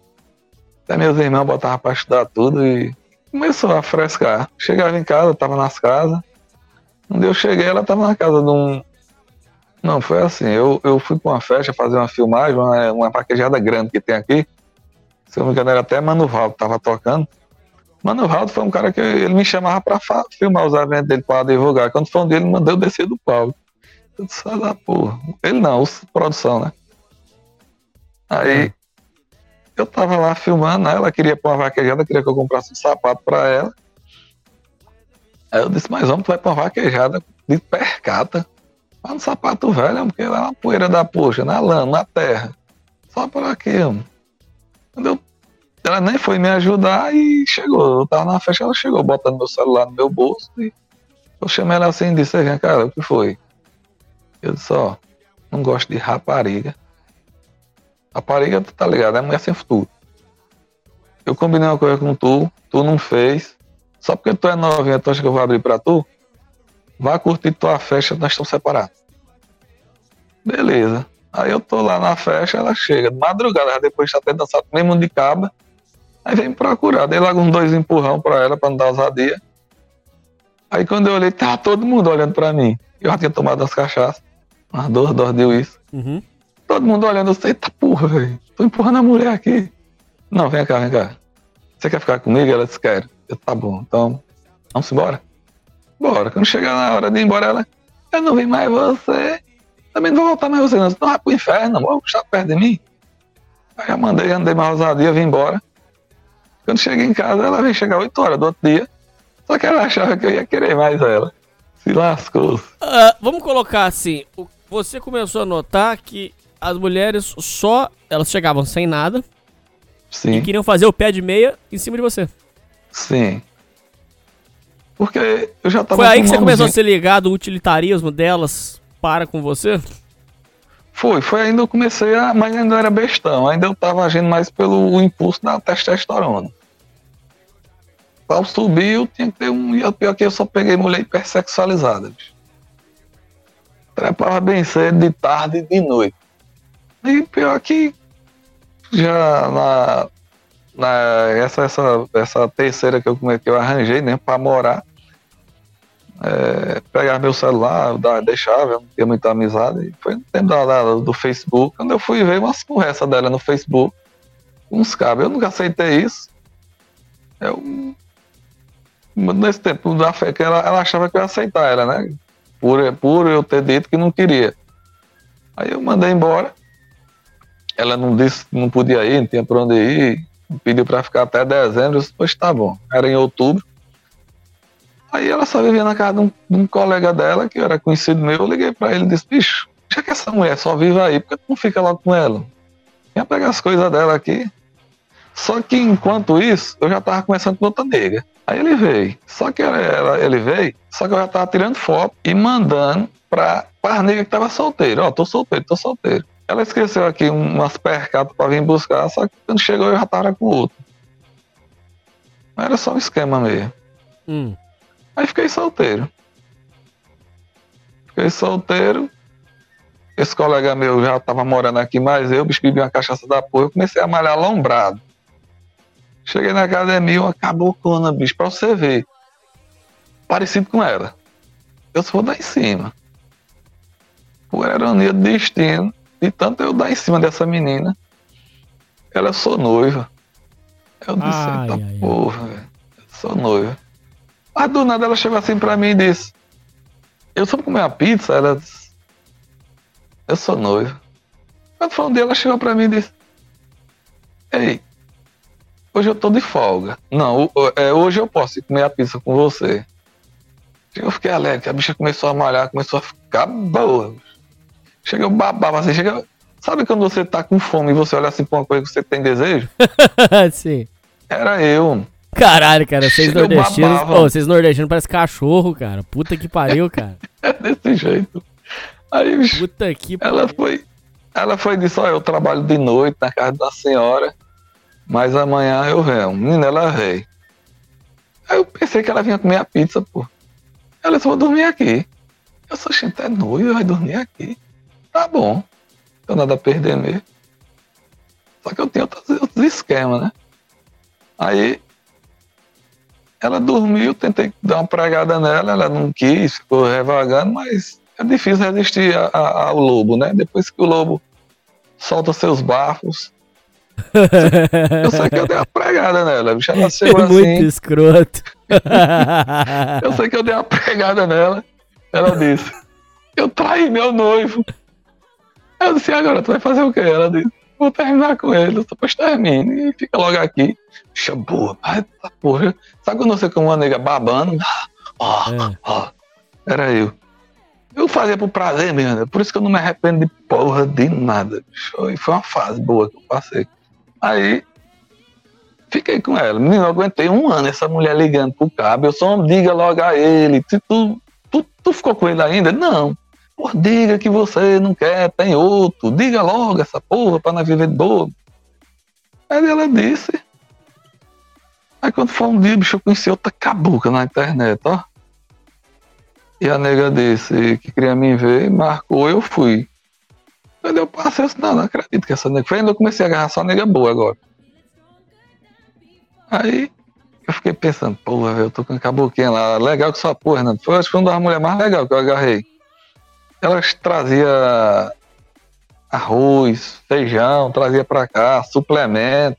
Até meus irmãos botavam pra estudar tudo e começou a frescar. Chegava em casa, tava nas casas. Quando eu cheguei, ela tava na casa de um. Não, foi assim. Eu, eu fui pra uma festa fazer uma filmagem, uma, uma paquejada grande que tem aqui. Se eu não me engano, era até Mano Valdo tava tocando. Mano Valdo foi um cara que ele me chamava pra filmar os eventos dele pra divulgar. Quando foi um dia, ele mandou eu descer do palco. "Sai da porra. Ele não, produção, né? Aí eu tava lá filmando, né? ela queria pôr uma vaquejada, queria que eu comprasse um sapato pra ela. Aí eu disse, mas vamos, tu vai pôr uma vaquejada de percata. Mas um sapato velho, porque lá na poeira da poxa, na lama, na terra. Só por aqui, mano. Quando eu, ela nem foi me ajudar e chegou. Eu tava na festa, ela chegou botando meu celular no meu bolso e eu chamei ela assim e disse, "Ei, vem cá, o que foi? Eu disse, ó, não gosto de rapariga. Rapariga, tu tá ligado, é mulher sem futuro. Eu combinei uma coisa com tu, tu não fez. Só porque tu é novinha, tu acha que eu vou abrir pra tu? Vá curtir tua festa, nós estamos separados. Beleza. Aí eu tô lá na festa, ela chega, de madrugada, depois de já ter dançado mesmo de caba. Aí vem me procurar, dei logo uns dois empurrão pra ela, pra não dar ousadia. Aí quando eu olhei, tá todo mundo olhando pra mim. Eu já tinha tomado as cachaças, umas duas doses de uísque. Uhum. Todo mundo olhando, eu sei, eita porra, velho. Tô empurrando a mulher aqui. Não, vem cá, vem cá. Você quer ficar comigo? Ela disse, quero. Eu, tá bom, então, vamos embora? Bora. Quando chegar na hora de ir embora, ela, eu não vi mais você. Também não vou voltar mais você, não. Você não vai pro inferno. Vou estar perto de mim. Aí já mandei, andei mais ousadia, vim embora. Quando cheguei em casa, ela veio chegar 8 horas do outro dia. Só que ela achava que eu ia querer mais ela. Se lascou. Ah, vamos colocar assim, o- você começou a notar que as mulheres só, elas chegavam sem nada e Sim. queriam fazer o pé de meia em cima de você. Sim. Porque eu já tava Foi aí que você começou a mãozinha- ser ligado o utilitarismo delas para com você? Foi, foi ainda eu comecei a. Mas ainda era bestão, ainda eu tava agindo mais pelo impulso da testosterona. Pra eu subir, eu tinha que ter um. E pior é que eu só peguei mulher hipersexualizada. bicho. Trepava bem cedo, de tarde e de noite. E pior que já na. na essa, essa, essa terceira que eu, come- que eu arranjei, né, pra morar. É, pegava meu celular, dava- deixava, eu não tinha muita amizade. Foi no tempo da, da- do Facebook, quando eu fui ver umas conversas dela no Facebook, uns cabos. Eu nunca aceitei isso. Eu, nesse tempo da fé, que ela, ela achava que eu ia aceitar ela, né? Por, por eu ter dito que não queria. Aí eu mandei embora. Ela não disse que não podia ir, não tinha pra onde ir. Pediu pra ficar até dezembro. Eu disse, pois tá bom. Era em outubro. Aí ela só vivia na casa de um, de um colega dela, que era conhecido meu. Eu liguei pra ele e disse: Bicho, já que essa mulher só vive aí, por que tu não fica logo com ela? Vinha pegar as coisas dela aqui. Só que enquanto isso, eu já tava conversando com outra nega. Aí ele veio. Só que ela, ele veio, só que eu já tava tirando foto e mandando pra, pra nega que tava solteira. Ó, tô solteiro, tô solteiro. Ela esqueceu aqui um- umas percatas pra vir buscar, só que quando chegou eu já tava com outro. Mas era só um esquema mesmo. Hum. Aí fiquei solteiro. Fiquei solteiro. Esse colega meu já tava morando aqui, mas eu, bicho, bebi uma cachaça da porra. Eu comecei a malhar lombrado. Cheguei na academia, uma cabocona, bicho, pra você ver. Parecido com ela. Eu só vou dar em cima. Por ironia do destino, de tanto eu dar em cima dessa menina, ela eu sou noiva. Eu disse, Ai, eita ai, porra, velho. Sou noiva. Mas do nada ela chegou assim pra mim e disse: Eu só vou comer uma pizza? Ela disse: Eu sou noiva. Quando foi um dia, ela chegou pra mim e disse: Ei, hoje eu tô de folga. Não, o- o- é, hoje eu posso ir comer a pizza com você. Eu fiquei alegre, a bicha começou a malhar, começou a ficar boa. Chega, eu babava assim, chega. Sabe quando você tá com fome e você olha assim pra uma coisa que você tem desejo? Sim. Era eu. Caralho, cara, vocês nordestinos. Pô, vocês nordestinos parecem cachorro, cara. Puta que pariu, cara. É desse jeito. Aí, bicho, Puta que pariu. ela foi. Ela foi e disse, ó, eu trabalho de noite na casa da senhora, mas amanhã eu venho. Menina, ela veio. Aí eu pensei que ela vinha comer a pizza, pô. Ela disse, vou dormir aqui. Eu sou gente, é noivo, vai dormir aqui. Tá bom. Não tenho nada a perder mesmo. Só que eu tinha outros, outros esquemas, né? Aí ela dormiu, tentei dar uma pregada nela, ela não quis, ficou revagando, mas é difícil resistir a- a- ao lobo, né? Depois que o lobo solta seus bafos, eu sei que eu dei uma pregada nela, ela chegou Muito assim, escroto. eu sei que eu dei uma pregada nela, ela disse, eu traí meu noivo. Eu disse, "E agora tu vai fazer o quê? Ela disse, vou terminar com ele, depois termine e fica logo aqui. Bicha boa, ai, tá porra. Sabe quando você com uma nega babando? Ó, É. ó, era eu. Eu fazia por prazer mesmo, né? por isso que eu não me arrependo de porra de nada. bicho. E foi uma fase boa que eu passei. Aí, fiquei com ela. Menino, eu aguentei um ano essa mulher ligando pro cabo. Eu só diga logo a ele. Tu, tu, tu ficou com ele ainda? Não. Pô, diga que você não quer, tem outro. Diga logo essa porra pra nós viver de boa. Aí ela disse. Aí quando foi um dia, bicho, eu conheci outra cabuca na internet, ó. E a nega disse que queria me ver, marcou, eu fui. Aí eu passei, eu disse, não, não acredito que essa nega foi. Ainda eu comecei a agarrar só nega boa agora. Aí eu fiquei pensando, porra, eu tô com a caboquinha lá, legal que sua porra, né? Foi, acho que foi uma das mulheres mais legais que eu agarrei. Elas trazia arroz, feijão, trazia pra cá, suplemento.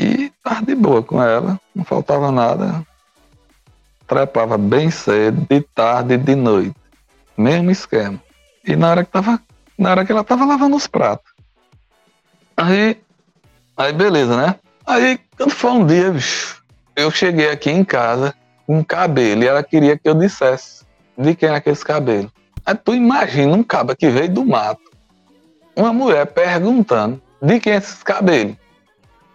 E tava de boa com ela, não faltava nada. Trepava bem cedo, de tarde e de noite. Mesmo esquema. E na hora que tava. Na hora que ela tava lavando os pratos. Aí. Aí beleza, né? Aí quando foi um dia, bicho, eu cheguei aqui em casa com um cabelo e ela queria que eu dissesse de quem é aqueles cabelos. Aí tu imagina um cabo que veio do mato, uma mulher perguntando de quem é esses cabelos.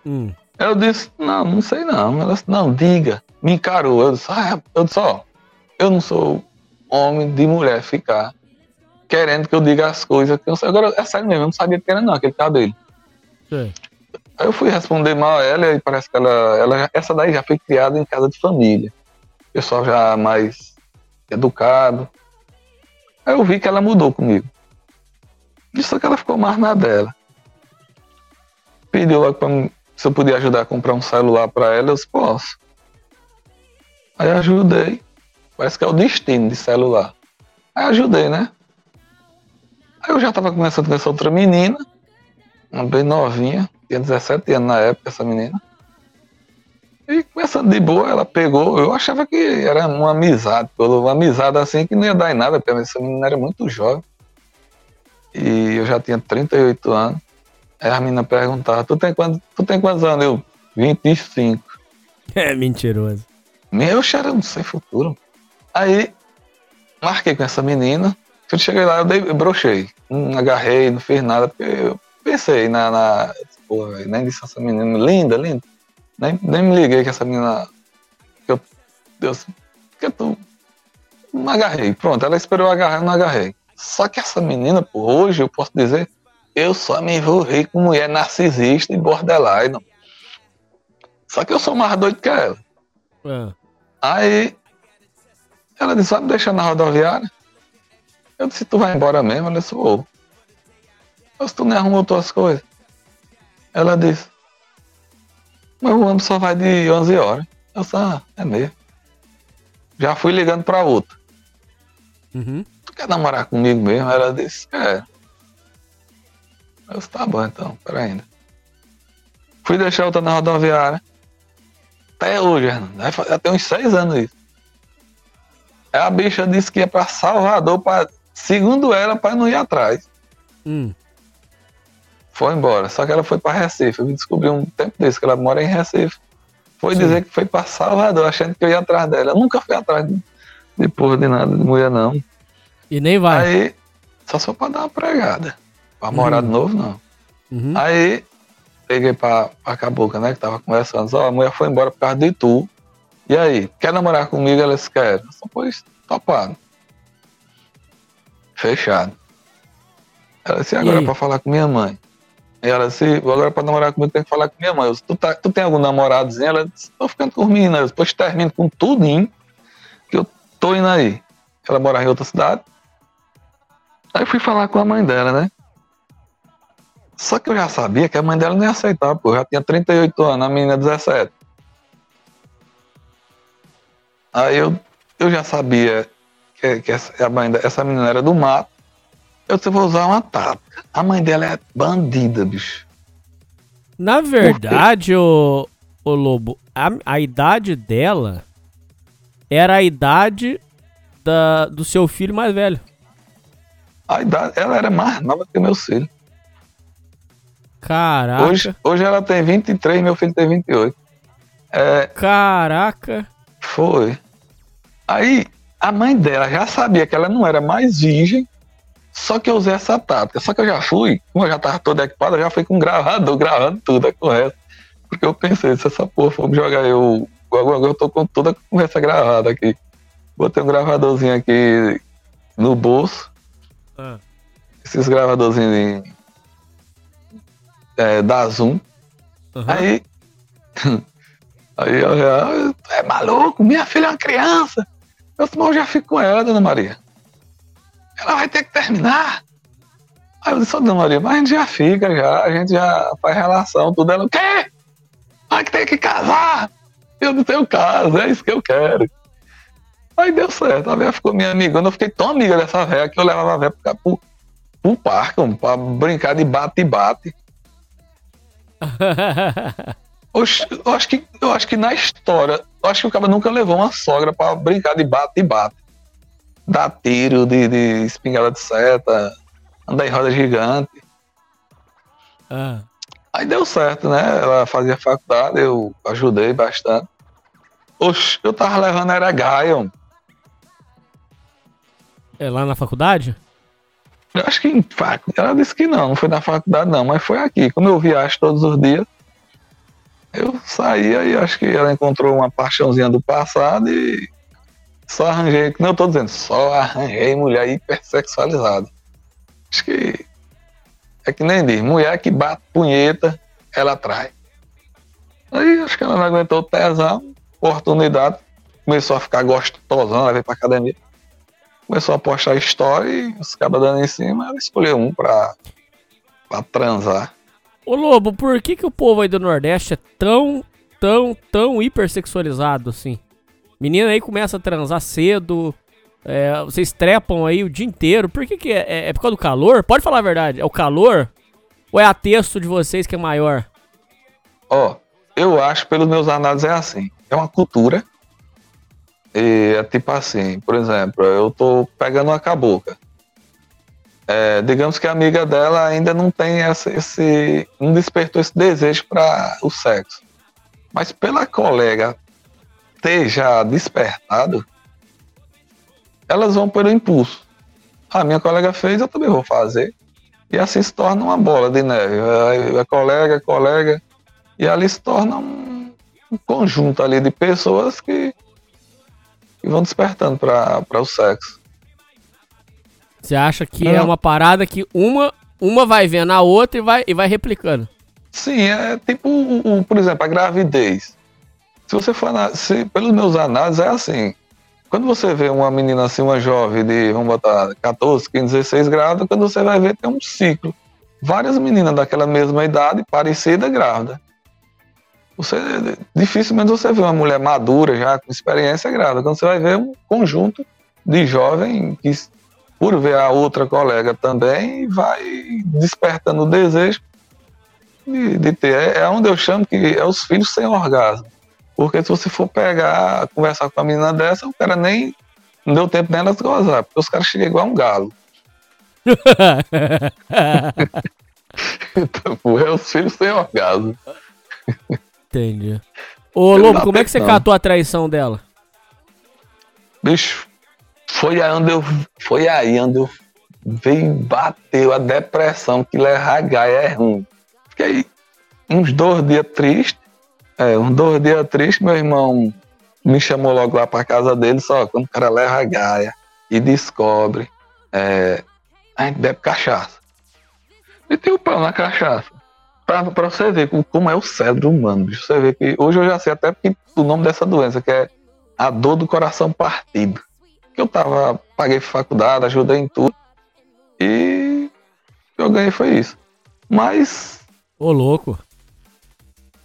Hum. Eu disse, não, não sei não. Ela disse, não, diga. Me encarou. Eu disse, ah, eu disse, ó, eu não sou homem de mulher ficar querendo que eu diga as coisas que eu sei. Agora, é sério mesmo, eu não sabia que era não, aquele cabelo. Sei. Aí eu fui responder mal a ela e parece que ela, ela essa daí já foi criada em casa de família. Pessoal já mais educado. Aí eu vi que ela mudou comigo. Só que ela ficou mais na dela. Pediu logo pra mim se eu podia ajudar a comprar um celular pra ela, eu disse, posso. Aí ajudei. Parece que é o destino de celular. Aí ajudei, né? Eu já tava começando com essa outra menina, uma bem novinha, tinha 17 anos na época, essa menina. E começando de boa, ela pegou, eu achava que era uma amizade, uma amizade assim que não ia dar em nada, porque essa menina era muito jovem. E eu já tinha 38 anos. Aí a menina perguntava, tu tem quantos, tu tem quantos anos? Eu, 25. É mentiroso. Meu não sei futuro. Aí, marquei com essa menina. Quando eu cheguei lá, eu, dei, eu brochei. Não agarrei, não fiz nada, porque eu pensei na. na porra, velho, nem disse essa menina, linda, linda. Nem, nem me liguei que essa menina. Eu, Deus, que tu. Não agarrei. Pronto, ela esperou eu agarrar, eu não agarrei. Só que essa menina, pô, hoje eu posso dizer, eu só me envolvi com mulher narcisista e borderline. Só que eu sou mais doido que ela. Ah. Aí ela disse, vai me deixar na rodoviária? Eu disse, tu vai embora mesmo? Ela disse, vou. Eu disse, tu nem arrumou tuas coisas? Ela disse, mas o ônibus só vai de 11 horas. Eu disse, ah, é mesmo. Já fui ligando pra outra. Uhum. Tu quer namorar comigo mesmo? Ela disse, é. Eu disse, tá bom então, pera ainda. Fui deixar outra na rodoviária. Até hoje, Hernando. Fazer até uns seis anos isso. Aí a bicha disse que ia pra Salvador, pra, segundo ela, pra não ir atrás. Hum. Foi embora. Só que ela foi pra Recife. Eu descobri um tempo desse que ela mora em Recife. Foi Sim. dizer que foi pra Salvador, achando que eu ia atrás dela. Eu nunca fui atrás de, de porra de nada, de mulher não. E nem vai. Aí, só só pra dar uma pregada. Pra morar de novo, não. Uhum. Aí, peguei pra, pra cabocla, né? Que tava conversando. Ó, a mulher foi embora por causa de tu. E aí, quer namorar comigo? Ela disse, quer. Só pois, topado. Fechado. Ela disse, agora pra falar com minha mãe. E ela disse, agora pra namorar comigo tem que falar com minha mãe. Eu disse, tu, tá, tu tem algum namoradozinho? Ela disse, tô ficando com meninas. Depois termino com tudinho que eu tô indo aí. Ela mora em outra cidade. Aí fui falar com a mãe dela, né? Só que eu já sabia que a mãe dela não ia aceitar, pô. Eu já tinha 38 anos, a menina 17. Aí eu, eu já sabia que, que essa, a mãe, essa menina era do mato. Eu disse, vou usar uma tática. A mãe dela é bandida, bicho. Na verdade, o, o Lobo, a, a idade dela era a idade da, do seu filho mais velho. A idade, ela era mais nova que meu filho. Caraca. Hoje, hoje ela tem 23, meu filho tem 28. É, Caraca. foi. Aí a mãe dela já sabia que ela não era mais virgem, só que eu usei essa tática. Só que eu já fui, como eu já tava todo equipado, eu já fui com gravador, gravando tudo, é correto. Porque eu pensei, se essa porra for me jogar eu, eu tô com toda a conversa gravada aqui. Botei um gravadorzinho aqui no bolso, Ah. esses gravadorzinhos de- é, da Zoom. Aham. Aí, aí eu já, é maluco, minha filha é uma criança. Eu disse, mas eu já fico com ela, dona Maria. Ela vai ter que terminar. Aí eu disse, dona Maria, mas a gente já fica, já, a gente já faz relação, tudo. Ela, o quê? Vai tem que casar. Eu não tenho caso, é isso que eu quero. Aí deu certo, a velha ficou minha amiga. Eu fiquei tão amiga dessa velha que eu levava a velha pro, pro parque, pra brincar de bate-bate. Oxe, eu acho que eu acho que na história, eu acho que o cara nunca levou uma sogra pra brincar de bate e bate. Dar tiro de, de espingarda de seta, andar em roda gigante. Ah. Aí deu certo, né? Ela fazia faculdade, eu ajudei bastante. Oxe, eu tava levando era Gaia. É lá na faculdade? Eu acho que em facu- ela disse que não, não foi na faculdade não, mas foi aqui. Como eu viajo todos os dias, eu saía e acho que ela encontrou uma paixãozinha do passado e só arranjei, não eu tô dizendo, só arranjei mulher hipersexualizada. Acho que é que nem diz, mulher que bate punheta, ela atrai. Aí acho que ela não aguentou o tesão, oportunidade, começou a ficar gostosão, ela veio pra academia começou a postar história e os cabas dando em cima, ela escolheu um pra, pra transar. Ô Lobo, por que, que o povo aí do Nordeste é tão, tão, tão hipersexualizado assim? Menina aí começa a transar cedo, é, vocês trepam aí o dia inteiro. Por que, que é, é? É por causa do calor? Pode falar a verdade, é o calor? Ou é a texto de vocês que é maior? Ó, eu acho, pelos meus análises, é assim. É uma cultura. E é tipo assim, por exemplo, eu tô pegando uma cabocla. É, digamos que a amiga dela ainda não tem essa, esse. não despertou esse desejo para o sexo. Mas pela colega ter já despertado, elas vão pelo impulso. A minha colega fez, eu também vou fazer. E assim se torna uma bola de neve. É, é colega, colega. E ali se torna um, um conjunto ali de pessoas que, que vão despertando para o sexo. Você acha que é Não. uma parada que uma, uma vai vendo a outra e vai, e vai replicando? Sim, é tipo, o- o- por exemplo, a gravidez. Se você for, se, pelos meus análises, é assim. Quando você vê uma menina assim, uma jovem de, vamos botar, 14, 15, 16 grávida, quando você vai ver, tem um ciclo. Várias meninas daquela mesma idade, parecida, grávida. Você, dificilmente você vê uma mulher madura, já com experiência grávida. Quando você vai ver um conjunto de jovem que, por ver a outra colega também, vai despertando o desejo de, de ter. É, é onde eu chamo que é os filhos sem orgasmo. Porque se você for pegar, conversar com a menina dessa, o cara nem. Não deu tempo nem elas gozar, porque os caras chegam igual um galo. Então, é os filhos sem orgasmo. Entendi. Ô Lobo, como é que você catou a traição dela? Bicho, foi aí onde eu. Foi aí onde eu veio bateu a depressão que levar a gaia é ruim. Fiquei uns dois dias tristes. É, uns dois dias tristes, meu irmão me chamou logo lá pra casa dele, só quando o cara leva a gaia e descobre, é, a gente bebe cachaça. E tem o pão na cachaça. Pra, pra você ver como é o cérebro humano, bicho. Você vê que hoje eu já sei até o nome dessa doença, que é a dor do coração partido. Que eu tava, paguei faculdade, ajudei em tudo. E o que eu ganhei foi isso. Mas. Ô, louco.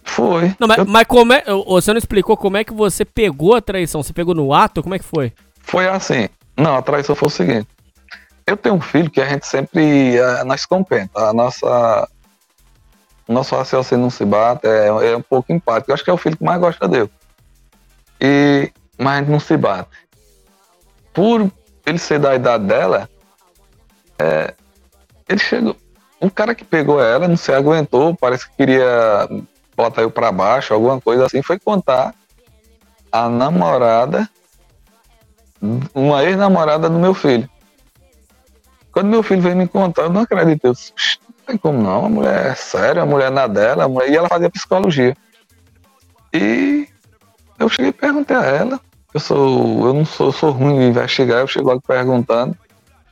Foi. Não, mas, Eu- mas como é. Você não explicou como é que você pegou a traição? Você pegou no ato? Como é que foi? Foi assim. Não, a traição foi o seguinte. Eu tenho um filho que a gente sempre. eh, nós compensa. A nossa. Nosso raciocínio não se bate, é, é um pouco empático. Eu acho que é o filho que mais gosta dele. E, mas a gente não se bate. Por ele ser da idade dela, é, ele chegou. O cara que pegou ela não se aguentou, parece que queria botar eu pra baixo, alguma coisa assim, foi contar a namorada uma ex-namorada do meu filho. Quando meu filho veio me contar, eu não acreditei. Eu disse, "Oxe, não tem como não, a mulher é séria, a mulher na dela, mulher... e ela fazia psicologia. E eu cheguei e perguntei a ela. Eu sou, eu não sou, sou ruim de investigar, eu chego logo perguntando.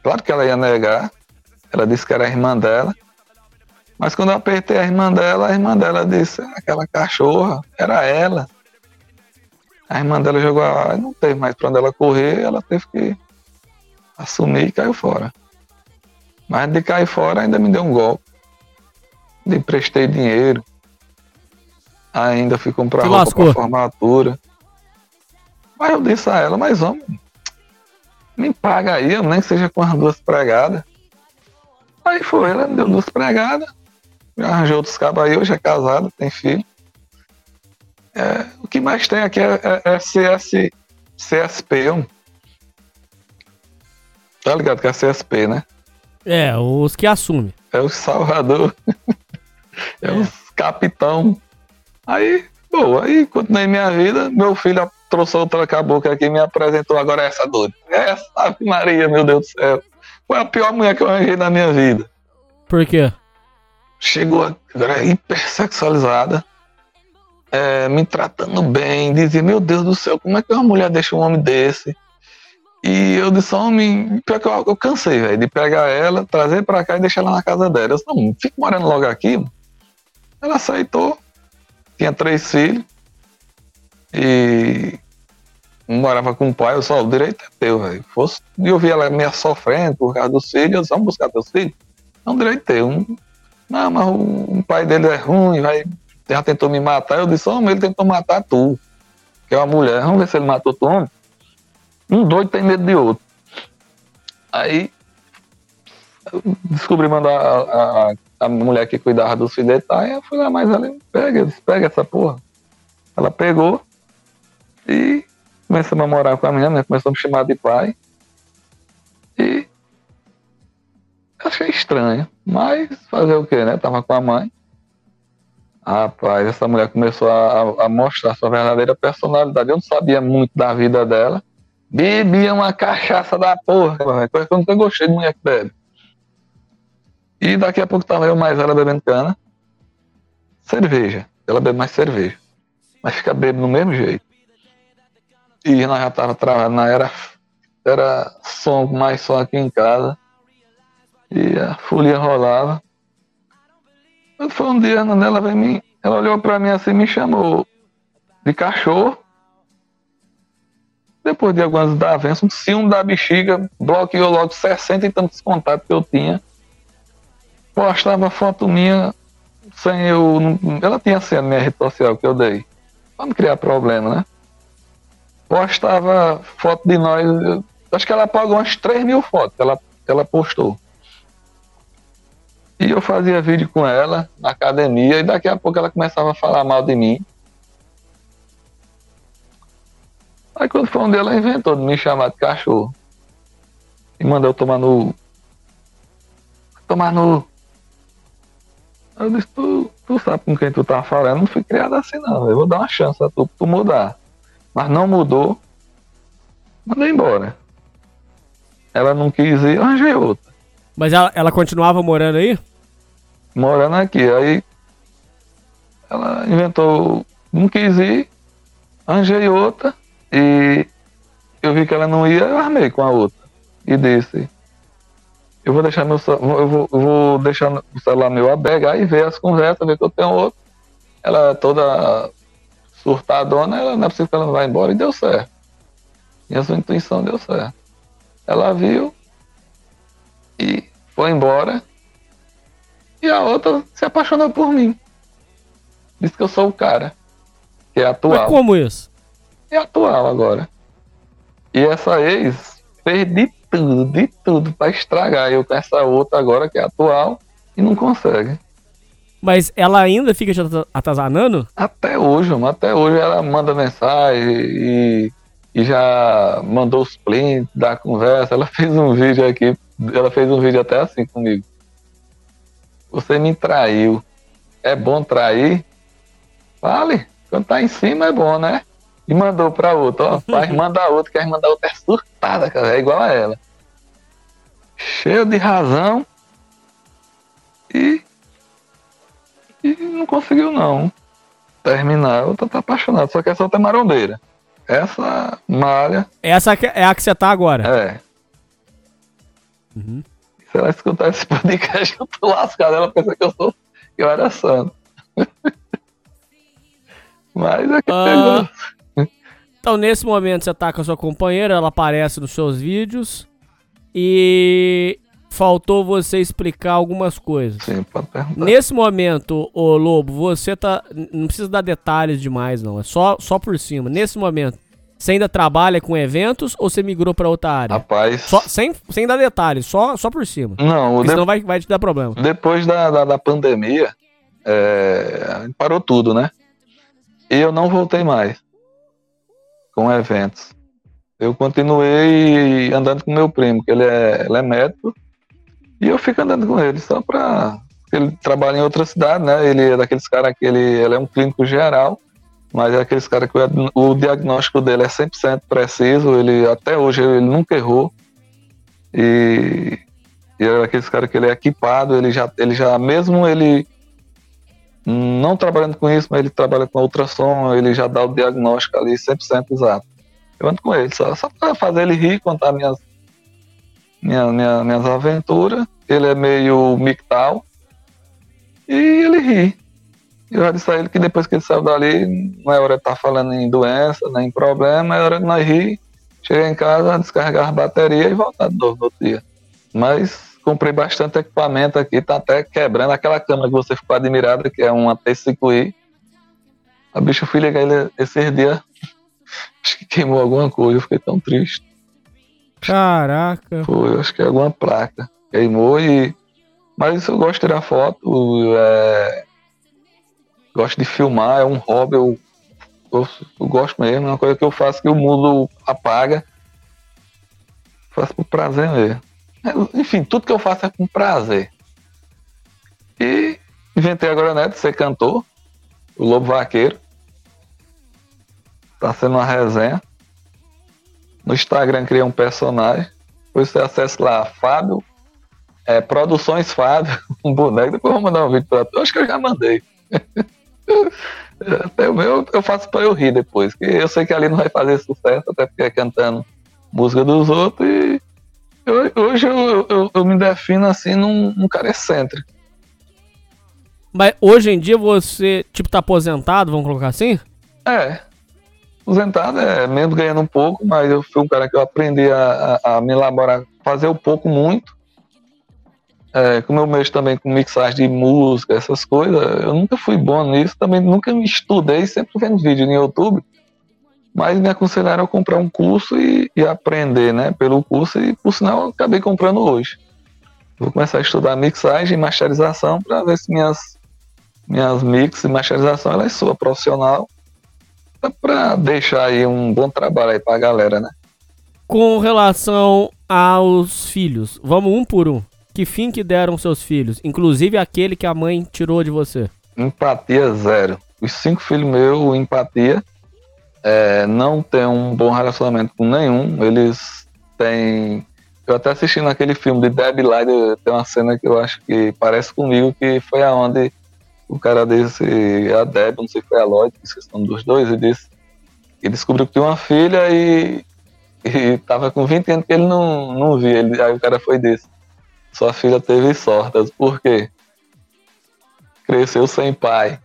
Claro que ela ia negar. Ela disse que era a irmã dela. Mas quando eu apertei a irmã dela, a irmã dela disse, "Ah, aquela cachorra, era ela. A irmã dela jogou a. Não teve mais pra onde ela correr, ela teve que assumir e caiu fora. Mas de cair fora ainda me deu um golpe. Me emprestei dinheiro. Ainda fui comprar roupa lascou. pra formatura. Mas eu disse a ela, mas homem, me paga aí, nem que seja com as duas pregadas. Aí foi, ela me deu duas pregadas. Arranjou outros cabos aí, hoje é casado, tem filho. É, o que mais tem aqui é, é- é CS, CSP. um. Tá ligado que é CSP, né? É, os que assumem. É o Salvador. é o capitão. Aí, boa, aí continuei minha vida. Meu filho trouxe outra cabocla aqui e me apresentou agora essa doida. Essa Ave Maria, meu Deus do céu. Foi a pior mulher que eu arranjei na minha vida. Por quê? chegou agora hipersexualizada, é, me tratando bem, dizia, meu Deus do céu, como é que uma mulher deixa um homem desse? E eu disse, homem, pior que eu, eu cansei, velho, de pegar ela, trazer pra cá e deixar ela na casa dela. Eu disse, não, fica morando logo aqui. mano." Ela aceitou, tinha três filhos, e morava com o pai, eu só, o direito é teu, velho. E eu vi ela meio sofrendo por causa dos filhos, eu vamos buscar teus filhos? É um direito teu. Um- Não, mas o, o pai dele é ruim, vai, já tentou me matar. Eu disse, homem, ele tentou matar tu, que é uma mulher. Vamos ver se ele matou tu, homem. Um doido tem medo de outro. Aí, descobri mandar a, a, a mulher que cuidava dos filhos dele, tá? Eu fui lá, mas ela pega, pega essa porra. Ela pegou e começamos a morar com a menina, né? começou a me chamar de pai. E achei estranho, mas fazer o que, né? Tava com a mãe. Rapaz, essa mulher começou a, a mostrar sua verdadeira personalidade. Eu não sabia muito da vida dela. Bebia uma cachaça da porra, coisa que eu nunca gostei de mulher que bebe. E daqui a pouco tava eu mais ela bebendo cana. Cerveja. Ela bebe mais cerveja. Mas fica bebendo do mesmo jeito. E nós já tava na era, era som, mais som aqui em casa. E a folia rolava. Foi um dia, ela veio me, ela olhou pra mim assim me chamou de cachorro. Depois de algumas desavenças, um ciúme da bexiga, bloqueou logo 60 e tantos contatos que eu tinha. Postava foto minha sem eu. Ela tinha assim a minha rede social que eu dei. Pra não criar problema, né? Postava foto de nós. eu- acho que ela apagou umas 3 mil fotos que ela, que ela postou. E eu fazia vídeo com ela na academia e daqui a pouco ela começava a falar mal de mim. Aí quando foi um dia ela inventou de me chamar de cachorro. E mandou tomar no. Tomar no. Eu disse, tu, tu sabe com quem tu tá falando, não fui criado assim não, eu vou dar uma chance a tu tu mudar. Mas não mudou, mandei embora. Ela não quis ir, arranjei outra. Mas ela, ela continuava morando aí? morando aqui. Aí ela inventou, não quis ir, arranjei outra e eu vi que ela não ia, eu armei com a outra e disse, eu vou deixar meu eu vou, eu vou deixar o celular meu aberto aí ver as conversas, ver que eu tenho outro. Ela toda surtadona, ela não é possível que ela vá embora e deu certo. E a sua intuição deu certo. Ela viu e foi embora. E a outra se apaixonou por mim. Diz que eu sou o cara. Que é atual. Mas como isso? É atual agora. E essa ex fez de tudo, de tudo para estragar eu com essa outra agora que é atual e não consegue. Mas ela ainda fica te atazanando? Até hoje, mano, até hoje ela manda mensagem e, e já mandou os prints da conversa. Ela fez um vídeo aqui, ela fez um vídeo até assim comigo. Você me traiu. É bom trair? Vale. Quando tá em cima é bom, né? E mandou pra outra, ó. Vai mandar outra, quer mandar outra é surtada, cara. É igual a ela. Cheio de razão. E. E não conseguiu não. Terminar. Outra tá apaixonada, só que essa outra é marombeira. Essa malha. Essa é a que você tá agora. É. Uhum. Se ela escutar esse podcast, eu tô lascado. Ela pensa que eu sou. que eu era santo. Mas é que uh, então, nesse momento, você tá com a sua companheira, ela aparece nos seus vídeos. E faltou você explicar algumas coisas. Sim, pode perguntar. Nesse momento, ô Lobo, você tá. Não precisa dar detalhes demais, não. É só, só por cima. Nesse momento, você ainda trabalha com eventos ou você migrou para outra área? Rapaz. Só, sem, sem dar detalhes, só, só por cima. Não, de... senão vai, vai te dar problema. Depois da, da, da pandemia, é... parou tudo, né? E eu não voltei mais com eventos. Eu continuei andando com meu primo, que ele é, ele é médico, e eu fico andando com ele só para ele trabalha em outra cidade, né? Ele é daqueles caras que ele, ele é um clínico geral, mas é aqueles caras que o, diagnóstico dele é 100% preciso, ele até hoje ele nunca errou. E, e é aqueles caras que ele é equipado, ele já, ele já mesmo ele não trabalhando com isso, mas ele trabalha com ultrassom, ele já dá o diagnóstico ali 100% exato. Eu ando com ele, só, só para fazer ele rir, contar minhas, minha, minha, minhas aventuras. Ele é meio mictal e ele ri. Eu já disse a ele que depois que ele saiu dali, não é hora de estar tá falando em doença, nem em problema, é hora de nós rir, chegar em casa, descarregar a bateria e voltar de novo no outro dia. Mas comprei bastante equipamento aqui, tá até quebrando aquela câmera que você ficou admirada, que é uma T5i. A bicha fui ligar ele esses dias, acho que queimou alguma coisa, eu fiquei tão triste. Caraca. Foi, acho que é alguma placa. Queimou e. Mas eu gosto de tirar foto, é... gosto de filmar, é um hobby, eu, eu, eu gosto mesmo, é uma coisa que eu faço que o mundo apaga. Faço por prazer mesmo. Enfim, tudo que eu faço é com prazer. E inventei agora, né, de ser cantor, o Lobo Vaqueiro. Tá sendo uma resenha. No Instagram criei um personagem. Depois você acessa lá, Fábio, é, Produções Fábio, um boneco. Depois eu vou mandar um vídeo pra tu. Acho que eu já mandei. até o meu eu faço pra eu rir depois. Que eu sei que ali não vai fazer sucesso, até porque é cantando música dos outros e eu, hoje eu, eu, eu, me defino assim num, num cara excêntrico. Mas hoje em dia você, tipo, tá aposentado, vamos colocar assim? É. Aposentado é mesmo ganhando um pouco, mas eu fui um cara que eu aprendi a, a, a me elaborar, fazer o pouco muito. É, como eu mexo também com mixagem de música, essas coisas, eu nunca fui bom nisso, também nunca me estudei, sempre vendo vídeo no YouTube. Mas me aconselharam a comprar um curso e, e aprender, né, pelo curso, e por sinal eu acabei comprando hoje. Vou começar a estudar mixagem e masterização para ver se minhas, minhas mix e masterização elas são profissional para deixar aí um bom trabalho aí para a galera, né? Com relação aos filhos, vamos um por um. Que fim que deram seus filhos, inclusive aquele que a mãe tirou de você? Empatia zero. Os cinco filhos meus, empatia é, não tem um bom relacionamento com nenhum. Eles têm. Eu até assisti naquele filme de Debbie Light, tem uma cena que eu acho que parece comigo, que foi aonde o cara disse, a Deb, não sei se foi a Lloyd, que esqueci o nome dos dois, e disse que descobriu que tinha uma filha e, e tava com 20 anos que ele não, não via. Ele, aí o cara foi desse. Sua filha teve sorte. Por quê? Cresceu sem pai.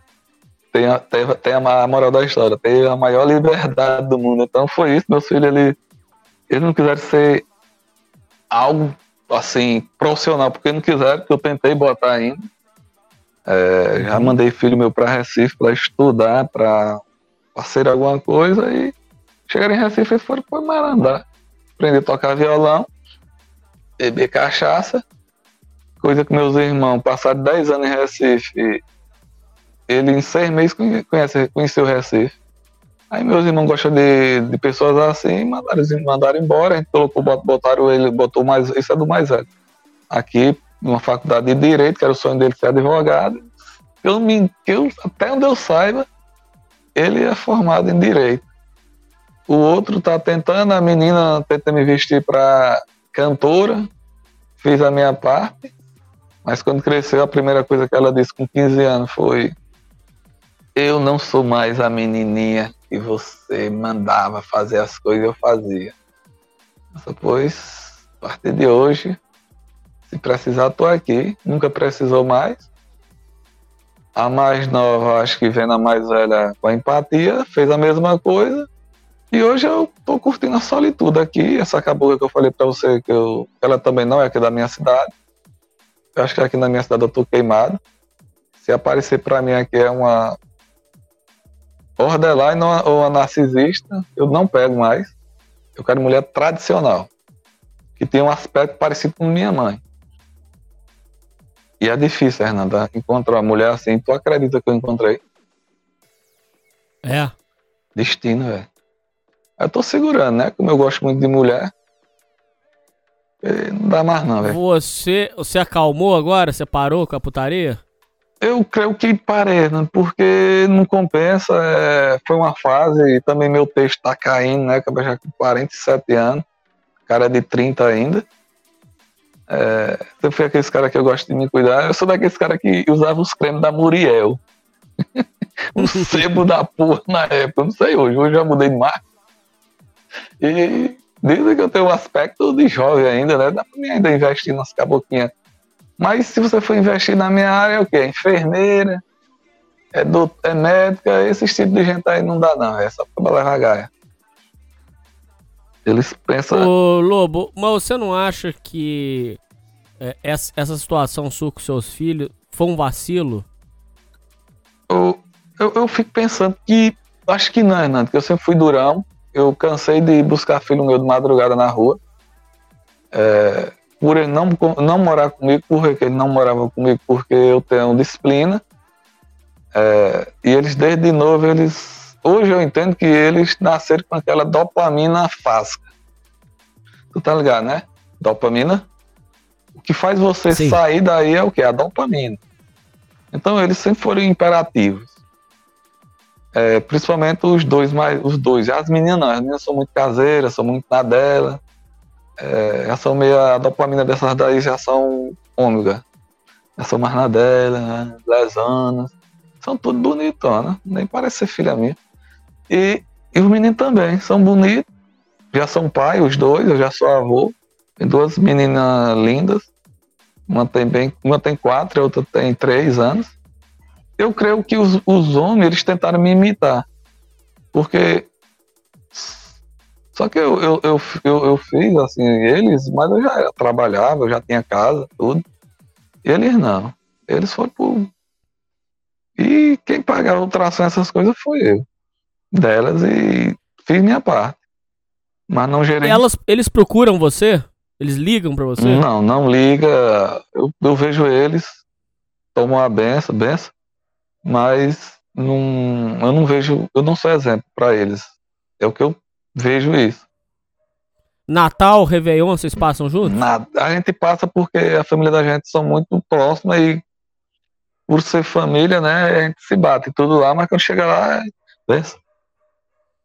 Tem a, tem, tem a moral da história, tem a maior liberdade do mundo. Então foi isso, meus filhos, ele, eles não quiseram ser algo assim, profissional, porque não quiseram, que eu tentei botar ainda. É, já mandei filho meu para Recife para estudar, para ser alguma coisa e chegaram em Recife e foram para Marandá. Aprender a tocar violão, beber cachaça, coisa que meus irmãos passaram 10 anos em Recife, ele em seis meses conhece, conheceu Recife. Aí meus irmãos gostam de, de pessoas assim, mandaram, mandaram embora, a gente colocou, botaram ele, botou mais, isso é do mais velho. Aqui, numa faculdade de Direito, que era o sonho dele ser advogado. Eu, me, eu, até onde eu saiba, ele é formado em Direito. O outro tá tentando, a menina tenta me vestir para cantora, fiz a minha parte, mas quando cresceu, a primeira coisa que ela disse com 15 anos foi: Eu não sou mais a menininha que você mandava fazer as coisas, eu fazia. Pois, a partir de hoje, se precisar, estou aqui. Nunca precisou mais. A mais nova, acho que vendo a mais velha com a empatia, fez a mesma coisa. E hoje eu tô curtindo a solitude aqui. Essa cabocla que eu falei para você, que eu, ela também não é aqui da minha cidade. Eu acho que aqui na minha cidade eu tô queimado. Se aparecer para mim aqui é uma borderline ou uma narcisista, eu não pego mais. Eu quero mulher tradicional, que tem um aspecto parecido com minha mãe. E é difícil, Fernanda, encontrar uma mulher assim. Tu acredita que eu encontrei? É. Destino, velho. Eu tô segurando, né? Como eu gosto muito de mulher. Não dá mais não, velho. Você, você acalmou agora? Você parou com a putaria? Eu creio que parei, né? porque não compensa. É, foi uma fase, e também meu texto tá caindo, né? Acabei já com 47 anos, cara é de 30 ainda. É, eu fui aqueles caras que eu gosto de me cuidar. Eu sou daqueles caras que usava os cremes da Muriel. um sebo da porra na época. Eu não sei hoje. Hoje eu já mudei de marca. E dizem que eu tenho um aspecto de jovem ainda, né? Dá pra mim ainda investir nas caboquinhas. Mas se você for investir na minha área, é o quê? Enfermeira, é, do, é médica, esse tipo de gente aí não dá, não. É só pra levar gaia. Eles pensam. Ô, Lobo, mas você não acha que é, essa, essa situação sua com seus filhos foi um vacilo? Eu, eu, eu fico pensando que. Acho que não, Hernando, que eu sempre fui durão. Eu cansei de buscar filho meu de madrugada na rua. É, por ele não, não morar comigo, porque ele não morava comigo, porque eu tenho disciplina. É, e eles, desde novo, eles Hoje eu entendo que eles nasceram com aquela dopamina fásica. Tu tá ligado, né? Dopamina. O que faz você Sim. sair daí é o que? A dopamina. Então eles sempre foram imperativos. É, principalmente os dois mais. Os dois. As meninas não, as meninas são muito caseiras, são muito na dela. É, já são meio. A dopamina dessas daí já são ômega. Já são mais na dela, né? lesanas. São tudo bonitonas, né? nem parece ser filha minha. E, e os meninos também, são bonitos, já são pai, os dois, eu já sou avô. Tem duas meninas lindas, uma tem, bem, uma tem quatro, a outra tem três anos. Eu creio que os, os homens, eles tentaram me imitar, porque só que eu, eu, eu, eu, eu fiz assim, eles, mas eu já trabalhava, eu já tinha casa, tudo. Eles não. Eles foram por. E quem pagava o tração essas coisas foi eu delas e fiz minha parte. Mas não gerei. Elas, eles procuram você? Eles ligam para você? Não, não liga. Eu, eu vejo eles, tomo uma benção, benção, mas não, eu não vejo, eu não sou exemplo para eles. É o que eu vejo isso. Natal, Réveillon, vocês passam juntos? Nada. A gente passa porque a família da gente são muito próximas e por ser família, né, a gente se bate tudo lá, mas quando chega lá, benção.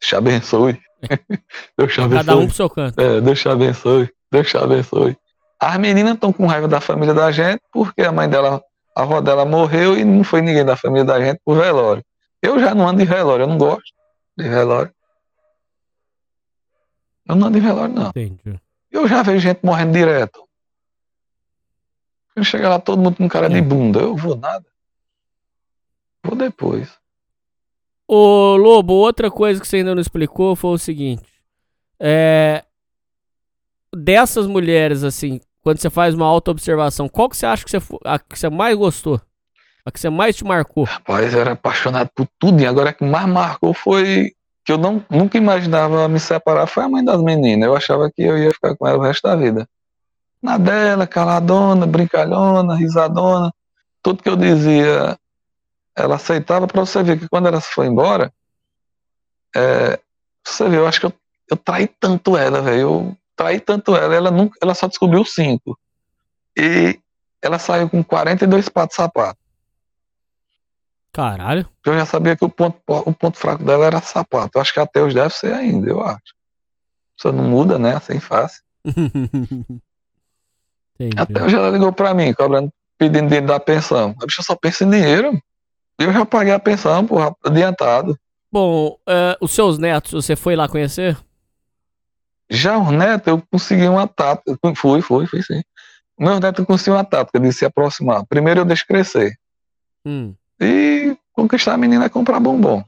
Deus te abençoe. Deus te abençoe. Cada um pro seu canto. É, Deus te abençoe. Deus te abençoe. As meninas estão com raiva da família da gente porque a mãe dela a avó dela morreu e não foi ninguém da família da gente pro velório. Eu já não ando de velório, eu não gosto de velório. Eu não ando de velório, não. Entendi. Eu já vejo gente morrendo direto. Eu chego lá todo mundo com cara de É. bunda. Eu vou nada. Vou depois. Ô, Lobo, outra coisa que você ainda não explicou foi o seguinte. É. Dessas mulheres, assim, quando você faz uma auto-observação, qual que você acha que você, a que você mais gostou? A que você mais te marcou? Rapaz, eu era apaixonado por tudo. E agora a que mais marcou foi que eu não, nunca imaginava me separar. Foi a mãe das meninas. Eu achava que eu ia ficar com ela o resto da vida. Na dela, caladona, brincalhona, risadona. Tudo que eu dizia, ela aceitava pra você ver que quando ela foi embora, é, você vê, eu acho que eu, eu traí tanto ela, velho. Eu traí tanto ela, ela, nunca, ela só descobriu cinco. E ela saiu com 42 patos de sapato. Caralho. Eu já sabia que o ponto, o ponto fraco dela era sapato. Eu acho que até hoje deve ser ainda, eu acho. Você não muda, né? Assim fácil. Entendi. Até hoje ela ligou pra mim, cobrando, pedindo dinheiro da pensão. A bicha só pensa em dinheiro. Eu já paguei a pensão, porra, adiantado. Bom, é, os seus netos, você foi lá conhecer? Já os netos, eu consegui uma tática. Fui, fui, fui sim. Meus netos eu consegui uma tática de se aproximar. Primeiro eu deixo crescer. Hum. E conquistar a menina é comprar bombom.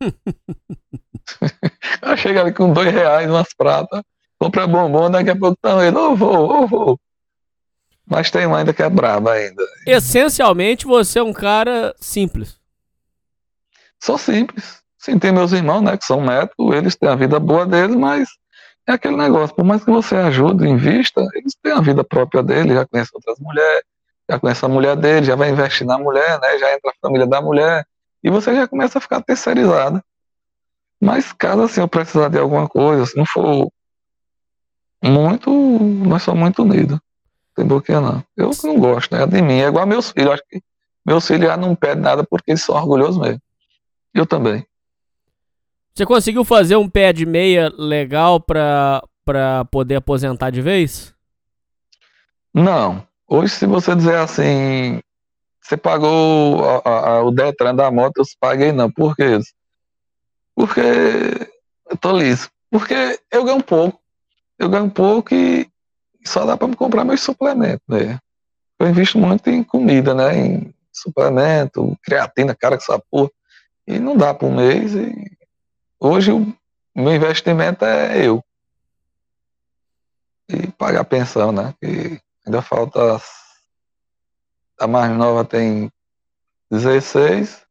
Ela chega ali com dois reais, umas pratas, compra bombom, daqui a pouco tá ele, ô vou, ô vou. Mas tem uma ainda que é braba ainda. Essencialmente, você é um cara simples. Sou simples. Sim, tem meus irmãos, né, que são médicos, eles têm a vida boa deles, mas é aquele negócio, por mais que você ajude, invista, eles têm a vida própria deles, já conhecem outras mulheres, já conhece a mulher dele, já vai investir na mulher, né, já entra a família da mulher, e você já começa a ficar terceirizado. Mas caso assim eu precisar de alguma coisa, se não for muito, nós somos muito unidos. Tem boquinha não. Eu não gosto, né? De mim. É igual meus filhos. Acho que meus filhos já não pedem nada porque eles são orgulhosos mesmo. Eu também. Você conseguiu fazer um pé de meia legal pra, pra poder aposentar de vez? Não. Hoje, se você dizer assim, você pagou a- a- a- o Detran da moto, eu paguei não. Por quê? Porque eu tô liso. Porque eu ganho pouco. Eu ganho pouco e só dá pra me comprar meus suplementos, né? Eu invisto muito em comida, né? Em suplemento, creatina, cara, que essa porra. E não dá por mês. E hoje o meu investimento é eu. E pagar pensão, né? Que ainda falta. A mais nova tem 16,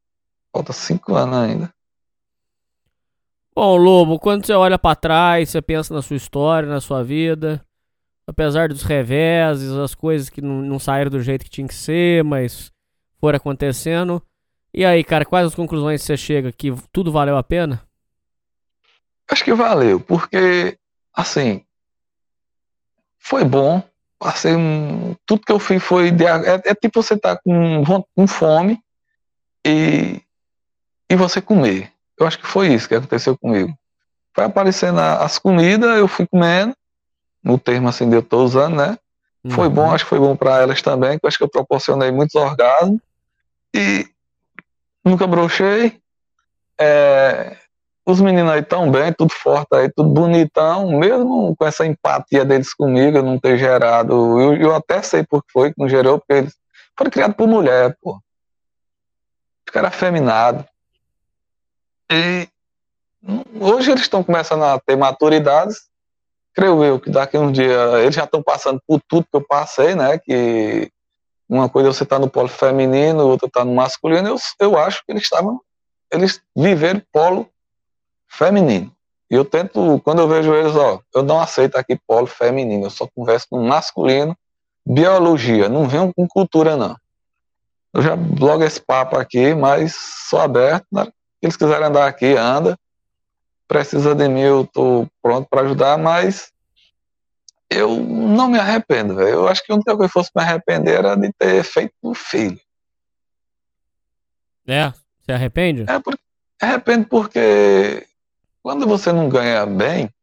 falta 5 anos ainda. Bom, Lobo, quando você olha pra trás, você pensa na sua história, na sua vida, apesar dos reveses, as coisas que não, não saíram do jeito que tinha que ser, mas foram acontecendo. E aí, cara, quais as conclusões você chega? Que tudo valeu a pena? Acho que valeu, porque, assim, foi bom. Passei um. Tudo que eu fiz foi. De, é, é tipo você tá com, com fome e, e você comer. Eu acho que foi isso que aconteceu comigo. Foi aparecendo as comidas, eu fui comendo, no termo assim que eu tô usando, né? Foi Uhum. bom, acho que foi bom para elas também, que eu acho que eu proporcionei muitos orgasmos e nunca brochei. É, os meninos aí tão bem, tudo forte aí, tudo bonitão, mesmo com essa empatia deles comigo, eu não ter gerado. Eu, eu até sei por que foi que não gerou, porque eles foram criados por mulher, pô. Ficaram afeminados. E hoje eles estão começando a ter maturidades creio eu que daqui a um dia eles já estão passando por tudo que eu passei, né? Que uma coisa você tá no polo feminino, outra tá no masculino. Eu, eu acho que eles estavam, eles viveram polo feminino. E eu tento, quando eu vejo eles, ó, eu não aceito aqui polo feminino, eu só converso com masculino, biologia, não venho com cultura não. Eu já logo esse papo aqui, mas sou aberto, né? Eles quiserem andar aqui, anda precisa de mim, eu tô pronto para ajudar, mas eu não me arrependo, velho. Eu acho que a única coisa que fosse me arrepender era de ter feito um filho. É? Você arrepende? É por... Arrependo porque quando você não ganha bem,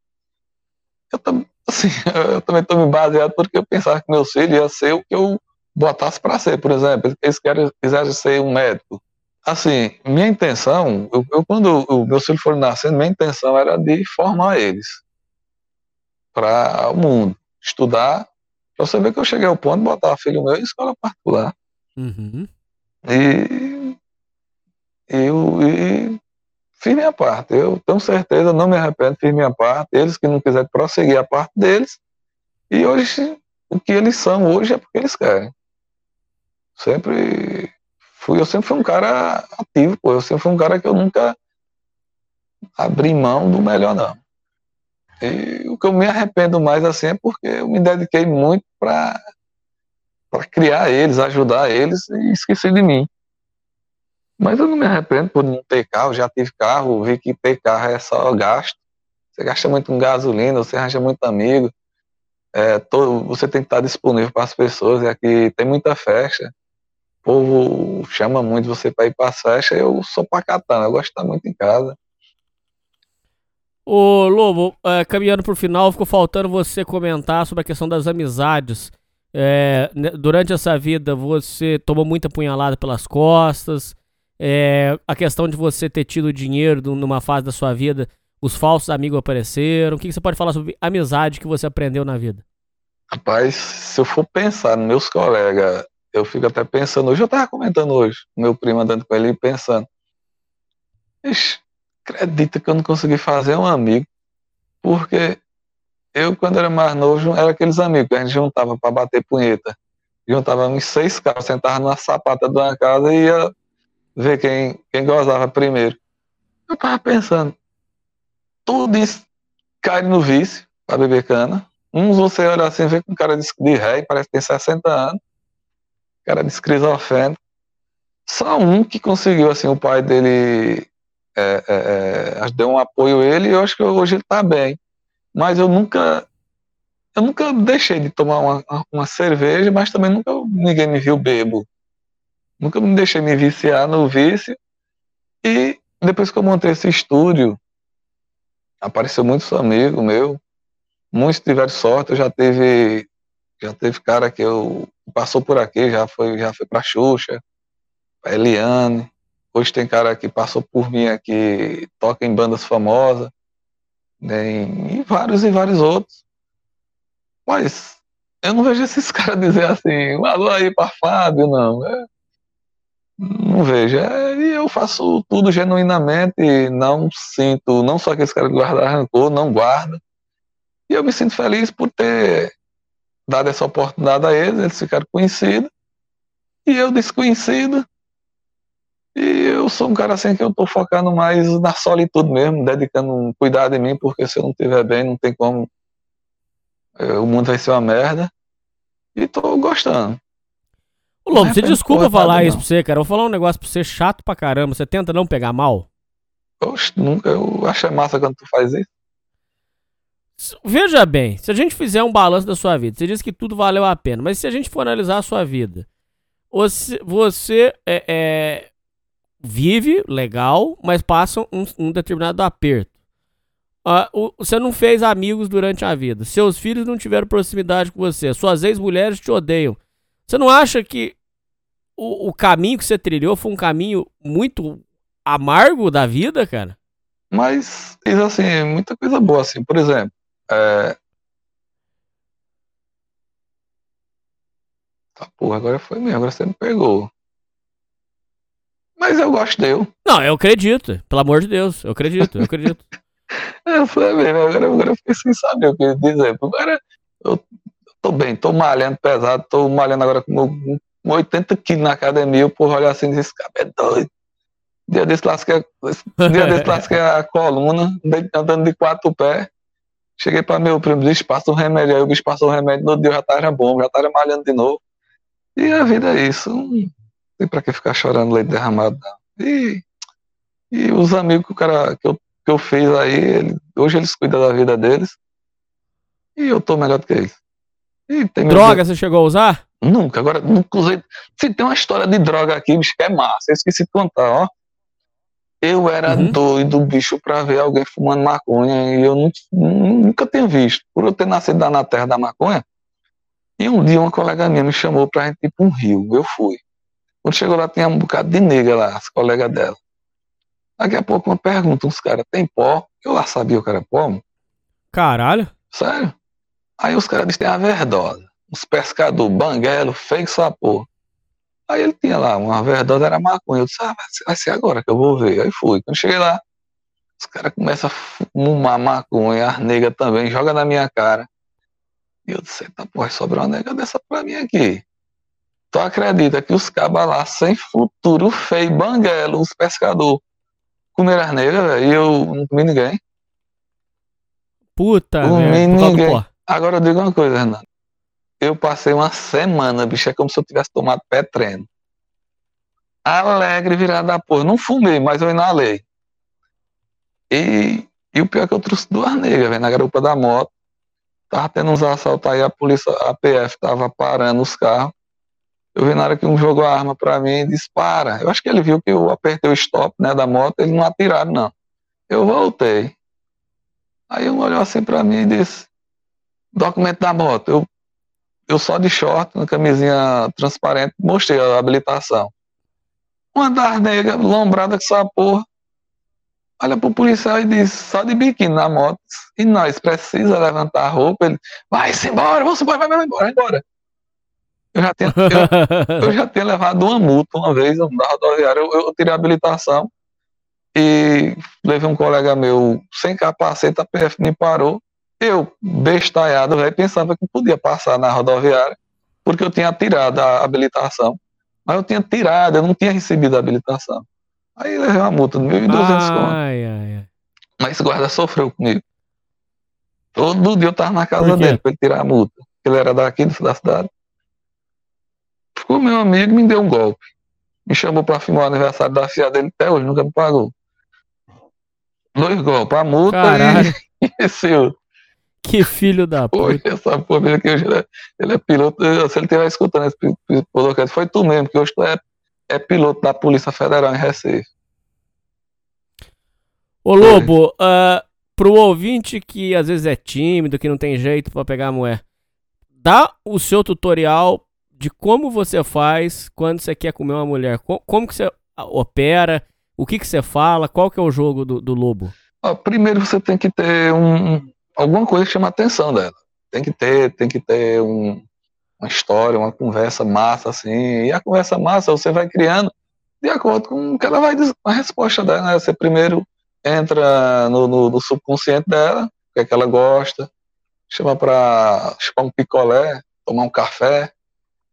eu, tam... assim, eu também tô me baseado porque eu pensava que meus filhos ia ser o que eu botasse para ser, por exemplo, eles querem, quisessem ser um médico. Assim, minha intenção, eu, eu quando o meu filho for nascendo, minha intenção era de formar eles para o mundo, estudar. Pra você ver que eu cheguei ao ponto de botar filho meu em escola particular. Uhum. E, eu e fiz minha parte. Eu tenho certeza, não me arrependo, fiz minha parte. Eles que não quiserem prosseguir a parte deles. E hoje, o que eles são hoje é porque eles querem. Sempre fui, eu sempre fui um cara ativo, pô. Eu sempre fui um cara que eu nunca abri mão do melhor, não. E o que eu me arrependo mais assim é porque eu me dediquei muito para para criar eles, ajudar eles e esqueci de mim. Mas eu não me arrependo por não ter carro, já tive carro, vi que ter carro é só gasto. Você gasta muito com gasolina, você arranja muito amigo, é, todo, você tem que estar disponível para as pessoas, e aqui tem muita festa. O povo chama muito você para ir para festas, eu sou pacatão, eu gosto de estar muito em casa. Ô Lobo, é, caminhando pro final, ficou faltando você comentar sobre a questão das amizades. É, né, durante essa vida, você tomou muita punhalada pelas costas. É, a questão de você ter tido dinheiro numa fase da sua vida, os falsos amigos apareceram. O que, que você pode falar sobre amizade que você aprendeu na vida? Rapaz, se eu for pensar nos meus colegas, eu fico até pensando. Hoje eu tava comentando hoje, meu primo andando com ele pensando. Ixi, acredita que eu não consegui fazer um amigo, porque eu, quando era mais novo, era aqueles amigos que a gente juntava para bater punheta. Juntava uns seis carros, sentava numa sapata de uma casa e ia ver quem, quem gozava primeiro. Eu tava pensando, tudo isso cai no vício para beber cana. Uns você olha assim, vê com cara de, de ré, parece que tem 60 anos. Cara de esquizofrênico. Só um que conseguiu, assim, o pai dele é, é, é, deu um apoio a ele e eu acho que hoje ele está bem. Mas eu nunca eu nunca deixei de tomar uma, uma cerveja, mas também nunca ninguém me viu bebo. Nunca me deixei me viciar no vício. E depois que eu montei esse estúdio, apareceu muitos amigos meus, muitos tiveram sorte, eu já teve já teve cara que eu passou por aqui, já foi já foi para Xuxa, pra Eliane, Hoje tem cara que passou por mim aqui, toca em bandas famosas, né, e vários e vários outros. Mas eu não vejo esses caras dizer assim, alô aí para Fábio, não. É, não vejo. É, e eu faço tudo genuinamente, não sinto, não só aqueles caras que guardam rancor, não guarda. E eu me sinto feliz por ter dado essa oportunidade a eles, eles ficaram conhecidos. E eu desconhecido, e eu sou um cara assim que eu tô focando mais na solitude mesmo, dedicando um cuidado em mim, porque se eu não estiver bem, não tem como. É, o mundo vai ser uma merda. E tô gostando. Ô, Lobo, você desculpa falar isso não. pra você, cara. Eu vou falar um negócio pra você chato pra caramba. Você tenta não pegar mal? Oxe, nunca. Eu acho massa quando tu faz isso. Veja bem, se a gente fizer um balanço da sua vida, você diz que tudo valeu a pena, mas se a gente for analisar a sua vida, você, você é, é vive legal, mas passa um, um determinado aperto. Uh, o, você não fez amigos durante a vida. Seus filhos não tiveram proximidade com você. Suas ex-mulheres te odeiam. Você não acha que o, o, caminho que você trilhou foi um caminho muito amargo da vida, cara? Mas, assim, muita coisa boa, assim. Por exemplo, é... Tá, porra, agora foi mesmo, agora você me pegou. Mas eu gosto dele. Não, eu acredito. Pelo amor de Deus, eu acredito, eu acredito. falei mesmo, agora, agora eu fiquei sem saber o que dizer. Agora eu tô bem, tô malhando pesado, tô malhando agora com 80 quilos na academia, o povo olha assim e diz, cara, é doido. Dia desse lasquei, dia desse lasquei a coluna, andando de quatro pés. Cheguei para meu primo, bicho, passa um remédio aí, o bicho passou um remédio, no dia já tava bom, já tava malhando de novo. E a vida é isso tem pra que ficar chorando leite derramado, não. E, e os amigos que, o cara, que, eu, que eu fiz aí, ele, hoje eles cuidam da vida deles. E eu tô melhor do que eles. droga você chegou a usar? Nunca, agora nunca usei. Se tem uma história de droga aqui, bicho, que é massa. Eu esqueci de contar, ó. Eu era uhum. doido, bicho, pra ver alguém fumando maconha e eu nunca tinha visto. Por eu ter nascido na terra da maconha, E um dia uma colega minha me chamou pra gente ir pra um rio. Eu fui. Quando chegou lá, tinha um bocado de nega lá, as colegas dela. Daqui a pouco uma pergunta, uns caras, tem pó? Eu lá sabia o que era pó, mano. Caralho. sério. Aí os caras disseram, tem a verdosa. Uns pescador, banguelo, feio essa porra. Aí ele tinha lá, uma verdosa era maconha. Eu disse, ah, vai ser, agora que eu vou ver. Aí fui. Quando cheguei lá, os caras começam a fumar maconha, as negas também, joga na minha cara. E eu disse, tá porra, sobrou uma nega dessa pra mim aqui. Tu acredita que os cabas lá, sem futuro, feio, banguelo, os pescador, comeram as negras, velho, e eu não comi ninguém. Puta, Comi ninguém. Agora eu digo uma coisa, Renato. Eu passei uma semana, bicho, é como se eu tivesse tomado pé treino. Alegre, virado da porra. Não fumei, mas eu inalei. E, e o pior é que eu trouxe duas negras, velho, na garupa da moto. Tava tendo uns assaltos aí, a polícia, a PF tava parando os carros. Eu vi na hora que um jogou a arma pra mim e disse, para. Eu acho que ele viu que eu apertei o stop, né, da moto, eles não atiraram, não. Eu voltei. Aí um olhou assim pra mim e disse, documento da moto. Eu, eu só de short, uma camisinha transparente, mostrei a habilitação. Uma das negras, lombrada com essa porra, olha pro policial e diz, só de biquíni na moto, e nós precisa levantar a roupa, ele, vai-se embora, vamos embora, vai, vai, vai embora, vai embora. Eu já tinha, eu, eu já tinha levado uma multa uma vez na rodoviária, eu, eu tirei a habilitação e levei um colega meu sem capacete, a PF me parou, eu, bestalhado, velho, pensava que podia passar na rodoviária, porque eu tinha tirado a habilitação. Mas eu tinha tirado, eu não tinha recebido a habilitação. Aí levei uma multa de 1.200 conto. ai, ai, ai. Mas esse guarda sofreu comigo. Todo dia eu tava na casa dele pra ele tirar a multa. Ele era daqui, da cidade. Ficou meu amigo, me deu um golpe. Me chamou pra filmar o aniversário da filha dele, até hoje nunca me pagou. Dois golpes, a multa Caralho. e esse outro. Que filho da puta. Hoje essa porra ele é, ele é piloto. Se ele estiver escutando esse podcast, foi tu mesmo, que hoje tu é, é piloto da Polícia Federal em Recife. Ô Lobo, ah, pro ouvinte que às vezes é tímido, que não tem jeito pra pegar a mulher, dá o seu tutorial de como você faz quando você quer comer uma mulher. Co- Como que você opera, o que que você fala, qual que é o jogo do, do Lobo? Primeiro você tem que ter um, alguma coisa que chama a atenção dela. Tem que ter, tem que ter um- uma história, uma conversa massa, assim. E a conversa massa você vai criando de acordo com o que ela vai dizer, a resposta dela. Né? Você primeiro entra no, no- no subconsciente dela, o que é que ela gosta, chama pra chupar um picolé, tomar um café.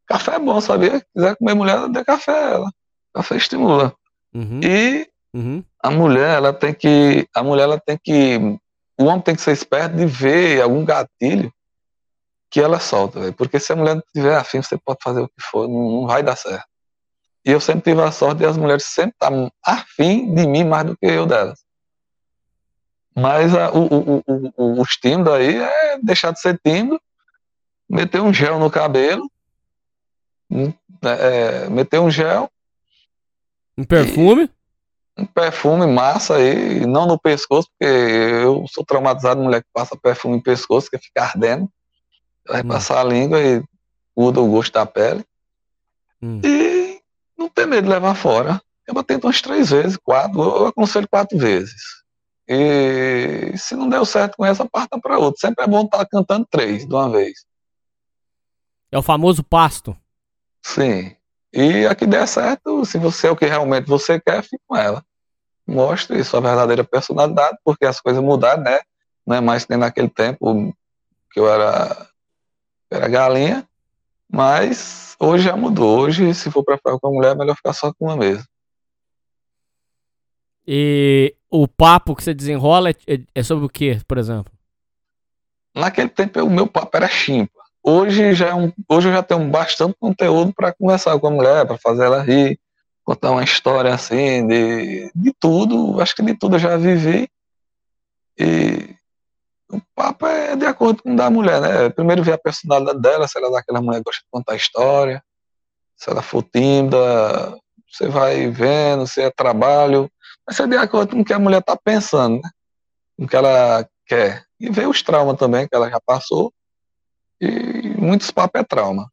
Café é bom, sabia? Se quiser comer mulher, dê café a ela. Café estimula. Uhum, E uhum. a mulher, ela tem que. A mulher, ela tem que. O homem tem que ser esperto de ver algum gatilho que ela solta, velho. Porque se a mulher não tiver afim, você pode fazer o que for, não, não vai dar certo. E eu sempre tive a sorte de as mulheres sempre estar afim de mim mais do que eu delas. Mas a- o, o, o, o, os tímidos aí é deixar de ser tímido, meter um gel no cabelo, hum, é, meter um gel, Um perfume? Um perfume massa aí, não no pescoço, porque eu sou traumatizado, mulher que passa perfume no pescoço, que fica ardendo. Vai Hum. passar a língua e muda o gosto da pele. Hum. E não ter medo de levar fora. Eu tento umas três vezes, quatro, eu aconselho quatro vezes. E se não deu certo com essa, parta para outra. Sempre é bom estar cantando três de uma vez. É o famoso pasto. Sim. E a que der certo, se você é o que realmente você quer, fique com ela. Mostre sua verdadeira personalidade, porque as coisas mudaram, né? Não é mais que nem naquele tempo que eu era, era galinha, mas hoje já mudou. Hoje, se for pra ficar com a mulher, é melhor ficar só com uma mesmo. E o papo que você desenrola é, é- é sobre o que, por exemplo? Naquele tempo, o meu papo era chimpa. Hoje, já é um, hoje eu já tenho bastante conteúdo para conversar com a mulher, para fazer ela rir, contar uma história assim, de, de tudo. Acho que de tudo eu já vivi. E o papo é de acordo com o da mulher, né? Primeiro ver a personalidade dela, se ela é daquela mulher que gosta de contar história, se ela for tímida, você vai vendo, se é trabalho. Mas é de acordo com o que a mulher está pensando, né? Com o que ela quer. E ver os traumas também que ela já passou. E muitos papos é trauma.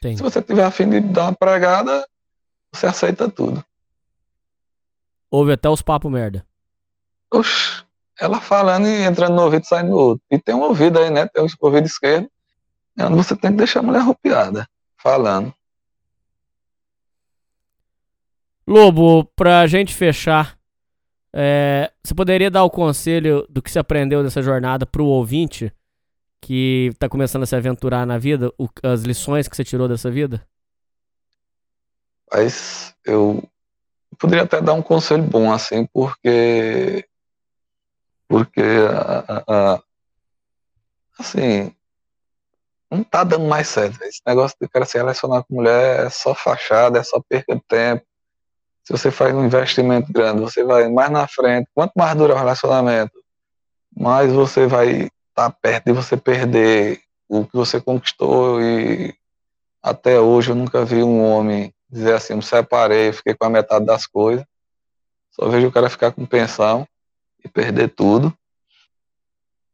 Tem. Se você tiver afim de dar uma pregada, você aceita tudo. Houve até os papos merda. Oxi, ela falando e entrando no ouvido e saindo no outro. E tem um ouvido aí, né? Tem o ouvido esquerdo. É onde você tem que deixar a mulher arrupiada, falando. Lobo, pra gente fechar, é, você poderia dar o conselho do que você aprendeu dessa jornada pro ouvinte que tá começando a se aventurar na vida, o- as lições que você tirou dessa vida? Mas eu poderia até dar um conselho bom, assim, porque. Porque. a- a- assim. Não tá dando mais certo. Esse negócio de cara se relacionar com mulher é só fachada, é só perca de tempo. Se você faz um investimento grande, você vai mais na frente. Quanto mais dura o relacionamento, mais você vai estar perto de você perder o que você conquistou e até hoje eu nunca vi um homem dizer assim, me separei, fiquei com a metade das coisas. Só vejo o cara ficar com pensão e perder tudo.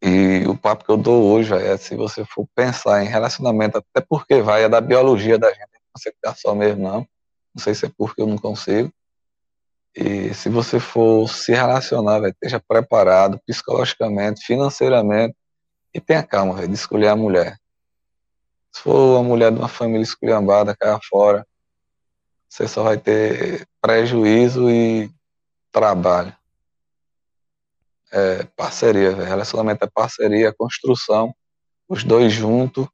E o papo que eu dou hoje é se você for pensar em relacionamento, até porque vai, é da biologia da gente, não consegue ficar só mesmo, não. Não sei se é porque eu não consigo. E se você for se relacionar, véio, esteja preparado psicologicamente, financeiramente, e tenha calma, véio, de escolher a mulher. Se for uma mulher de uma família esculhambada, caia fora, você só vai ter prejuízo e trabalho. É parceria, véio. relacionamento é parceria, construção, os dois juntos.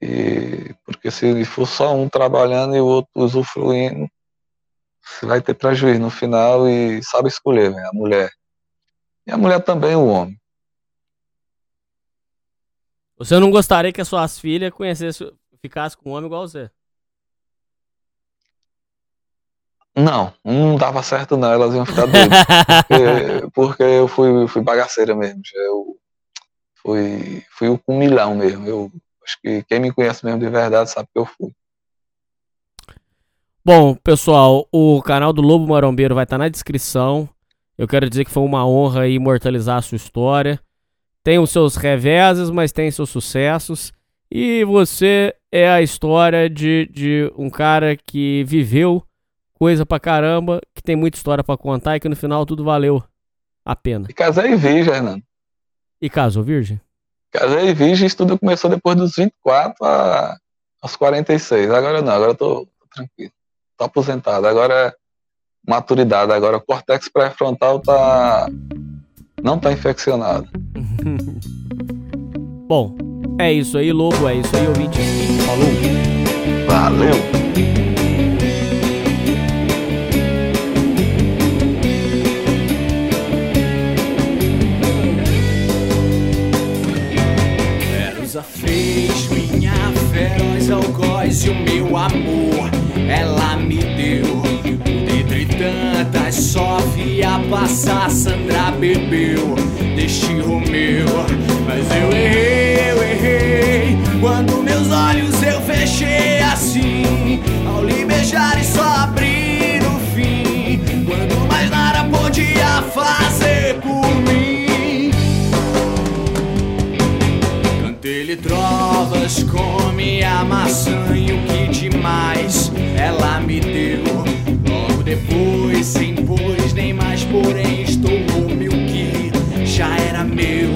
E porque se for só um trabalhando e o outro usufruindo, você vai ter prejuízo no final e sabe escolher, a mulher. E a mulher também o homem. Você não gostaria que as suas filhas conhecessem, ficassem com um homem igual você? Não, não dava certo não, elas iam ficar doidas. porque, porque eu fui, fui bagaceira mesmo. Eu fui, fui o cumilhão mesmo. Eu acho que quem me conhece mesmo de verdade sabe que eu fui. Bom, pessoal, o canal do Lobo Marombeiro vai estar na descrição. Eu quero dizer que foi uma honra imortalizar a sua história. Tem os seus reveses, mas tem seus sucessos. E você é a história de, de um cara que viveu coisa pra caramba, que tem muita história pra contar e que no final tudo valeu a pena. E casei virgem, Hernando. E casou virgem? Casei virgem, isso tudo começou depois dos 24 a, aos 46. Agora não, agora eu tô, tô tranquilo. Tô aposentado. Agora é maturidade. Agora o córtex pré-frontal tá. Não tá infeccionado. Bom, é isso aí, Lobo, é isso aí, ouvinte. Falou! Valeu! Fez minha feroz algoz e o meu amor ela me deu. Tantas, só via passar, Sandra bebeu deste Romeu. Mas eu errei, eu errei. Quando meus olhos eu fechei assim, ao lhe beijar e só abrir no fim. Quando mais nada podia fazer por mim. Cantei-lhe trovas, come a maçã e o que demais ela me deu. Sem pois, nem mais, porém, estourou-me o que já era meu.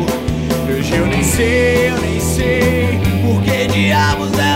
Hoje eu nem sei, eu nem sei por que diabos ela